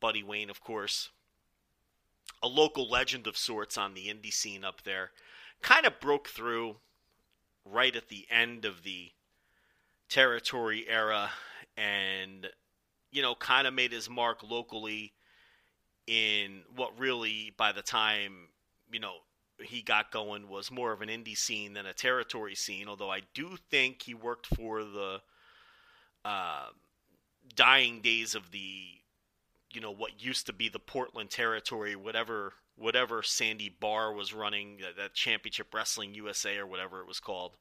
Buddy Wayne, of course, a local legend of sorts on the indie scene up there, kind of broke through right at the end of the territory era and, you know, kind of made his mark locally in what really, by the time, you know, he got going was more of an indie scene than a territory scene. Although I do think he worked for the uh, dying days of the, you know, what used to be the Portland territory, whatever whatever Sandy Barr was running that, that Championship Wrestling USA or whatever it was called.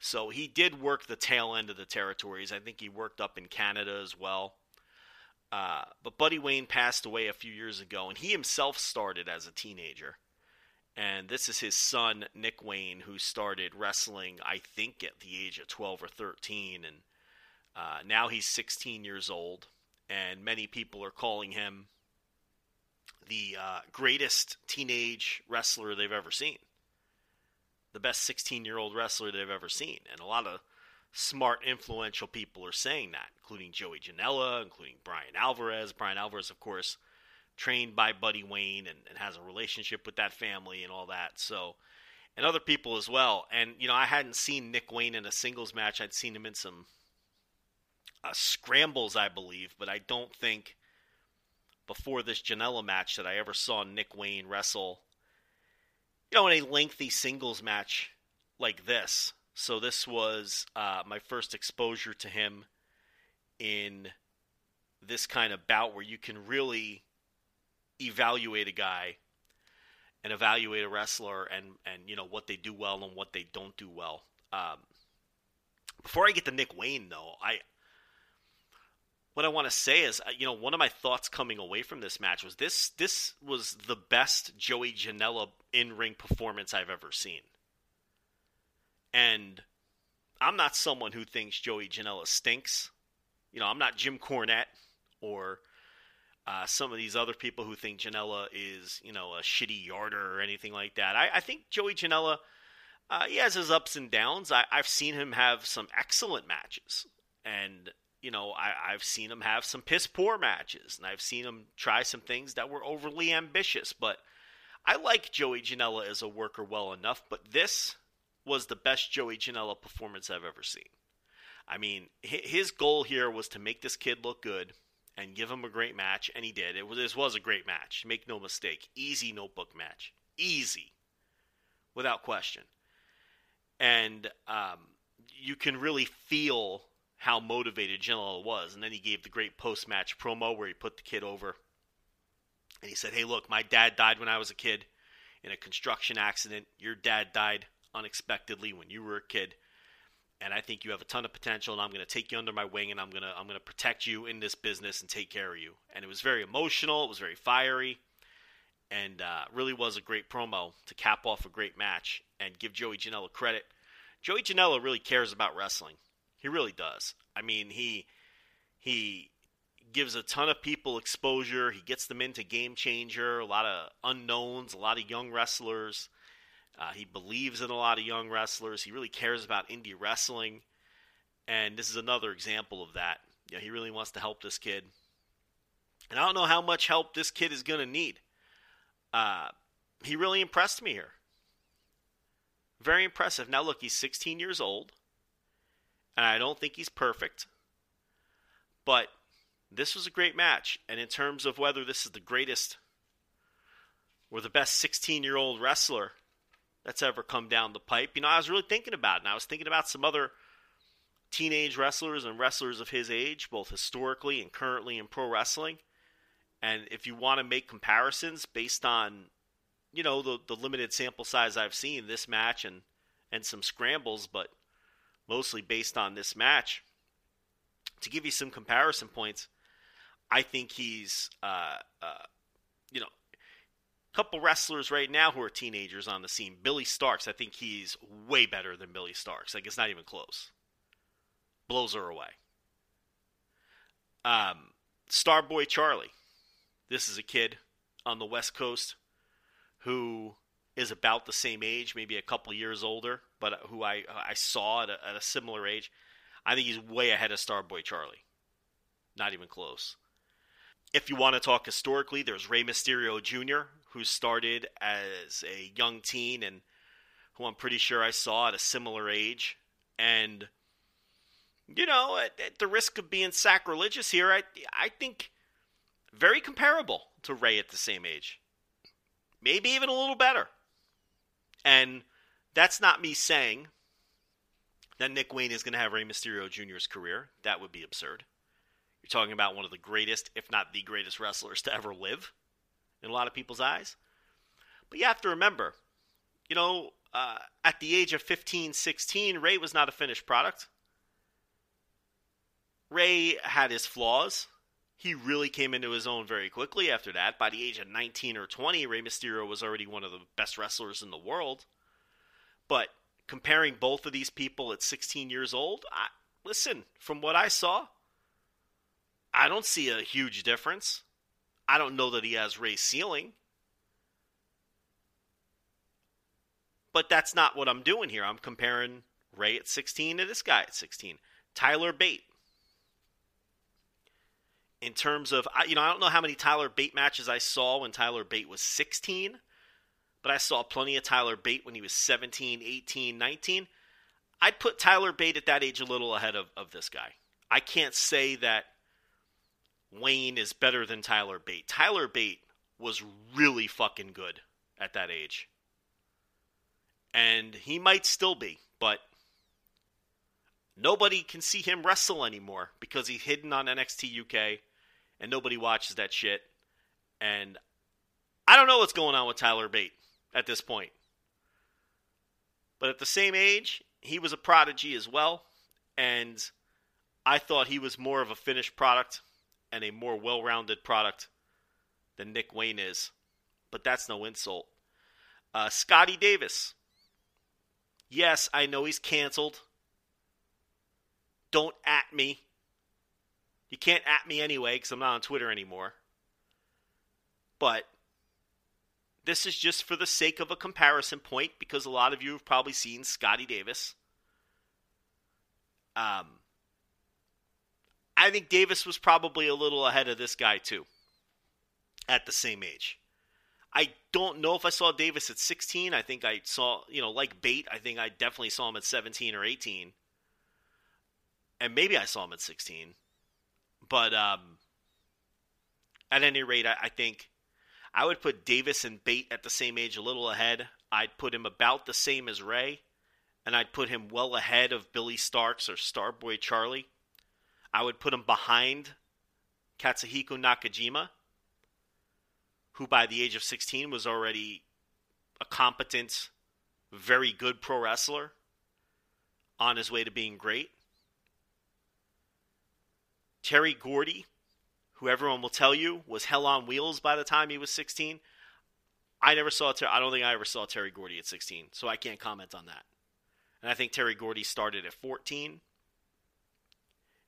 So he did work the tail end of the territories. I think he worked up in Canada as well. Uh, but Buddy Wayne passed away a few years ago, and he himself started as a teenager. And this is his son, Nick Wayne, who started wrestling, I think, at the age of 12 or 13. And uh, now he's 16 years old. And many people are calling him the uh, greatest teenage wrestler they've ever seen. The best 16 year old wrestler they've ever seen. And a lot of smart, influential people are saying that, including Joey Janela, including Bryan Alvarez. Bryan Alvarez, of course, trained by Buddy Wayne and, and, has a relationship with that family and all that. So, and other people as well. And, you know, I hadn't seen Nick Wayne in a singles match. I'd seen him in some uh, scrambles, I believe, but I don't think before this Janela match that I ever saw Nick Wayne wrestle, you know, in a lengthy singles match like this. So this was uh, my first exposure to him in this kind of bout where you can really evaluate a guy and evaluate a wrestler and and you know what they do well and what they don't do well. Um, before I get to Nick Wayne, though, I what I want to say is, uh, you know, one of my thoughts coming away from this match was this this was the best Joey Janela in ring performance I've ever seen. And I'm not someone who thinks Joey Janela stinks. You know, I'm not Jim Cornette or uh, some of these other people who think Janela is, you know, a shitty yarder or anything like that. I, I think Joey Janela, uh, he has his ups and downs. I, have seen him have some excellent matches. And, you know, I, I've seen him have some piss poor matches. And I've seen him try some things that were overly ambitious. But I like Joey Janela as a worker well enough. But this was the best Joey Janela performance I've ever seen. I mean, his goal here was to make this kid look good and give him a great match, and he did. It was this was a great match. Make no mistake, easy notebook match, easy, without question. And um, you can really feel how motivated Janela was. And then he gave the great post match promo where he put the kid over, and he said, "Hey, look, my dad died when I was a kid in a construction accident. Your dad died unexpectedly when you were a kid." and I think you have a ton of potential and I'm going to take you under my wing and I'm going to I'm going to protect you in this business and take care of you. And it was very emotional, it was very fiery and uh, really was a great promo to cap off a great match and give Joey Janela credit. Joey Janela really cares about wrestling. He really does. I mean, he he gives a ton of people exposure. He gets them into Game Changer, a lot of unknowns, a lot of young wrestlers. Uh, he believes in a lot of young wrestlers. He really cares about indie wrestling, and this is another example of that. Know, he really wants to help this kid, and I don't know how much help this kid is going to need. Uh, he really impressed me here. Very impressive. Now, look, he's 16 years old, and I don't think he's perfect, but this was a great match. And in terms of whether this is the greatest or the best 16 year old wrestler that's ever come down the pipe. You know, I was really thinking about it, and I was thinking about some other teenage wrestlers and wrestlers of his age, both historically and currently in pro wrestling. And if you want to make comparisons based on, you know, the, the limited sample size I've seen, this match and, and some scrambles, but mostly based on this match, to give you some comparison points, I think he's, uh, uh, you know, a couple wrestlers right now who are teenagers on the scene. Billie Starkz, I think he's way better than Billie Starkz. Like, it's not even close. Blows her away. Um, Starboy Charlie. This is a kid on the West Coast who is about the same age, maybe a couple years older, but who I I saw at a, at a similar age. I think he's way ahead of Starboy Charlie. Not even close. If you want to talk historically, there's Rey Mysterio Jr., who started as a young teen and who I'm pretty sure I saw at a similar age. And, you know, at, at the risk of being sacrilegious here, I, I think very comparable to Rey at the same age. Maybe even a little better. And that's not me saying that Nick Wayne is going to have Rey Mysterio Jr.'s career. That would be absurd. You're talking about one of the greatest, if not the greatest wrestlers to ever live in a lot of people's eyes. But you have to remember, you know, uh, at the age of 15, 16, Rey was not a finished product. Rey had his flaws. He really came into his own very quickly after that. By the age of 19 or 20, Rey Mysterio was already one of the best wrestlers in the world. But comparing both of these people at 16 years old, I, listen, from what I saw, I don't see a huge difference. I don't know that he has Rey's ceiling. But that's not what I'm doing here. I'm comparing Rey at 16 to this guy at 16. Tyler Bate. In terms of, you know, I don't know how many Tyler Bate matches I saw when Tyler Bate was 16, but I saw plenty of Tyler Bate when he was 17, 18, 19. I'd put Tyler Bate at that age a little ahead of, of this guy. I can't say that Wayne is better than Tyler Bate. Tyler Bate was really fucking good at that age. And he might still be, but nobody can see him wrestle anymore because he's hidden on NXT UK and nobody watches that shit. And I don't know what's going on with Tyler Bate at this point. But at the same age, he was a prodigy as well. And I thought he was more of a finished product and a more well rounded product than Nick Wayne is. But that's no insult. Uh, Scotty Davis. Yes, I know he's canceled. Don't at me. You can't at me anyway because I'm not on Twitter anymore. But this is just for the sake of a comparison point because a lot of you have probably seen Scotty Davis. Um, I think Davis was probably a little ahead of this guy too at the same age. I don't know if I saw Davis at 16. I think I saw, you know, like Bate, I think I definitely saw him at 17 or 18. And maybe I saw him at 16. But um, at any rate, I, I think I would put Davis and Bate at the same age, a little ahead. I'd put him about the same as Rey, and I'd put him well ahead of Billie Starkz or Starboy Charlie. I would put him behind Katsuhiko Nakajima, who by the age of 16 was already a competent, very good pro wrestler on his way to being great. Terry Gordy, who everyone will tell you was hell on wheels by the time he was 16. I never saw Ter- I don't think I ever saw Terry Gordy at 16, so I can't comment on that. And I think Terry Gordy started at 14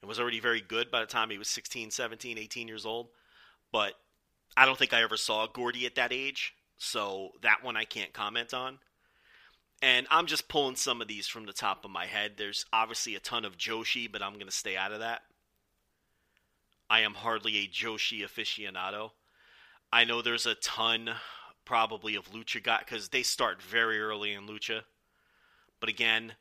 and was already very good by the time he was 16, 17, 18 years old. But I don't think I ever saw Gordy at that age, so that one I can't comment on. And I'm just pulling some of these from the top of my head. There's obviously a ton of Joshi, but I'm going to stay out of that. I am hardly a Joshi aficionado. I know there's a ton probably of Lucha guys because they start very early in Lucha. But again,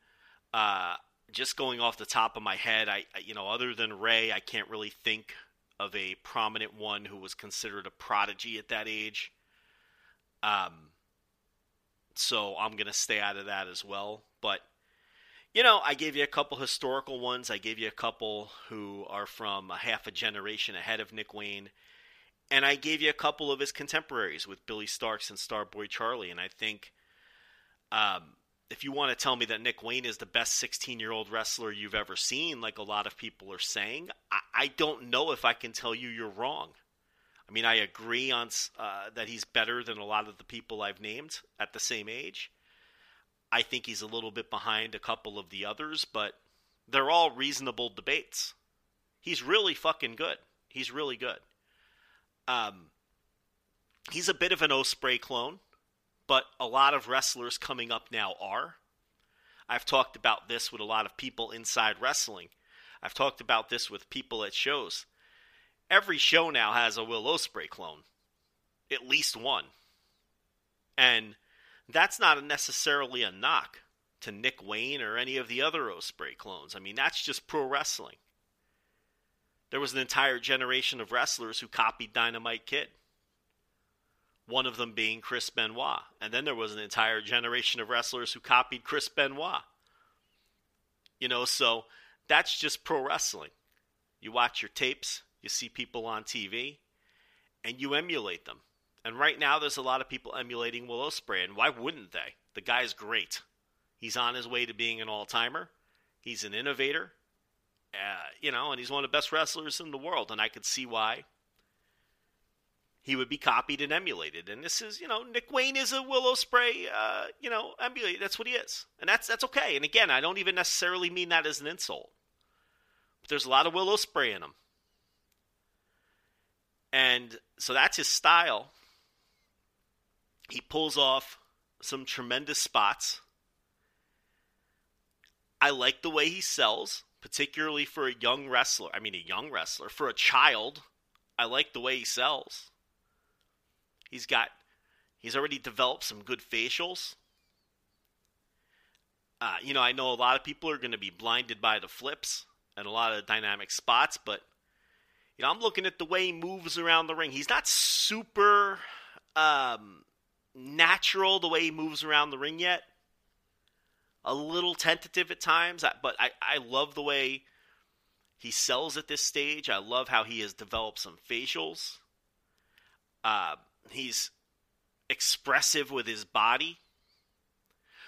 uh, just going off the top of my head, I, you know other than Rey, I can't really think of a prominent one who was considered a prodigy at that age. Um, so I'm gonna stay out of that as well. But you know, I gave you a couple historical ones. I gave you a couple who are from a half a generation ahead of Nick Wayne. And I gave you a couple of his contemporaries with Billie Starkz and Starboy Charlie. And I think um, if you want to tell me that Nick Wayne is the best 16 year old wrestler you've ever seen, like a lot of people are saying, I, I don't know if I can tell you you're wrong. I mean, I agree on uh, that he's better than a lot of the people I've named at the same age. I think he's a little bit behind a couple of the others, but they're all reasonable debates. He's really fucking good. He's really good. Um, he's a bit of an Ospreay clone, but a lot of wrestlers coming up now are. I've talked about this with a lot of people inside wrestling. I've talked about this with people at shows. Every show now has a Will Ospreay clone, at least one, and that's not necessarily a knock to Nick Wayne or any of the other Ospreay clones. I mean, that's just pro wrestling. There was an entire generation of wrestlers who copied Dynamite Kid. One of them being Chris Benoit. And then there was an entire generation of wrestlers who copied Chris Benoit. You know, so that's just pro wrestling. You watch your tapes, you see people on TV, and you emulate them. And right now, there's a lot of people emulating Will Ospreay, and why wouldn't they? The guy's great. He's on his way to being an all timer. He's an innovator, uh, you know, and he's one of the best wrestlers in the world. And I could see why he would be copied and emulated. And this is, you know, Nick Wayne is a Will Ospreay, uh, you know, emulate. That's what he is, and that's that's okay. And again, I don't even necessarily mean that as an insult. But there's a lot of Will Ospreay in him, and so that's his style. He pulls off some tremendous spots. I like the way he sells, particularly for a young wrestler. I mean, a young wrestler. For a child, I like the way he sells. He's got, he's already developed some good facials. Uh, you know, I know a lot of people are going to be blinded by the flips and a lot of dynamic spots, but, you know, I'm looking at the way he moves around the ring. He's not super um, natural the way he moves around the ring yet a little tentative at times, but I, I love the way he sells at this stage. I love how he has developed some facials. Uh, he's expressive with his body.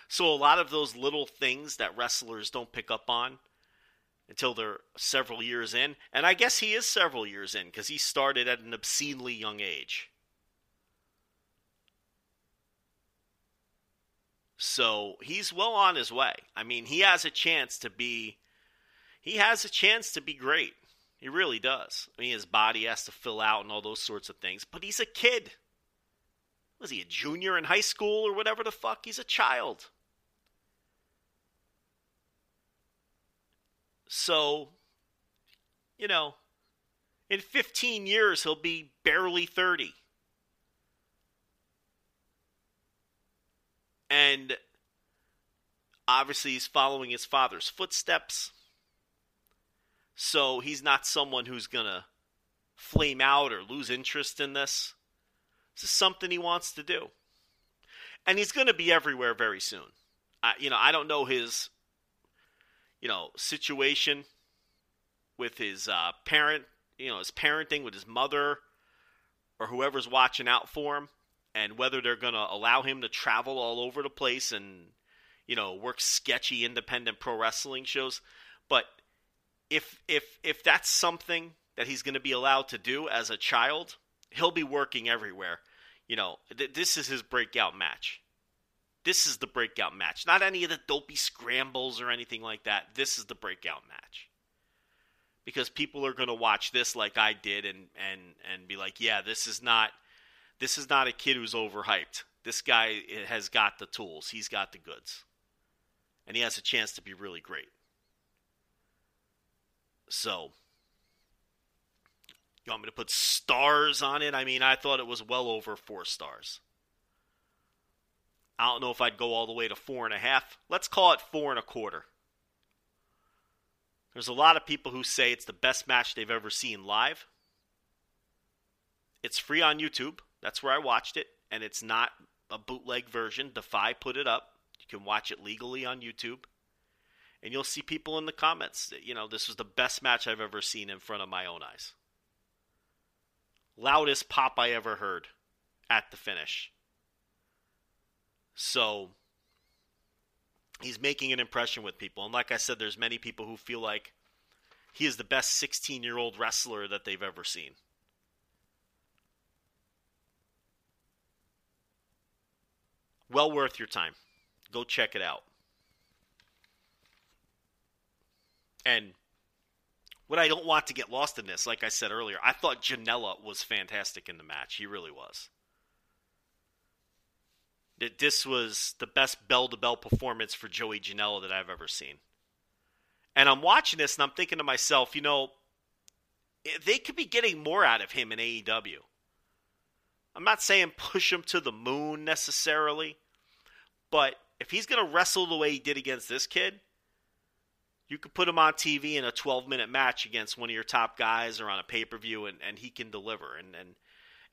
So a lot of those little things that wrestlers don't pick up on until they're several years in, and I guess he is several years in because he started at an obscenely young age. So he's well on his way. I mean, he has a chance to be he has a chance to be great. He really does. I mean, his body has to fill out and all those sorts of things, but he's a kid. Was he a junior in high school or whatever the fuck? He's a child. So, you know, in 15 years, he'll be barely 30. And obviously, he's following his father's footsteps. So he's not someone who's going to flame out or lose interest in this. This is something he wants to do. And he's going to be everywhere very soon. I, you know, I don't know his, you know, situation with his uh, parent, you know, his parenting with his mother or whoever's watching out for him and whether they're going to allow him to travel all over the place and you know work sketchy independent pro wrestling shows. But if if if that's something that he's going to be allowed to do as a child he'll be working everywhere. You know th- this is his breakout match. This is the breakout match. Not any of the dopey scrambles or anything like that. This is the breakout match. Because people are going to watch this like I did and and and be like yeah this is not this is not a kid who's overhyped. This guy eh, has got the tools. He's got the goods. And he has a chance to be really great. So, you want me to put stars on it? I mean, I thought it was well over four stars. I don't know if I'd go all the way to four and a half. Let's call it four and a quarter. There's a lot of people who say it's the best match they've ever seen live. It's free on YouTube. That's where I watched it, and it's not a bootleg version. Defy put it up. You can watch it legally on YouTube. And you'll see people in the comments you know, this was the best match I've ever seen in front of my own eyes. Loudest pop I ever heard at the finish. So, he's making an impression with people. And like I said, there's many people who feel like he is the best 16 year old wrestler that they've ever seen. Well worth your time. Go check it out. And what I don't want to get lost in this, like I said earlier, I thought Janela was fantastic in the match. He really was. That this was the best bell to bell performance for Joey Janela that I've ever seen. And I'm watching this and I'm thinking to myself, you know, eh, they could be getting more out of him in AEW. I'm not saying push him to the moon necessarily, but if he's going to wrestle the way he did against this kid, you could put him on TV in a 12 minute match against one of your top guys or on a pay per view, and, and he can deliver. And, and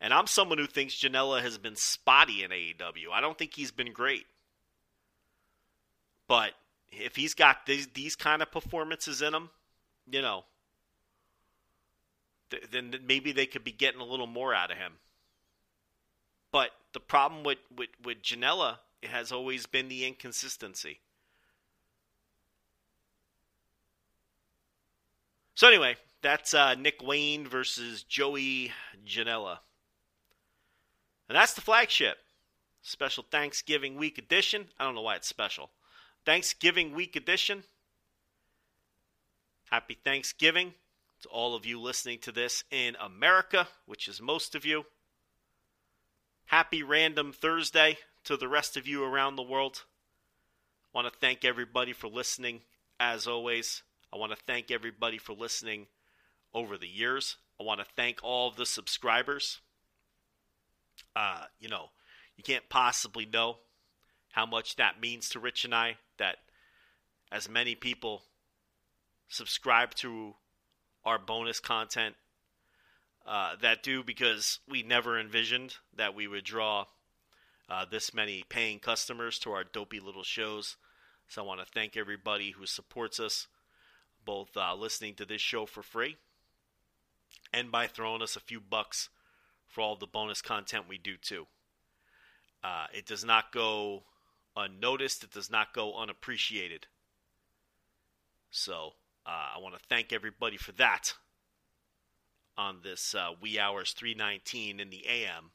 and I'm someone who thinks Janela has been spotty in AEW. I don't think he's been great, but if he's got these these kind of performances in him, you know, th- then maybe they could be getting a little more out of him. But the problem with with with Janela has always been the inconsistency. So anyway, that's uh, Nick Wayne versus Joey Janela. And that's the flagship. Special Thanksgiving week edition. I don't know why it's special. Thanksgiving week edition. Happy Thanksgiving to all of you listening to this in America, which is most of you. Happy Random Thursday to the rest of you around the world. I want to thank everybody for listening, as always. I want to thank everybody for listening over the years. I want to thank all of the subscribers. Uh, you know, you can't possibly know how much that means to Rich and I that as many people subscribe to our bonus content uh, that do because we never envisioned that we would draw uh, this many paying customers to our dopey little shows. So I want to thank everybody who supports us, both uh, listening to this show for free and by throwing us a few bucks for all the bonus content we do too. Uh, it does not go unnoticed. It does not go unappreciated. So uh, I want to thank everybody for that on this uh, wee hours 319 in the AM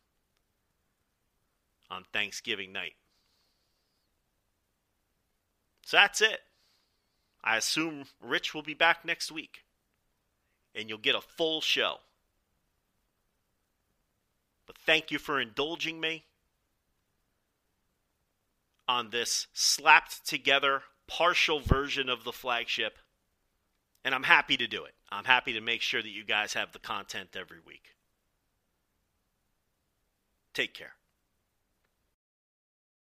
on Thanksgiving night. So that's it. I assume Rich will be back next week and you'll get a full show. But thank you for indulging me on this slapped together partial version of the flagship. And I'm happy to do it. I'm happy to make sure that you guys have the content every week. Take care.